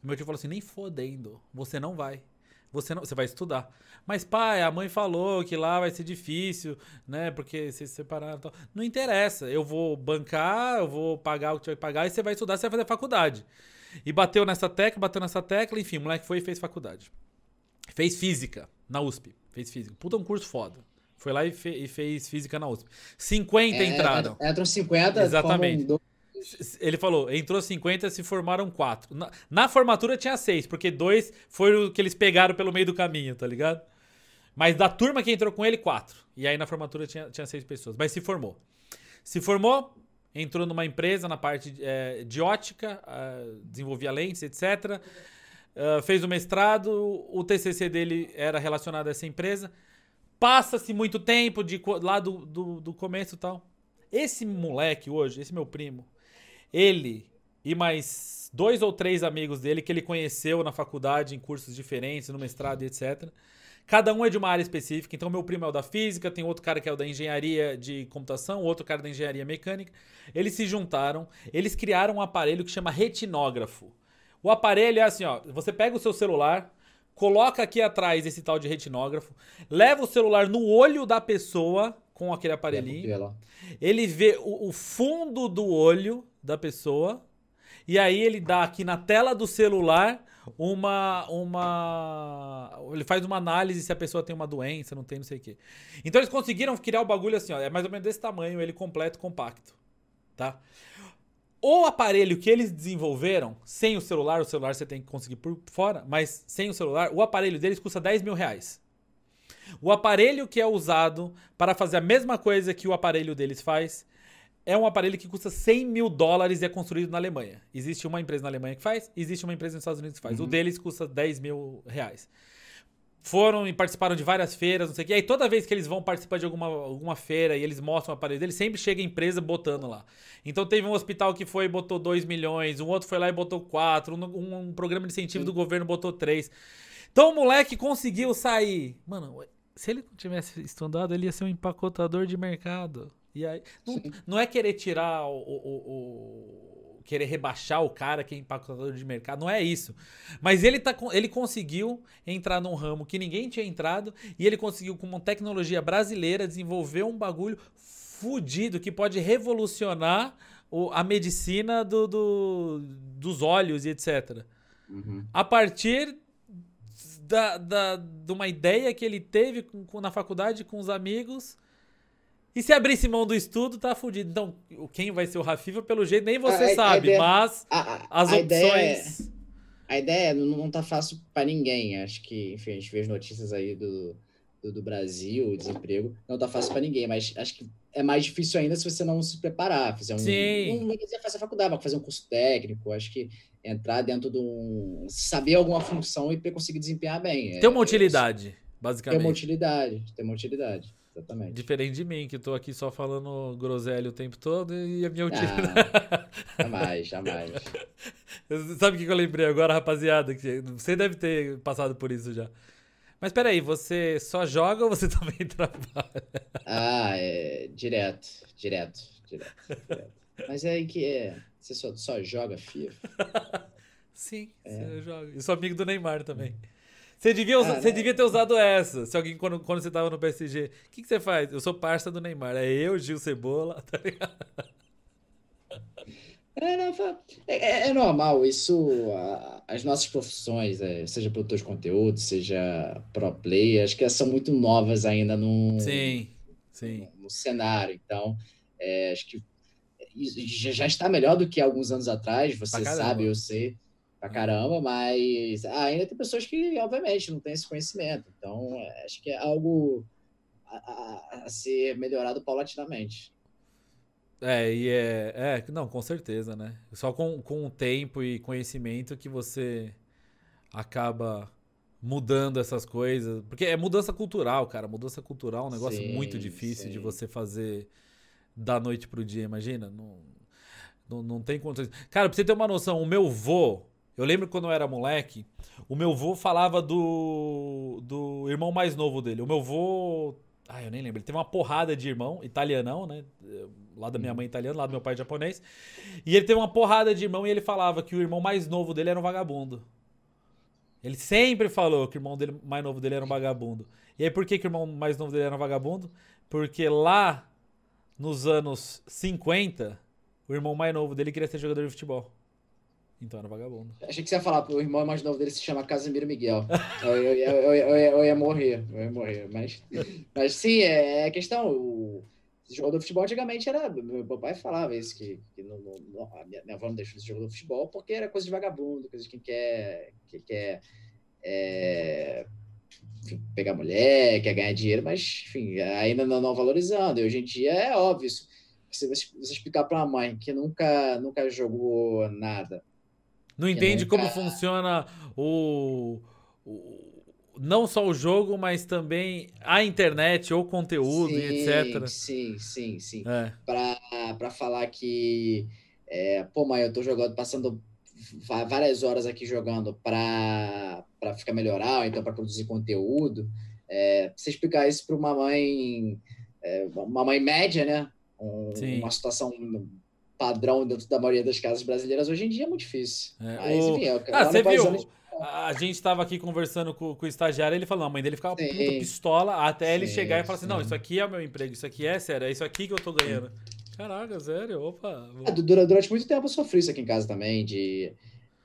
Meu tio falou assim: nem fodendo, você não vai. Você não, você vai estudar. Mas pai, a mãe falou que lá vai ser difícil, né? Porque se separaram, tal. não interessa. Eu vou bancar, eu vou pagar o que você vai pagar e você vai estudar, você vai fazer faculdade. E bateu nessa tecla, bateu nessa tecla, enfim, o moleque foi e fez faculdade. Fez física na USP. Fez física. Puta, um curso foda. Foi lá e, fe e fez física na USP. 50 é, entraram. Entram 50, Exatamente. Ele falou, entrou 50, se formaram 4. Na, na, formatura tinha 6, porque dois foram o que eles pegaram pelo meio do caminho, tá ligado? Mas da turma que entrou com ele, 4. E aí na formatura tinha, tinha 6 pessoas. Mas se formou. Se formou, entrou numa empresa na parte é, de ótica, uh, desenvolvia lentes, etc. Uh, fez o mestrado, o TCC dele era relacionado a essa empresa. Passa-se muito tempo de lá do, do, do começo e tal. Esse moleque hoje, esse meu primo, ele e mais dois ou três amigos dele que ele conheceu na faculdade, em cursos diferentes, no mestrado e etc. Cada um é de uma área específica. Então, meu primo é o da física, tem outro cara que é o da engenharia de computação, outro cara da engenharia mecânica. Eles se juntaram, eles criaram um aparelho que chama retinógrafo. O aparelho é assim, ó, você pega o seu celular, coloca aqui atrás esse tal de retinógrafo, leva o celular no olho da pessoa com aquele aparelhinho. Ele vê o, o fundo do olho da pessoa. E aí ele dá aqui na tela do celular uma uma ele faz uma análise se a pessoa tem uma doença, não tem, não sei o quê. Então eles conseguiram criar o bagulho assim, ó, é mais ou menos desse tamanho, ele completo, compacto, tá? O aparelho que eles desenvolveram, sem o celular, o celular você tem que conseguir por fora, mas sem o celular, o aparelho deles custa 10 mil reais. O aparelho que é usado para fazer a mesma coisa que o aparelho deles faz é um aparelho que custa 100 mil dólares e é construído na Alemanha. Existe uma empresa na Alemanha que faz, existe uma empresa nos Estados Unidos que faz. Uhum. O deles custa 10 mil reais. foram e participaram de várias feiras, não sei o que. Aí toda vez que eles vão participar de alguma, alguma feira e eles mostram o aparelho deles, sempre chega a empresa botando lá. Então teve um hospital que foi e botou 2 milhões, um outro foi lá e botou 4, um, um, programa de incentivo Sim. do governo botou 3. Então o moleque conseguiu sair. Mano, se ele não tivesse estudado, ele ia ser um empacotador de mercado. E aí, não, não é querer tirar o, o, o querer rebaixar o cara que é empacotador de mercado, não é isso. Mas ele, tá, ele conseguiu entrar num ramo que ninguém tinha entrado e ele conseguiu, com uma tecnologia brasileira, desenvolver um bagulho fudido que pode revolucionar o, a medicina do, do, dos olhos e etc. Uhum. A partir da, da, de uma ideia que ele teve com, com, na faculdade com os amigos e se abrisse mão do estudo, tá fudido. Então, quem vai ser o Rafifa, pelo jeito, nem você a, sabe, a ideia, mas a, as opções. Ideia, a ideia não, não tá fácil para ninguém. Acho que, enfim, a gente vê as notícias aí do, do, do Brasil, o desemprego. Não tá fácil para ninguém, mas acho que é mais difícil ainda se você não se preparar, fazer um. Sim. Não, não dizer fazer faculdade, mas fazer um curso técnico. Acho que entrar dentro de um. saber alguma função e conseguir desempenhar bem. Ter uma é, utilidade, é, basicamente. Ter uma utilidade, ter uma utilidade. Exatamente. Diferente de mim, que tô aqui só falando groselha o tempo todo e a minha. Ah, jamais, jamais. Sabe o que eu lembrei agora, rapaziada? Que você deve ter passado por isso já. Mas peraí, você só joga ou você também trabalha? Ah, é direto, direto, direto. direto. Mas é aí que é. Você só, só joga FIFA? Sim, é. eu jogo. E sou amigo do Neymar também. Você devia, usar, ah, você devia ter usado essa. Se alguém, quando, quando você tava no PSG, o que, que você faz? Eu sou parça do Neymar. É eu, Gil Cebola, tá ligado? É, não, é, é, é, normal, isso, as nossas profissões, é, seja produtor de conteúdo, seja pro player, acho que elas são muito novas ainda no, sim, sim. no, no cenário, então, é, acho que já, já, está melhor do que alguns anos atrás, você sabe, eu sei, pra caramba, mas ainda tem pessoas que, obviamente, não têm esse conhecimento. Então, acho que é algo a, a, a, ser melhorado paulatinamente. É, e é, é. Não, com certeza, né? Só com, com o tempo e conhecimento que você acaba mudando essas coisas. Porque é mudança cultural, cara. Mudança cultural é um negócio sim, muito difícil sim. de você fazer da noite pro dia, imagina? Não, não, não tem condições. Cara, pra você ter uma noção, o meu vô, eu lembro quando eu era moleque, o meu vô falava do, do irmão mais novo dele. O meu vô. Ah, eu nem lembro. Ele teve uma porrada de irmão, italianão, né? Lá da minha mãe italiana, lá do meu pai japonês. E ele teve uma porrada de irmão e ele falava que o irmão mais novo dele era um vagabundo. Ele sempre falou que o irmão dele, mais novo dele era um vagabundo. E aí por que, que o irmão mais novo dele era um vagabundo? Porque lá nos anos 50, o irmão mais novo dele queria ser jogador de futebol. Então era vagabundo. Achei que você ia falar, o irmão mais novo dele se chama Casimiro Miguel. eu, eu, eu, eu, ia morrer, eu ia morrer. Mas, mas sim, é, é questão. O jogador de futebol antigamente era. Meu pai falava isso, que, que não, não, minha, minha avó não deixou de jogador de futebol porque era coisa de vagabundo, coisa de quem quer. Que quer é, enfim, pegar mulher, quer ganhar dinheiro, mas enfim, ainda não, não valorizando. E hoje em dia é óbvio isso. Se você explicar para uma mãe que nunca, nunca jogou nada, não entende nunca... como funciona o, o, Não só o jogo, mas também a internet, ou conteúdo sim, e etc. Sim, sim, sim. É. Para falar que. É, pô, mãe, eu tô jogando, passando várias horas aqui jogando para ficar melhorar, então para produzir conteúdo. É, você explicar isso para uma mãe, é, uma mãe média, né? Um, uma situação padrão dentro da maioria das casas brasileiras hoje em dia é muito difícil. É, Mas, o... enfim, é, ah, você viu? A gente estava aqui conversando com, com, o estagiário, ele falou, a mãe dele ficava sim. puta pistola até sim, ele chegar e falar assim, não, isso aqui é o meu emprego, isso aqui é sério, é isso aqui que eu tô ganhando. Caraca, sério, opa. É, durante muito tempo eu sofri isso aqui em casa também, de...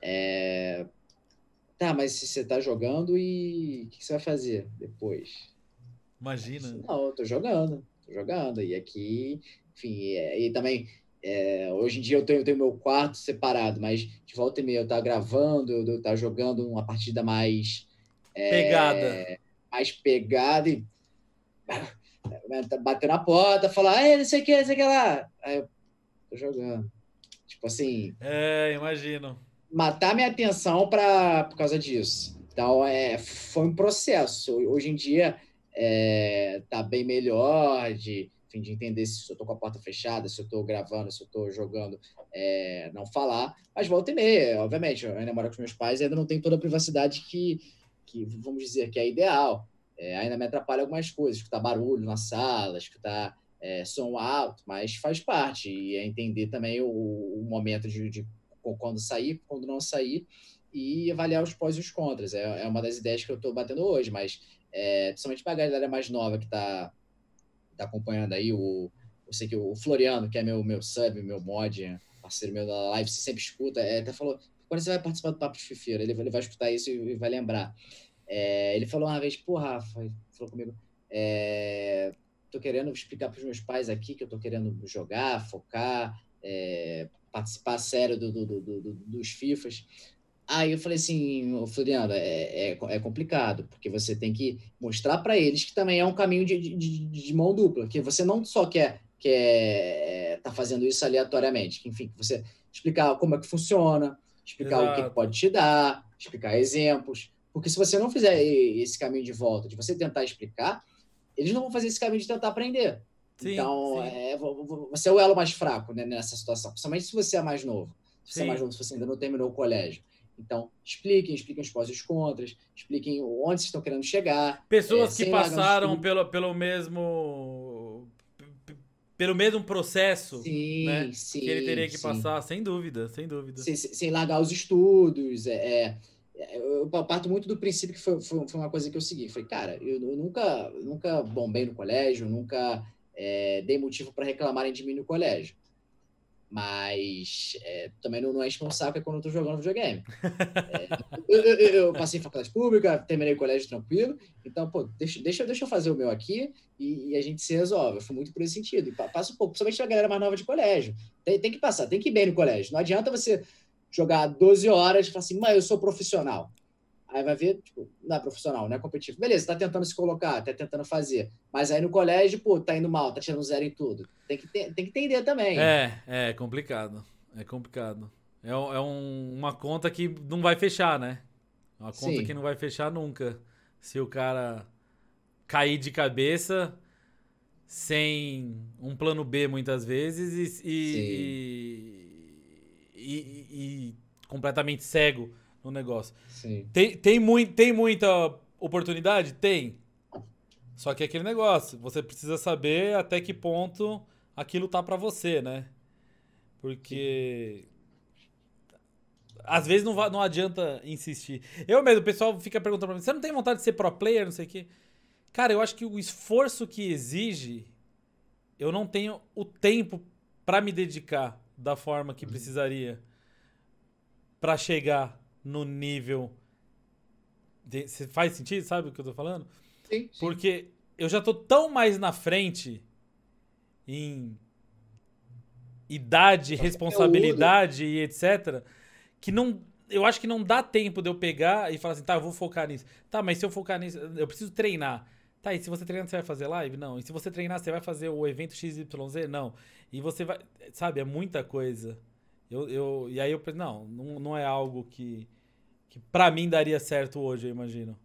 É... Tá, mas se você tá jogando e o que você vai fazer depois? Imagina. Não, eu tô jogando, tô jogando. E aqui, enfim, e também é, hoje em dia eu tenho, eu tenho, meu quarto separado, mas de volta e meia eu estar gravando, eu estar jogando uma partida mais. É, pegada. Mais pegada e. Bater na porta, falar, ah, não sei o que, não sei o que lá. Aí eu tô jogando. Tipo assim. É, imagino. Matar minha atenção pra, por causa disso. Então, é, foi um processo. Hoje em dia, é, tá bem melhor de, enfim, de entender se eu estou com a porta fechada, se eu estou gravando, se eu estou jogando, é, não falar. Mas volta e meia, obviamente. Eu ainda moro com meus pais e ainda não tenho toda a privacidade que, que vamos dizer, que é ideal. É, ainda me atrapalha algumas coisas, escutar barulho na sala, escutar é, som alto, mas faz parte. E é entender também o, o momento de, de, quando sair, quando não sair, e avaliar os pós e os contras. É, é uma das ideias que eu estou batendo hoje, mas é, principalmente para a galera mais nova que está tá acompanhando aí, o, eu sei que o Floriano, que é meu, meu sub, meu mod, parceiro meu da live, sempre escuta, é, até falou, quando você vai participar do Papo de Fifeira, ele, ele vai escutar isso e, vai lembrar. É, ele falou uma vez, pô, Rafa, falou comigo, é, tô querendo explicar para os meus pais aqui que eu tô querendo jogar, focar, é, participar sério do, do, do, dos FIFAs. Aí eu falei assim, Floriano, é, é, é, complicado, porque você tem que mostrar para eles que também é um caminho de, de, de, mão dupla, que você não só quer quer tá fazendo isso aleatoriamente, que, enfim, você explicar como é que funciona, explicar Exato. o que pode te dar, explicar exemplos, porque se você não fizer esse caminho de volta, de você tentar explicar, eles não vão fazer esse caminho de tentar aprender. Sim, então, sim. É, você é o elo mais fraco né, nessa situação, principalmente se você é mais novo. Se você é mais novo, se você ainda não terminou o colégio. Então, expliquem, expliquem os pós e os contras, expliquem onde vocês estão querendo chegar. Pessoas é, que passaram pelo, pelo mesmo pelo mesmo processo sim, né, sim, que ele teria que sim. passar, sem dúvida, sem dúvida. Sem, sem largar os estudos. É, é, eu parto muito do princípio que foi, foi, foi, uma coisa que eu segui. Falei, cara, eu, eu nunca, nunca bombei no colégio, nunca é, dei motivo para reclamarem de mim no colégio. Mas é, também não, não enche meu saco é quando eu tô jogando videogame. É, eu, eu, eu, passei em faculdade pública, terminei o colégio tranquilo, então, pô, deixa, deixa, deixa eu fazer o meu aqui e, e a gente se resolve. Eu fui muito por esse sentido. E passa um pouco, principalmente a galera mais nova de colégio. Tem, tem que passar, tem que ir bem no colégio. Não adianta você jogar 12 horas e falar assim, mas eu sou profissional. Aí vai ver, tipo, não é profissional, não é competitivo. Beleza, tá tentando se colocar, tá tentando fazer. Mas aí no colégio, pô, tá indo mal, tá tirando zero em tudo. Tem que, ter, tem que entender também. É, é complicado. É complicado. É, é um, uma conta que não vai fechar, né? Uma conta Sim. que não vai fechar nunca. Se o cara cair de cabeça sem um plano B muitas vezes e, e, e, e completamente cego no negócio. Sim. Tem, tem, tem muita oportunidade? Tem. Só que é aquele negócio, você precisa saber até que ponto aquilo tá para você, né? Porque às vezes não, não adianta insistir. Eu mesmo, o pessoal fica perguntando pra mim: você não tem vontade de ser pro player, não sei o quê? Cara, eu acho que o esforço que exige, eu não tenho o tempo para me dedicar da forma que uhum. precisaria para chegar no nível. De, faz sentido? Sabe o que eu tô falando? Sim, sim. Porque eu já tô tão mais na frente em idade, responsabilidade e etc. Que não. Eu acho que não dá tempo de eu pegar e falar assim, tá, eu vou focar nisso. Tá, mas se eu focar nisso, eu preciso treinar. Tá, e se você treinar, você vai fazer live? Não. E se você treinar, você vai fazer o evento XYZ? Não. E você vai. Sabe, é muita coisa. Eu, eu, e aí eu pensei, não, não, não é algo que, que para mim daria certo hoje, eu imagino.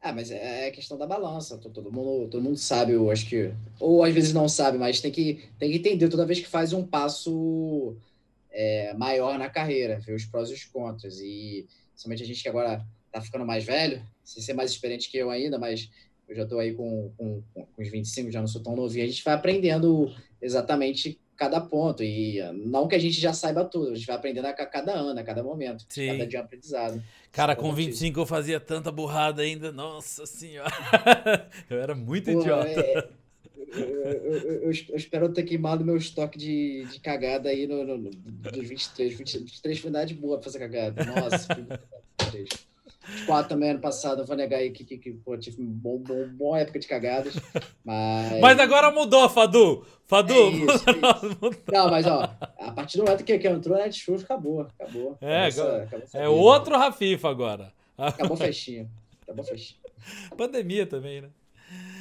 Ah, mas é, é questão da balança. Todo mundo, todo mundo sabe, eu acho que. Ou às vezes não sabe, mas tem que, tem que entender toda vez que faz um passo é, maior na carreira, ver os prós e os contras. E somente a gente que agora tá ficando mais velho, sem ser mais experiente que eu ainda, mas eu já tô aí com, com, com os 25, já não sou tão novinho, a gente vai aprendendo exatamente cada ponto. E não que a gente já saiba tudo, a gente vai aprendendo a cada ano, a cada momento, Sim. cada dia aprendizado. Cara, com 25 eu fazia tanta burrada ainda, nossa senhora. eu era muito idiota. É, eu, eu, eu, eu, espero ter queimado meu estoque de, de cagada aí no, no, no, dos 23. 23 foi idade boa pra fazer cagada. Nossa, 23. Os quatro também ano passado, eu vou negar aí que, que, que pô, tive uma bom, bom, boa época de cagadas. Mas... mas agora mudou, Fadu. Fadu. É isso, é isso. Não, mas ó, a partir do momento que, que entrou, a Netshoes acabou. Acabou. É, acabou essa, acabou é outro Rafifa agora. Acabou festinha. Acabou festinha. Pandemia também, né?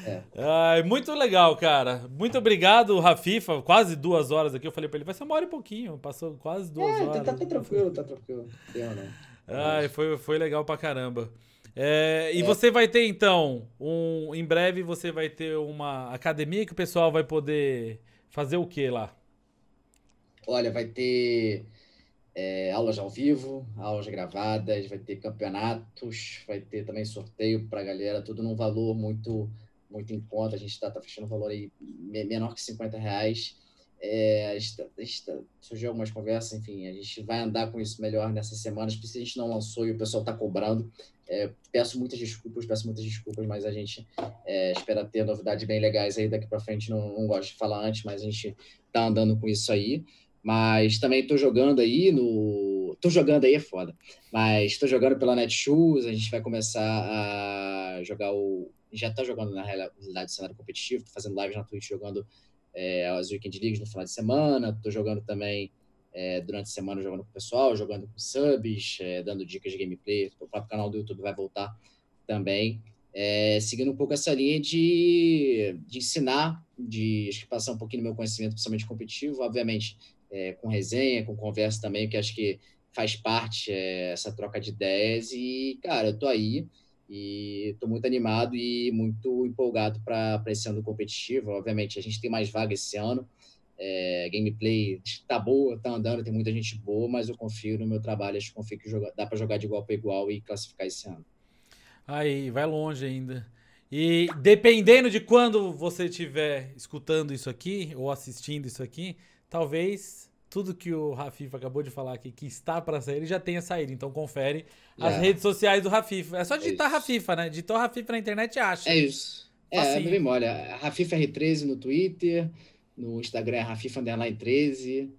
É. Ai, muito legal, cara. Muito obrigado, Rafifa. Quase duas horas aqui. Eu falei pra ele, vai ser uma hora e pouquinho. Passou quase duas é, tá, horas. Tá, tá tranquilo, tá tranquilo. Não, não. Ai, foi, foi legal pra caramba. É, e é. você vai ter, então, um, em breve você vai ter uma academia que o pessoal vai poder fazer o que lá? Olha, vai ter é, aulas ao vivo, aulas gravadas, vai ter campeonatos, vai ter também sorteio para a galera, tudo num valor muito muito em conta. A gente está tá fechando um valor aí menor que 50 reais. É, a gente, tá, a gente tá, surgiu algumas conversas, enfim, a gente vai andar com isso melhor nessas semanas, porque se a gente não lançou e o pessoal está cobrando, é, peço muitas desculpas, peço muitas desculpas, mas a gente é, espera ter novidades bem legais aí daqui para frente. Não, não gosto de falar antes, mas a gente está andando com isso aí. Mas também estou jogando aí no. Estou jogando aí é foda. Mas estou jogando pela Netshoes. A gente vai começar a jogar o. Já está jogando na realidade cenário competitivo. Estou fazendo lives na Twitch jogando é, as Weekend Leagues no final de semana. Estou jogando também é, durante a semana jogando com o pessoal, jogando com subs, é, dando dicas de gameplay. O próprio canal do YouTube vai voltar também. É, seguindo um pouco essa linha de, de ensinar, de acho que passar um pouquinho do meu conhecimento, principalmente competitivo, obviamente, é, com resenha, com conversa também, que acho que faz parte é, essa troca de ideias. E, cara, eu tô aí e estou muito animado e muito empolgado para esse ano competitivo. Obviamente, a gente tem mais vaga esse ano. É, gameplay tá boa, tá andando, tem muita gente boa, mas eu confio no meu trabalho, acho que confio que joga, dá para jogar de igual para igual e classificar esse ano. Aí, vai longe ainda. E dependendo de quando você estiver escutando isso aqui ou assistindo isso aqui, talvez tudo que o Rafifa acabou de falar aqui, que está para sair, ele já tenha saído. Então confere as é. redes sociais do Rafifa. É só digitar é Rafifa, né? Digitou Rafifa na internet e acha. É isso. É, assim. é olha, Rafifa R13 no Twitter, no Instagram é Rafifa Underline 13.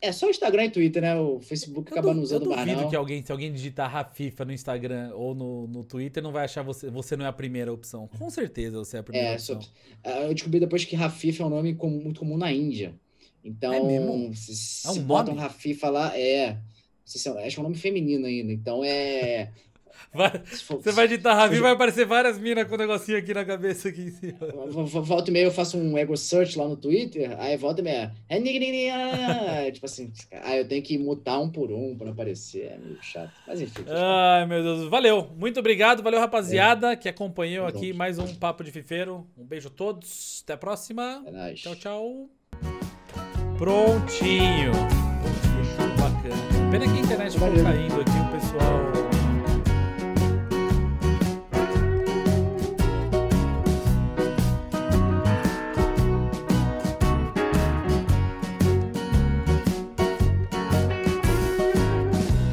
É só o Instagram e Twitter, né? O Facebook acaba não usando mais, não. que alguém, se alguém digitar Rafifa no Instagram ou no, no Twitter, não vai achar você. Você não é a primeira opção. Com certeza você é a primeira é, opção. Só, eu descobri depois que Rafifa é um nome muito comum na Índia. Então, é mesmo? se, é um se botam Rafifa lá, é. Se, acho que é um nome feminino ainda. Então é. Vai, for, você vai digitar Ravi, vai aparecer várias minas com um negocinho aqui na cabeça aqui em cima. Volta e meia eu faço um ego search lá no Twitter, aí volta e meia. É tipo assim, aí eu tenho que mutar um por um pra não aparecer. É meio chato. Mas enfim. Ai, meu Deus. Valeu. Muito obrigado. Valeu, rapaziada, é. que acompanhou aqui mais um Papo de Fifeiro. Um beijo a todos. Até a próxima. É nice. Tchau, tchau. Prontinho. Muito bacana. Pena que a internet ficou caindo aqui, o pessoal